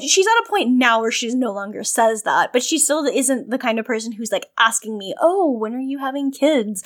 she's at a point now where she's no longer says that, but she still isn't the kind of person who's like asking me, "Oh, when are you having kids?"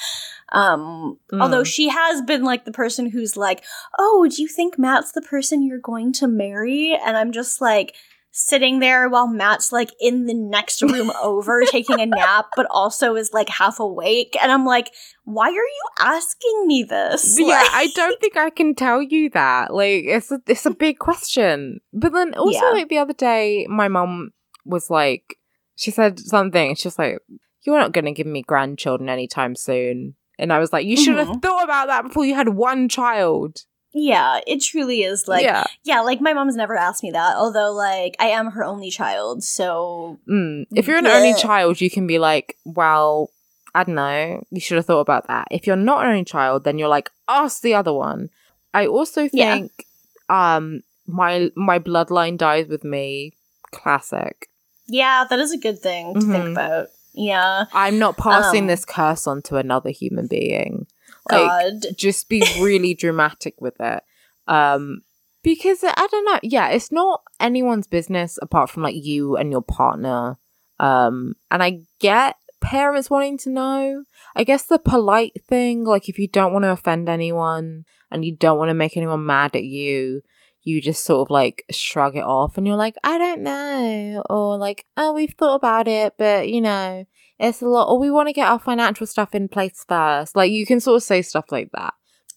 Um, Mm. although she has been like the person who's like, "Oh, do you think Matt's the person you're going to marry?" And I'm just like sitting there while Matt's like in the next room over taking a nap, but also is like half awake, and I'm like, "Why are you asking me this?" yeah, Like- I don't think I can tell you that. Like, it's a it's a big question. But then also, Yeah. like the other day, my mom was like, she said something. She's like, "You're not going to give me grandchildren anytime soon." And I was like, "You should have Mhm. thought about that before you had one child." Yeah, it truly is like yeah, Yeah, like my mom's never asked me that, although like I am her only child, so mm. if you're an only child, you can be like, "Well." I don't know. You should have thought about that. If you're not an only child, then you're like, ask the other one. I also Yeah. think um my my bloodline dies with me. Classic. yeah, that is a good thing to think Mhm. about. Yeah. I'm not passing Um, this curse on to another human being. Like, God. just be really dramatic with it. Um, because I don't know. Yeah, it's not anyone's business apart from like you and your partner. Um, and I get parents wanting to know. I guess the polite thing, like if you don't want to offend anyone and you don't want to make anyone mad at you, you just sort of like shrug it off and you're like, I don't know. Or like, oh, we've thought about it, but you know, it's a lot. Or we want to get our financial stuff in place first. Like you can sort of say stuff like that.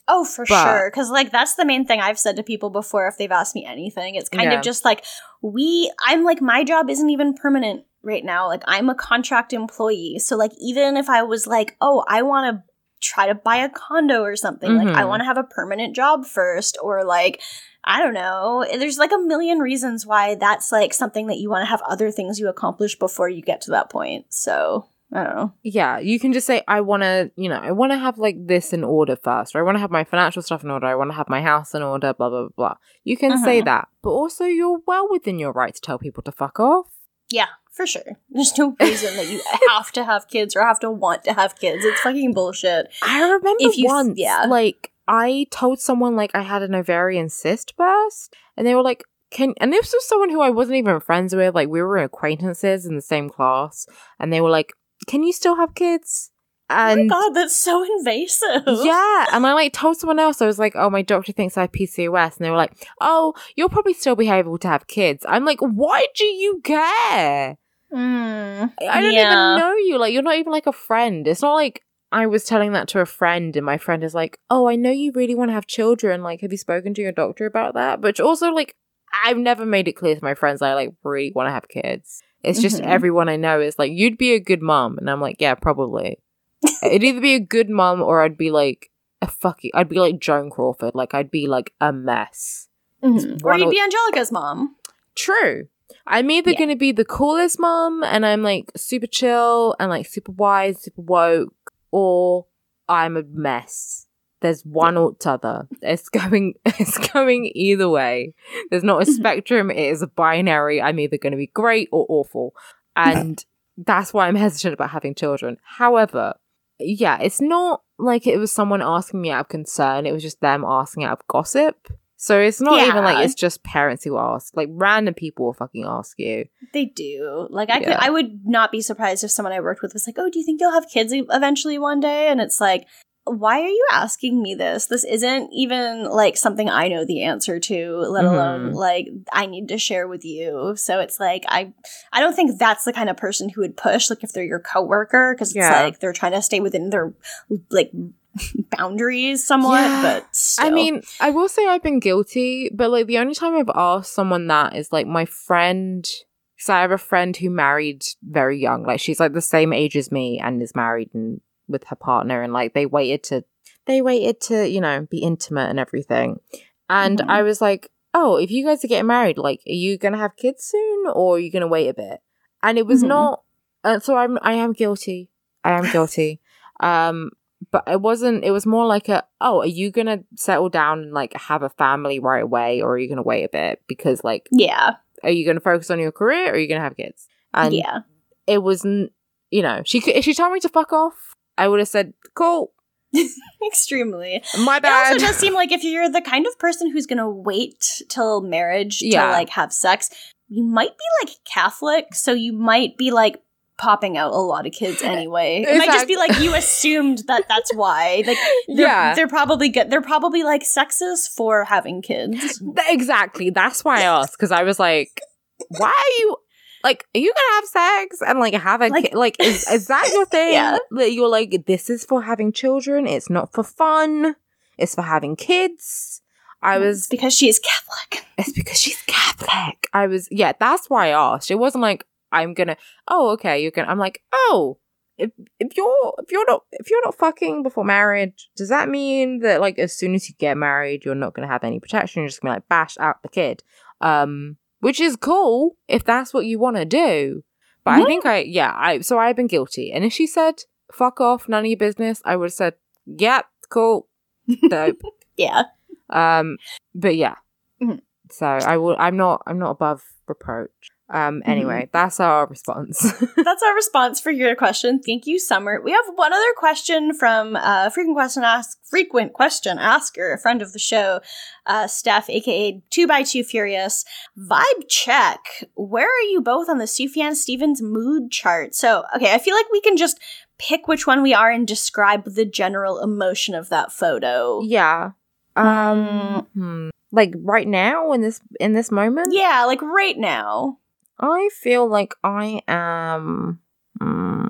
Oh, for But- sure. Because, like, that's the main thing I've said to people before if they've asked me anything. It's kind Yeah. of just like, we, I'm like, my job isn't even permanent right now. Like, I'm a contract employee. So, like, even if I was like, oh, I want to try to buy a condo or something, like, I Mhm. want to have a permanent job first, or like, I don't know. There's like a million reasons why that's like something that you want to have other things you accomplish before you get to that point. So, I don't know. Yeah, you can just say, I want to, you know, I want to have like this in order first, or I want to have my financial stuff in order, I want to have my house in order, blah, blah, blah, blah. You can say Mhm. that, but also you're well within your right to tell people to fuck off. Yeah, for sure. There's no reason that you have to have kids or have to want to have kids. It's fucking bullshit. I remember If you- once, yeah. like, I told someone like I had an ovarian cyst burst, and they were like, "Can?" And this was someone who I wasn't even friends with. Like, we were acquaintances in the same class, and they were like, "Can you still have kids?" And oh my god, that's so invasive. yeah, and I like told someone else. I was like, "Oh, my doctor thinks I have PCOS," and they were like, "Oh, you'll probably still be able to have kids." I'm like, "Why do you care?" Mm, I don't yeah. even know you. Like, you're not even like a friend. It's not like I was telling that to a friend, and my friend is like, "Oh, I know you really want to have children. Like, have you spoken to your doctor about that?" But also, like, I've never made it clear to my friends that I like really want to have kids. It's just Mhm. everyone I know is like, "You'd be a good mom," and I'm like, "Yeah, probably." It'd either be a good mom or I'd be like a fucking. I'd be like Joan Crawford. Like I'd be like a mess. Mhm. Or you'd be Angelica's mom. True. I'm either Yeah. gonna be the coolest mom and I'm like super chill and like super wise, super woke, or I'm a mess. There's one or t'other. It's going it's going either way. There's not a Mhm. spectrum, it is a binary. I'm either gonna be great or awful. And that's why I'm hesitant about having children. However, yeah, it's not like it was someone asking me out of concern. It was just them asking out of gossip. So it's not even like it's just parents who ask. Like random people will fucking ask you. They do. Like I could I would not be surprised if someone I worked with was like, "Oh, do you think you'll have kids eventually one day?" And it's like, "Why are you asking me this? This isn't even like something I know the answer to, let alone Mhm. like I need to share with you." So it's like I I don't think that's the kind of person who would push like if they're your coworker because it's Yeah. like they're trying to stay within their like boundaries somewhat, Yeah. but still. I mean, I will say I've been guilty, but like the only time I've asked someone that is like my friend. So I have a friend who married very young. Like she's like the same age as me and is married and with her partner, and like they waited to they waited to you know be intimate and everything. And Mhm. I was like, oh, if you guys are getting married, like, are you gonna have kids soon, or are you gonna wait a bit? And it was Mhm. not. Uh, so I'm I am guilty. I am guilty. um, but it wasn't. It was more like a oh, are you gonna settle down and like have a family right away, or are you gonna wait a bit because like yeah, are you gonna focus on your career or are you gonna have kids? And yeah. it wasn't. You know, she if she told me to fuck off, I would have said cool. Extremely. My bad It also does seem like if you're the kind of person who's going to wait till marriage Yeah. to like have sex, you might be like Catholic, so you might be like popping out a lot of kids anyway. It might just be like you assumed that that's why. Like they're, Yeah. they're probably good. They're probably like sexist for having kids. Exactly. That's why I asked because I was like, why are you like? Are you gonna have sex and like have a Like- kid? Like, is, is that your thing? Yeah. That you're like, this is for having children. It's not for fun. It's for having kids. I mm, It's was. because she is Catholic. It's because she's Catholic. I was. Yeah, that's why I asked. It wasn't like I'm gonna. Oh, okay. You're gonna. I'm like, oh. If, if you're if you're not if you're not fucking before marriage, does that mean that like as soon as you get married, you're not gonna have any protection? You're just gonna like bash out the kid, um, which is cool if that's what you want to do. But I think I yeah I so I've been guilty. And if she said fuck off, none of your business, I would have said yep, cool, dope. Yeah. Um, but yeah. Mhm. So I will. I'm not. I'm not above reproach. Um. Anyway, that's our response. That's our response for your question. Thank you, Summer. We have one other question from uh, frequent question ask frequent question asker, a friend of the show, uh, Steph, aka Two by Two Furious. Vibe check. Where are you both on the Sufjan Stevens mood chart? So, okay, I feel like we can just pick which one we are and describe the general emotion of that photo. yeah. Um. hmm. Like right now in this in this moment, Yeah, like right now. I feel like I am. hmm,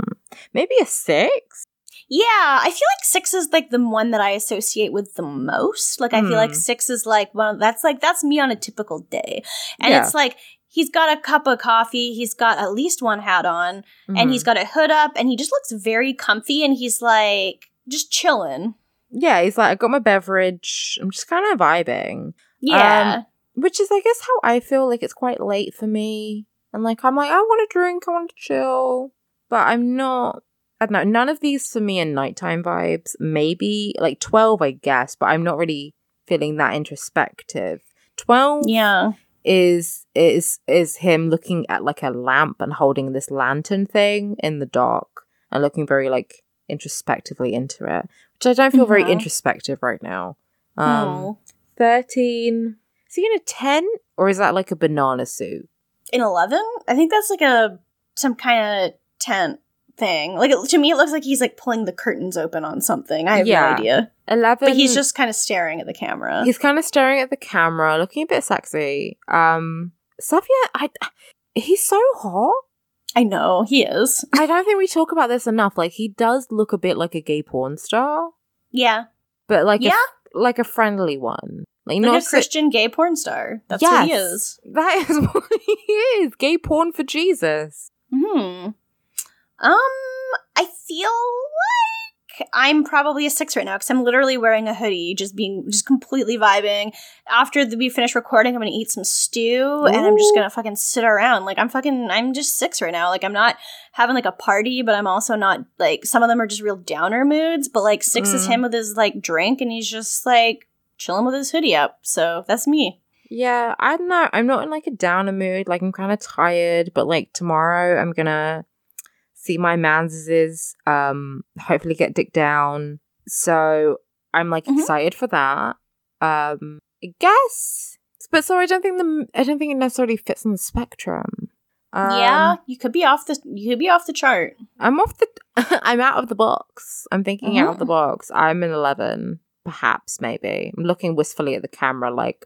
maybe a six. Yeah, I feel like six is like the one that I associate with the most. Like I feel like Hmm. six is like of that's like that's me on a typical day. And Yeah. it's like he's got a cup of coffee, he's got at least one hat on, and Mhm. he's got a hood up, and he just looks very comfy and he's like just chilling. yeah. He's like, I got my beverage. I'm just kind of vibing. Yeah. which is I guess how I feel like it's quite late for me. And like I'm like, I want to drink, I want to chill. But I'm not I don't know, none of these for me are nighttime vibes. Maybe like twelve, I guess, but I'm not really feeling that introspective. Twelve yeah. is is is him looking at like a lamp and holding this lantern thing in the dark and looking very like introspectively into it. Which I don't feel very Mhm. introspective right now. Um. 13. Is he in a tent or is that like a banana suit? In eleven? I think that's like a some kind of tent thing. Like it, to me it looks like he's like pulling the curtains open on something. I have Yeah. no idea. 11. But he's just kind of staring at the camera. He's kind of staring at the camera, looking a bit sexy. Um, Safia, I. He's so hot. I know, he is. I don't think we talk about this enough. Like, he does look a bit like a gay porn star, Yeah. but like, Yeah. a, like a friendly one. Like, Like not a Christian gay porn star. That's what he is. That is what he is. Gay porn for Jesus. Hmm. Um, I feel like I'm probably a six right now because I'm literally wearing a hoodie, just being just completely vibing. After the, we finish recording, I'm gonna eat some stew and I'm just gonna fucking sit around. Like I'm fucking I'm just six right now. Like I'm not having like a party, but I'm also not like some of them are just real downer moods. But like six is Mm. him with his like drink and he's just like chilling with his hoodie up. So that's me. Yeah, I don't know. I'm not in like a downer mood. Like I'm kind of tired, but like tomorrow I'm gonna see my manses. Um, hopefully get dick down. So I'm like Mhm. excited for that. Um, I guess, but so I don't think the I don't think it necessarily fits on the spectrum. Um, yeah, you could be off the you could be off the chart. I'm off the. I'm out of the box. I'm thinking out of the Mhm. box. I'm an eleven, perhaps, maybe. I'm looking wistfully at the camera, like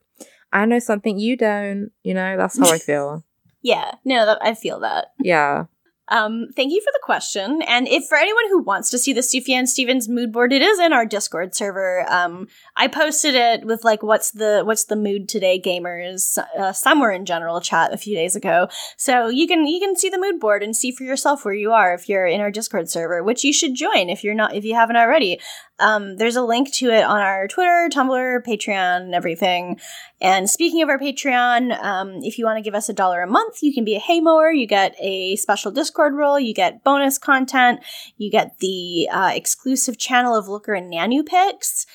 I know something you don't. You know, that's how I feel. Yeah, no, that, I feel that. Yeah. Um, thank you for the question. And if for anyone who wants to see the Sufjan Stevens mood board, it is in our Discord server. Um, I posted it with like what's the what's the mood today, gamers, uh, somewhere in general chat a few days ago. So you can you can see the mood board and see for yourself where you are if you're in our Discord server, which you should join if you're not if you haven't already. Um, there's a link to it on our Twitter, Tumblr, Patreon, and everything. And speaking of our Patreon, um, if you want to give us a dollar a month, you can be a haymower. You get a special Discord role. You get bonus content. You get the uh, exclusive channel of Looker and Nanu picks.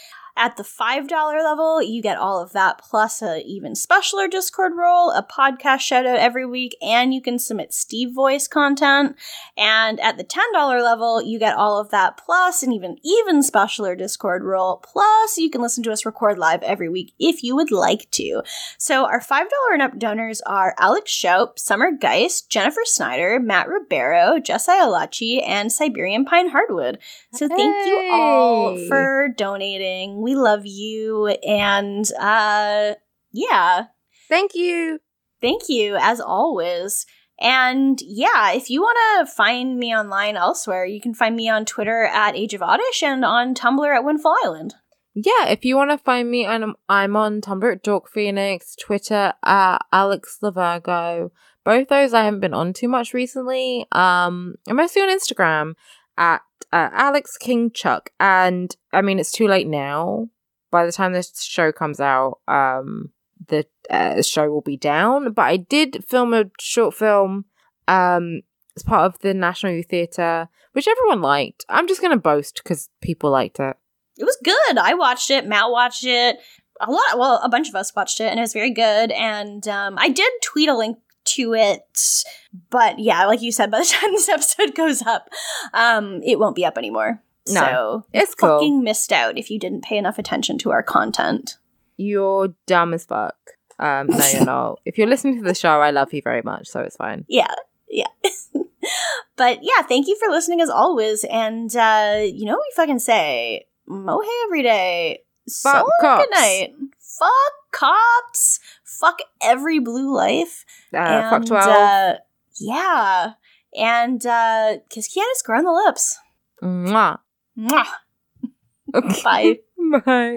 At the $5 level, you get all of that plus a even specialer Discord role, a podcast shout out every week, and you can submit Steve voice content. And at the $10 level, you get all of that plus an even even specialer Discord role. Plus, you can listen to us record live every week if you would like to. So our $5 and up donors are Alex Schaup, Summer Geist, Jennifer Snyder, Matt Ribeiro, Jess Iolachi, and Siberian Pine Hardwood. So thank you all for donating. We love you. And uh yeah, Thank you. thank you as always. And yeah, if you want to find me online elsewhere, you can find me on Twitter at Age of Oddish and on Tumblr at Windfall Island. Yeah, if you want to find me, I'm, I'm on Tumblr at Dork Phoenix, Twitter at Alex Lavergo. Both those I haven't been on too much recently. Um, I'm mostly on Instagram at uh, Alex King Chuck, and I mean it's too late now. By the time this show comes out, um, the uh, show will be down. But I did film a short film, um, as part of the National Youth Theatre, which everyone liked. I'm just gonna boast because people liked it. It was good. I watched it. Matt watched it. A lot. Well, a bunch of us watched it, and it was very good. And um, I did tweet a link to it, but yeah, like you said, by the time this episode goes up, um, it won't be up anymore. No, so It's cool. fucking missed out if you didn't pay enough attention to our content. You're dumb as fuck. Um, no, you're not. If you're listening to the show, I love you very much, so it's fine. Yeah, yeah. but yeah, thank you for listening as always. And uh, you know what we fucking say? Mohe every day. Fuck long, cops. good night. Fuck cops. Fuck every blue life. Uh, fuck And, 12. Uh, yeah. And uh, kiss Kiana's grow on the lips. Mwah. Mwah. Okay. Bye. Bye.